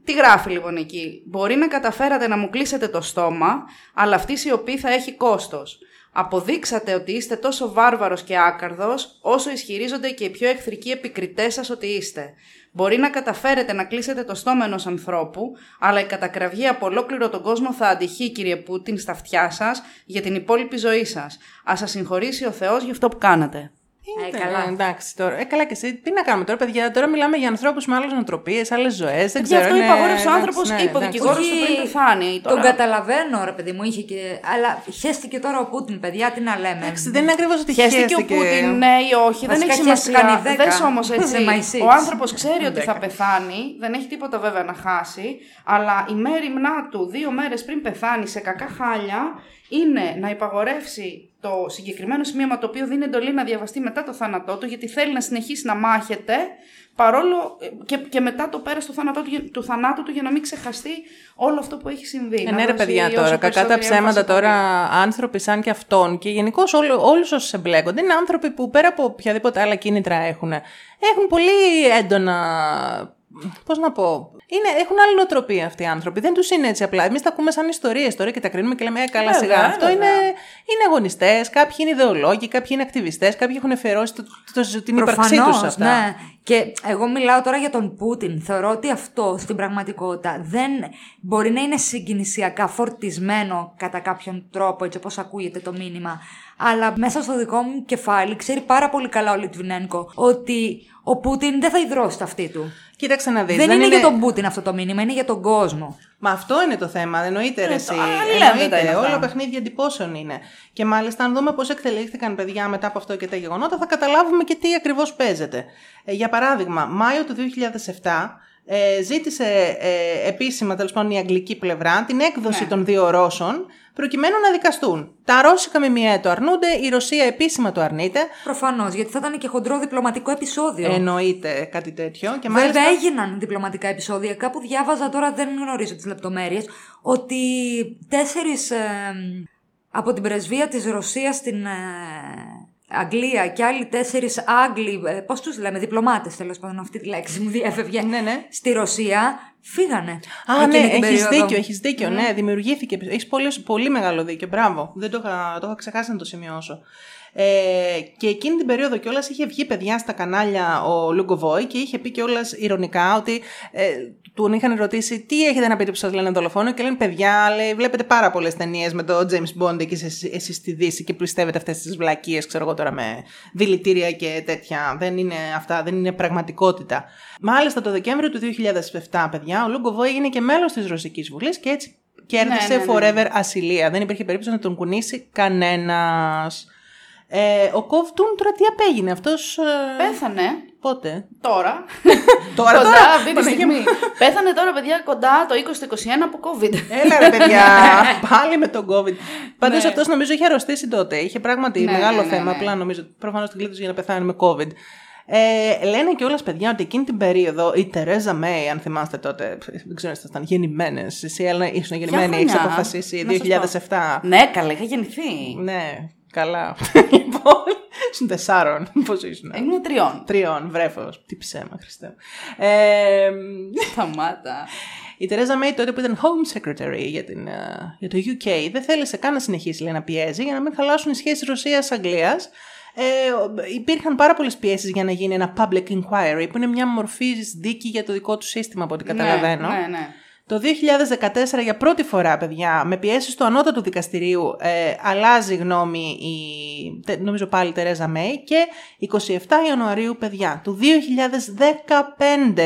τι γράφει λοιπόν εκεί; Μπορεί να καταφέρατε να μου κλείσετε το στόμα, αλλά αυτή η σιωπή θα έχει κόστος. Αποδείξατε ότι είστε τόσο βάρβαρος και άκαρδος, όσο ισχυρίζονται και οι πιο εχθρικοί επικριτές σας ότι είστε. Μπορεί να καταφέρετε να κλείσετε το στόμα ενός ανθρώπου, αλλά η κατακραυγή από ολόκληρο τον κόσμο θα αντυχεί, κύριε Πούτιν, στα αυτιά σας για την υπόλοιπη ζωή σας. Ας σας συγχωρήσει ο Θεός για αυτό που κάνατε. Ε, καλά. Ε, εντάξει τώρα. Ε, καλά και εσύ. Τι να κάνουμε τώρα, παιδιά; Τώρα μιλάμε για ανθρώπους με άλλες νοοτροπίες, άλλες ζωές. Δεν Γι' ξέρω. αυτό είναι- υπαγόρευσε ο εντάξει, άνθρωπος, ναι, είπε ο εντάξει. δικηγόρος του πριν πεθάνει. Τον Τώρα... καταλαβαίνω, ρε παιδί μου, είχε και. Αλλά χέστηκε τώρα ο Πούτιν, παιδιά, τι να λέμε. Εντάξει, δεν είναι ακριβώς ότι Χαίστηκε ο Πούτιν, ναι ή όχι, δεν Βασικά έχει χαίστηκαν οι σημασία. δέκα. Δες όμως έτσι, Σε MI6. ο άνθρωπος ξέρει ότι θα πεθάνει, δεν έχει τίποτα βέβαια να χάσει, αλλά η μέρημνά του δύο μέρες πριν πεθάνει σε κακά χάλια είναι να υπαγορεύσει το συγκεκριμένο σημείωμα το οποίο δίνει εντολή να διαβαστεί μετά το θάνατό του, γιατί θέλει να συνεχίσει να μάχεται, παρόλο ε, και, και μετά το πέρας του θάνατού, του, για- του θανάτου του για να μην ξεχαστεί όλο αυτό που έχει συμβεί. Ε, Να ναι, ρε δώσει παιδιά όσο τώρα, κακά τα περισσότερη ψέματα έμφαση τώρα, μπορεί. άνθρωποι σαν και αυτόν και γενικώς όλους όσους εμπλέκονται είναι άνθρωποι που πέρα από οποιαδήποτε άλλα κίνητρα έχουν, έχουν πολύ έντονα. Πώς να πω. Είναι, έχουν άλλη νοοτροπία αυτοί οι άνθρωποι. Δεν τους είναι έτσι απλά. Εμείς τα ακούμε σαν ιστορίες τώρα και τα κρίνουμε και λέμε Ε, καλά, Βέβαια, σιγά. Αυτό βέβαια. είναι, είναι αγωνιστές, κάποιοι είναι ιδεολόγοι, κάποιοι είναι ακτιβιστές, κάποιοι έχουν εφαιρώσει το, το, το, την ύπαρξή τους Προφανώς, αυτά. ναι. Και εγώ μιλάω τώρα για τον Πούτιν. Θεωρώ ότι αυτό στην πραγματικότητα δεν μπορεί να είναι συγκινησιακά φορτισμένο κατά κάποιον τρόπο, έτσι όπως ακούγεται το μήνυμα. Αλλά μέσα στο δικό μου κεφάλι ξέρει πάρα πολύ καλά ο Λιτβινένκο ότι ο Πούτιν δεν θα υδρώσει τα αυτή του. Κοίταξε να δεις. δεν, είναι, για τον Πούτιν αυτό το μήνυμα, είναι για τον κόσμο. Μα αυτό είναι το θέμα, εννοείται ρε Ε, εσύ. το- αλληλένδετα Εννοείται, είναι αυτά. όλο παιχνίδια εντυπώσεων είναι. Και μάλιστα αν δούμε πώς εξελίχθηκαν παιδιά μετά από αυτό και τα γεγονότα θα καταλάβουμε και τι ακριβώς παίζεται. Ε, για παράδειγμα, Μάιο του 2007 ε, ζήτησε ε, επίσημα τέλος πάντων η αγγλική πλευρά την έκδοση Ναι. των δύο Ρώσων προκειμένου να δικαστούν. Τα ρώσικα ΜΜΕ το αρνούνται, η Ρωσία επίσημα το αρνείται. Προφανώς, γιατί θα ήταν και χοντρό διπλωματικό επεισόδιο. Εννοείται κάτι τέτοιο. Και Βέβαια μάλιστα. έγιναν διπλωματικά επεισόδια. Κάπου διάβαζα τώρα, δεν γνωρίζω τις λεπτομέρειες, ότι τέσσερις ε, από την πρεσβεία της Ρωσίας στην ε, Αγγλία και άλλοι τέσσερις Άγγλοι, ε, πώς τους λέμε, διπλωμάτες τέλος πάντων αυτή τη λέξη μου διέφευγε, Ναι, ναι. στη Ρωσία, φύγανε. Α, ναι, εκείνη την έχεις περίοδο. δίκιο, έχεις δίκιο. Ναι, δημιουργήθηκε. Έχεις πολύ, πολύ μεγάλο δίκιο. Μπράβο. Δεν το είχα, το είχα ξεχάσει να το σημειώσω. Ε, και εκείνη την περίοδο κιόλας είχε βγει παιδιά στα κανάλια ο Λούγκο Βόη και είχε πει κιόλας ηρωνικά ότι ε, του είχαν ρωτήσει τι έχετε να πείτε που σας λένε δολοφόνο; Και λένε παιδιά, λέει, βλέπετε πάρα πολλές ταινίες με τον James Bond εκεί εσείς στη Δύση και πιστεύετε αυτές τις βλακίες, ξέρω εγώ τώρα με δηλητήρια και τέτοια. Δεν είναι αυτά, δεν είναι πραγματικότητα. Μάλιστα το Δεκέμβριο του 2007, παιδιά, ο Λούγκο Βόη έγινε και μέλος της Ρωσικής Βουλής και έτσι κέρδισε Ναι, ναι, ναι. forever ασυλία. Δεν υπήρχε περίπτωση να τον κουνήσει κανένας. Ε, ο Κόβτουν τώρα τι απέγινε αυτός... ε, Πέθανε πότε; τώρα. Τώρα, κοντά τώρα. αυτή τη Παναγία στιγμή. μου. Πέθανε τώρα, παιδιά, κοντά το 2021 από COVID. Έλα ρε παιδιά, πάλι με τον COVID. Πάντως Ναι. αυτός νομίζω είχε αρρωστήσει τότε. Είχε πράγματι Ναι, μεγάλο ναι, ναι, θέμα. ναι. Απλά νομίζω προφανώς την κλείτωσε για να πεθάνει με COVID. Ε, λένε κιόλας παιδιά ότι εκείνη την περίοδο η Τερέζα Μέη, αν θυμάστε τότε, δεν ξέρω αν ήσασταν γεννημένες. Εσύ, Έλληνα, ήσουν γεννημένη, έχεις χρονιά; αποφασίσει Να σας 2007. ναι, καλά, είχα γεννηθεί. Ναι, καλά. λοιπόν, ήσουν τεσσάρων. Πώς ήσουν; Ήμουν τριών. Τριών, βρέφος. Τι ψέμα, Χριστέ. μου. Ε, Σταμάτα. η Τερέζα Μέη τότε που ήταν Home Secretary για, την, ε, για το UK δεν θέλησε καν να συνεχίσει λέει, να πιέζει για να μην χαλάσουν οι σχέσεις Ρωσίας-Αγγλίας. Ε, υπήρχαν πάρα πολλές πιέσεις για να γίνει ένα public inquiry που είναι μια μορφή δίκη για το δικό του σύστημα από ό,τι καταλαβαίνω. Ναι, ναι, ναι. Το 2014 για πρώτη φορά, παιδιά, με πιέσεις του ανώτατου δικαστηρίου ε, αλλάζει γνώμη η, τε- νομίζω πάλι η Τερέζα Μέη και 27 Ιανουαρίου, παιδιά, του 2015,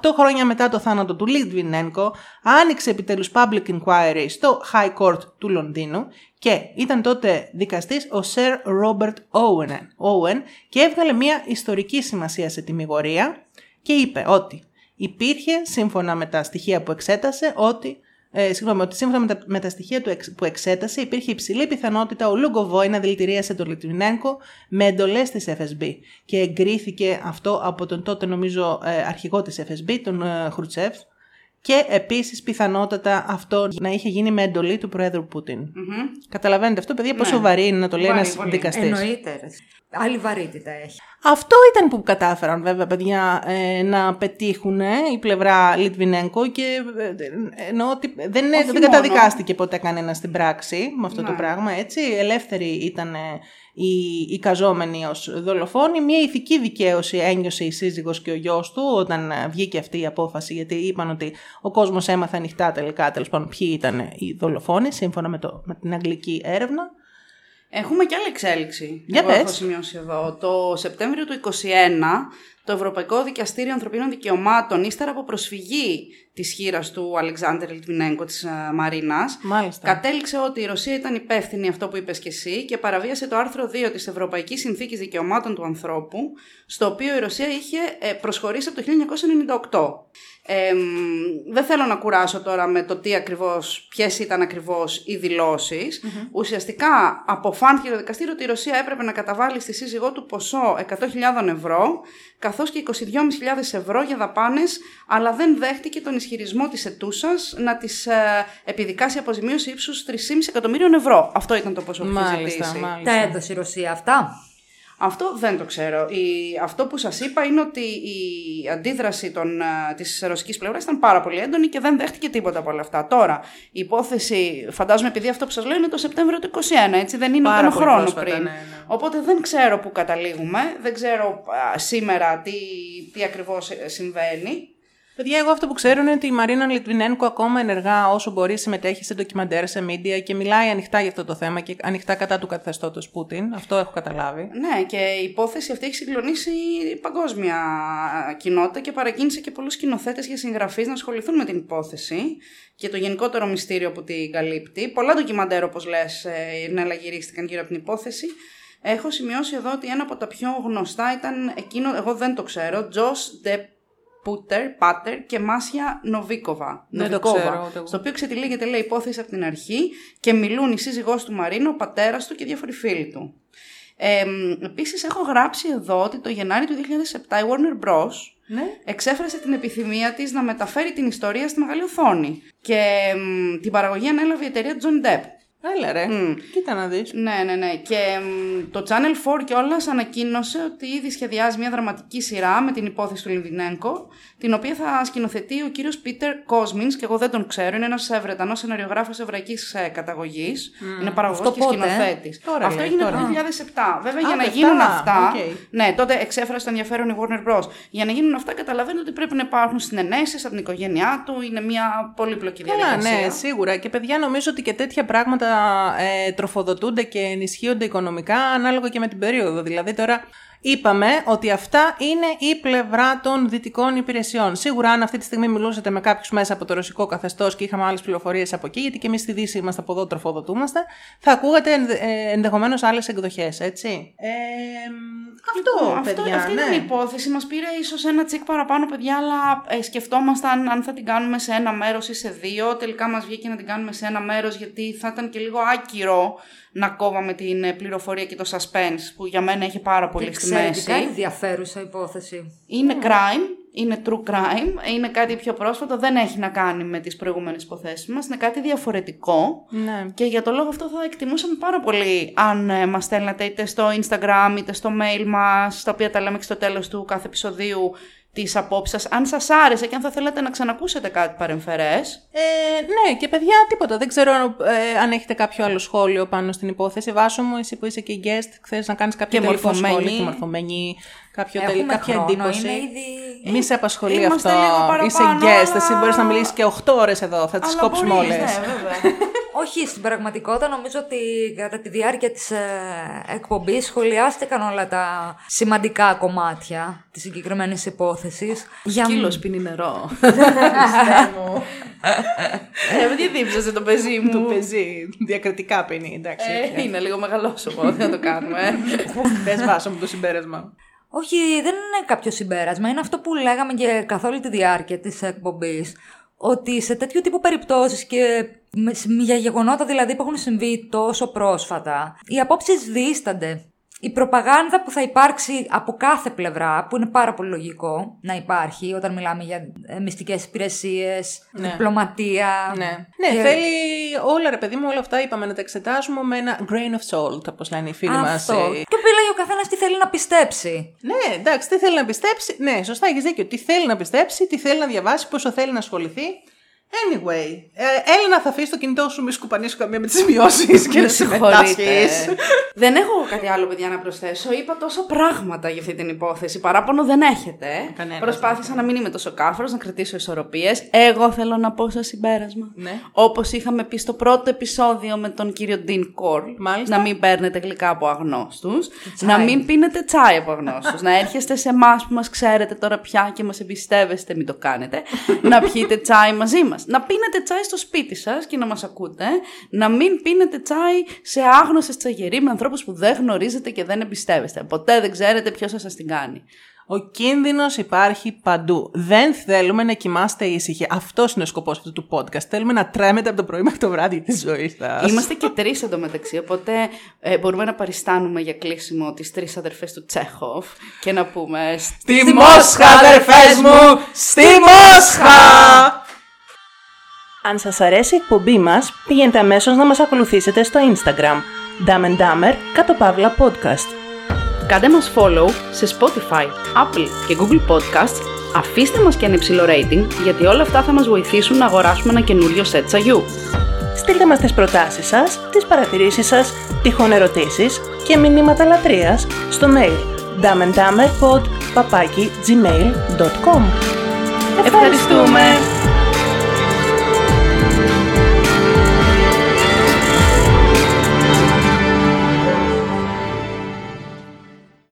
8 χρόνια μετά το θάνατο του Λιτβινένκο, άνοιξε επιτέλους public inquiry στο High Court του Λονδίνου και ήταν τότε δικαστής ο Sir Robert Owen, Owen και έβγαλε μια ιστορική σημασία σε τιμιγορία και είπε ότι υπήρχε, σύμφωνα με τα στοιχεία που εξέτασε, ότι, ε, συγγνώμη, ότι σύμφωνα με τα, με τα στοιχεία του εξ- που εξέτασε, υπήρχε υψηλή πιθανότητα ο Λούγκο Βόη να δηλητηρίασε τον Λιτβινένκο με εντολές της FSB. Και εγκρίθηκε αυτό από τον τότε, νομίζω, ε, αρχηγό της FSB, τον ε, Χρουτσέφ. Και επίσης πιθανότατα αυτό να είχε γίνει με εντολή του Προέδρου Πούτιν. Μμμ. Καταλαβαίνετε αυτό, παιδιά, πόσο Ναι. βαρύ είναι να το λέει Βαρύ, ένας πολύ. δικαστής. Εννοείται. Ρε. Άλλη βαρύτητα έχει. Αυτό ήταν που κατάφεραν βέβαια παιδιά ε, να πετύχουν ε, η πλευρά Λιτβινέγκο και ε, εννοώ ότι δεν, είναι, Όχι δεν μόνο. καταδικάστηκε ποτέ κανένας στην πράξη με αυτό το Ναι. πράγμα έτσι. Ελεύθεροι ήταν ε, οι, οι καζόμενοι ως δολοφόνοι. Μια ηθική δικαίωση ένιωσε η σύζυγος και ο γιος του όταν ε, βγήκε αυτή η απόφαση γιατί είπαν ότι ο κόσμος έμαθε ανοιχτά τελικά τέλος πάντων ποιοι ήταν οι δολοφόνοι σύμφωνα με, το, με την αγγλική έρευνα. Έχουμε και άλλη εξέλιξη. Για Εγώ πες. έχω σημειώσει εδώ. Το Σεπτέμβριο του 2021 το Ευρωπαϊκό Δικαστήριο Ανθρωπίνων Δικαιωμάτων, ύστερα από προσφυγή της χείρας του Αλεξάνδρ Λιτβινέγκο της ε, Μαρίνας, Μάλιστα. κατέληξε ότι η Ρωσία ήταν υπεύθυνη αυτό που είπες και εσύ και παραβίασε το άρθρο 2 της Ευρωπαϊκής Συνθήκης Δικαιωμάτων του Ανθρώπου, στο οποίο η Ρωσία είχε ε, προσχωρήσει από το 1998. Ε, μ, δεν θέλω να κουράσω τώρα με το τι ακριβώς, ποιες ήταν ακριβώς οι δηλωσεις Ουσιαστικά αποφάνθηκε το δικαστήριο ότι η Ρωσία έπρεπε να καταβάλει στη σύζυγό του ποσό 100.000 ευρώ, καθώς και 22.500 ευρώ για δαπάνες, αλλά δεν δέχτηκε τον ισχυρισμό της ετούσας να της ε, επιδικάσει αποζημίωση ύψους 3,5 εκατομμύριων ευρώ. Αυτό ήταν το ποσό που είχε Μάλιστα, ζητήσει. μάλιστα. Τα έδωσε η Ρωσία αυτά; Αυτό δεν το ξέρω. Η, αυτό που σας είπα είναι ότι η αντίδραση των, α, της ρωσικής πλευράς ήταν πάρα πολύ έντονη και δεν δέχτηκε τίποτα από όλα αυτά. Τώρα, η υπόθεση, φαντάζομαι επειδή αυτό που σας λέω είναι το Σεπτέμβριο του 2021, έτσι, δεν είναι Πάρα ούτε ένα πολύ χρόνο πρόσφατα, πριν. ναι, ναι. Οπότε δεν ξέρω πού καταλήγουμε, δεν ξέρω α, σήμερα τι, τι ακριβώς ε, συμβαίνει. Παιδιά, εγώ αυτό που ξέρω είναι ότι η Μαρίνα Λιτβινένκο ακόμα ενεργά όσο μπορεί συμμετέχει σε ντοκιμαντέρ, σε μίντια και μιλάει ανοιχτά για αυτό το θέμα και ανοιχτά κατά του καθεστώτος Πούτιν. Αυτό έχω καταλάβει. Ναι, και η υπόθεση αυτή έχει συγκλονίσει η παγκόσμια κοινότητα και παρακίνησε και πολλούς σκηνοθέτες για συγγραφείς να ασχοληθούν με την υπόθεση και το γενικότερο μυστήριο που την καλύπτει. Πολλά ντοκιμαντέρ, όπως λες, ε, εναλλαγυρίστηκαν γύρω από την υπόθεση. Έχω σημειώσει εδώ ότι ένα από τα πιο γνωστά ήταν εκείνο, εγώ δεν το ξέρω, Josh De Πούτερ, Πάτερ και Μάσια Νοβίκοβα. Δεν το Νοβικόβα, ξέρω ούτε εγώ. Στο οποίο ξετυλίγεται λέει υπόθεση από την αρχή και μιλούν η σύζυγός του Μαρίνο, ο πατέρας του και διάφοροι φίλοι του. Ε, επίσης έχω γράψει εδώ ότι το Γενάρη του 2007 η Warner Bros. Ναι. εξέφρασε την επιθυμία της να μεταφέρει την ιστορία στη μεγάλη οθόνη. Και μ, την παραγωγή ανέλαβε η εταιρεία John Depp. Έλα ρε. Μμ. Κοίτα να δεις. Ναι, ναι, ναι. Και μ, το Channel 4 κιόλας ανακοίνωσε ότι ήδη σχεδιάζει μια δραματική σειρά με την υπόθεση του Λινδινέγκο, την οποία θα σκηνοθετεί ο κύριος Πίτερ Κόσμινς, και εγώ δεν τον ξέρω, είναι ένας ε, Βρετανός σεναριογράφος εβραϊκής ε, καταγωγής, είναι παραγωγός Αυτό και πότε, ε; σκηνοθέτης. Τώρα Αυτό λέει, έγινε τώρα. το 2007. Βέβαια, για να το γίνουν 7, αυτά, οκ. ναι, τότε εξέφρασε το ενδιαφέρον η Warner Bros. Για να γίνουν αυτά, καταλαβαίνετε ότι πρέπει να υπάρχουν συναινέσεις από την οικογένειά του, είναι μια πολύπλοκη Καλά, διαδικασία. ναι, σίγουρα. Και παιδιά, νομίζω ότι και τέτοια πράγματα ε, τροφοδοτούνται και ενισχύονται οικονομικά ανάλογα και με την περίοδο. Δηλαδή, τώρα είπαμε ότι αυτά είναι η πλευρά των δυτικών υπηρεσιών. Σίγουρα, αν αυτή τη στιγμή μιλούσατε με κάποιους μέσα από το ρωσικό καθεστώς και είχαμε άλλες πληροφορίες από εκεί, γιατί και εμείς στη Δύση είμαστε από εδώ, τροφοδοτούμαστε, θα ακούγατε ενδεχομένως άλλες εκδοχές, έτσι. Ε, αυτό, Λοιπόν, παιδιά, αυτή ναι. ήταν η υπόθεση. Μας πήρε ίσως ένα τσικ παραπάνω, παιδιά, αλλά ε, σκεφτόμασταν αν θα την κάνουμε σε ένα μέρος ή σε δύο. Τελικά μας βγήκε να την κάνουμε σε ένα μέρος, γιατί θα ήταν και λίγο άκυρο να κόβαμε την ε, πληροφορία και το suspense, που για μένα έχει πάρα πολύ στη μέση. Εξαιρετικά ενδιαφέρουσα υπόθεση. Είναι crime, είναι true crime, είναι κάτι πιο πρόσφατο, δεν έχει να κάνει με τις προηγούμενες υποθέσεις μας, είναι κάτι διαφορετικό. Ναι. Και για το λόγο αυτό θα εκτιμούσαμε πάρα πολύ αν ε, μας στέλνατε είτε στο Instagram είτε στο mail μας, τα οποία τα λέμε και στο τέλος του κάθε επεισοδίου τις απόψεις σας. Αν σας άρεσε και αν θα θέλατε να ξανακούσετε κάτι παρεμφερές. Ε, ναι, και παιδιά, τίποτα. Δεν ξέρω ε, αν έχετε κάποιο άλλο σχόλιο πάνω στην υπόθεση. Βάσο μου, εσύ που είσαι και guest, θέλει να κάνεις κάποιο Και τελικό μορφωμένη. σχόλιο. Και μορφωμένη. Κάποιο τελ, Έχουμε κάποια χρόνο, εντύπωση. είναι ήδη... Μη σε απασχολεί Είμαστε αυτό. λίγο παραπάνω, Είσαι guest. αλλά- Εσύ μπορείς να μιλήσεις και 8 ώρες εδώ. Θα τις Αλλά κόψουμε μπορείς, όλες. Ναι, βέβαια. Όχι, στην πραγματικότητα νομίζω ότι κατά τη διάρκεια της ε, εκπομπής σχολιάστηκαν όλα τα σημαντικά κομμάτια της συγκεκριμένης υπόθεσης. Για Σκύλος πίνει νερό. ε, δεν δίψασε το πεζί μου. Το πεζί. Διακριτικά πίνει. Εντάξει. Ε, είναι λίγο μεγαλόσωμο, δεν θα το κάνουμε. Πες βάσο μου το συμπέρασμα. Όχι, δεν είναι κάποιο συμπέρασμα. Είναι αυτό που λέγαμε και καθ' όλη τη διάρκεια της εκπομπής. Ότι σε τέτοιου τύπου περιπτώσεις και με- για γεγονότα δηλαδή που έχουν συμβεί τόσο πρόσφατα, οι απόψεις δίστανται. Η προπαγάνδα που θα υπάρξει από κάθε πλευρά, που είναι πάρα πολύ λογικό να υπάρχει όταν μιλάμε για ε, μυστικές υπηρεσίες, Ναι. διπλωματία. Ναι, ναι Και- θέλει όλα ρε παιδί μου, όλα αυτά είπαμε να τα εξετάσουμε με ένα grain of salt, όπως λένε οι φίλοι μας. Αυτό. ε, Και επιλέγει ο καθένας τι θέλει να πιστέψει. Ναι, εντάξει, τι θέλει να πιστέψει. Ναι, σωστά, έχεις δίκιο. Τι θέλει να πιστέψει, τι θέλει να διαβάσει, πόσο θέλει να ασχοληθεί. Anyway, ε, Έλληνα, θα αφήσεις το κινητό σου, μη σκουπανίσω καμία με τις σημειώσεις και να συμμετάσχεις. δεν έχω κάτι άλλο, παιδιά, να προσθέσω. Είπα τόσα πράγματα για αυτή την υπόθεση. Παράπονο δεν έχετε. Κανένας Προσπάθησα να μην είμαι τόσο κάφρο, να κρατήσω ισορροπίες. Εγώ θέλω να πω σαν συμπέρασμα. Ναι. Όπως είχαμε πει στο πρώτο επεισόδιο με τον κύριο Ντίν Κορλ. Μάλιστα. Να μην παίρνετε γλυκά από αγνώστους. Να μην πίνετε τσάι από αγνώστους. να έρχεστε σε εμάς που μας ξέρετε τώρα πια και μας εμπιστεύεστε, μην το κάνετε. να πιείτε τσάι μαζί μας. Να πίνετε τσάι στο σπίτι σας και να μας ακούτε. Να μην πίνετε τσάι σε άγνωστες τσαγεροί με ανθρώπους που δεν γνωρίζετε και δεν εμπιστεύεστε. Ποτέ δεν ξέρετε ποιος θα σας την κάνει. Ο κίνδυνος υπάρχει παντού. Δεν θέλουμε να κοιμάστε ήσυχοι. Αυτός είναι ο σκοπός αυτού του podcast. Θέλουμε να τρέμετε από το πρωί μέχρι το βράδυ της ζωής σας. Είμαστε και τρεις εντωμεταξύ, οπότε ε, μπορούμε να παριστάνουμε για κλείσιμο τις τρεις αδερφές του Τσέχοφ και να πούμε. Στη Μόσχα, αδερφές μου! Στη Μόσχα! Αν σας αρέσει η εκπομπή μας, πηγαίνετε αμέσως να μας ακολουθήσετε στο Instagram Dumb and Dumber κάτω παύλα podcast. Κάντε μας follow σε Spotify, Apple και Google Podcasts. Αφήστε μας και ένα υψηλό rating, γιατί όλα αυτά θα μας βοηθήσουν να αγοράσουμε ένα καινούριο set τσαγιού. Στείλτε μας τις προτάσεις σας, τις παρατηρήσεις σας, τυχόν ερωτήσεις και μηνύματα λατρείας στο mail dumbandumberpod.gmail.com Ευχαριστούμε.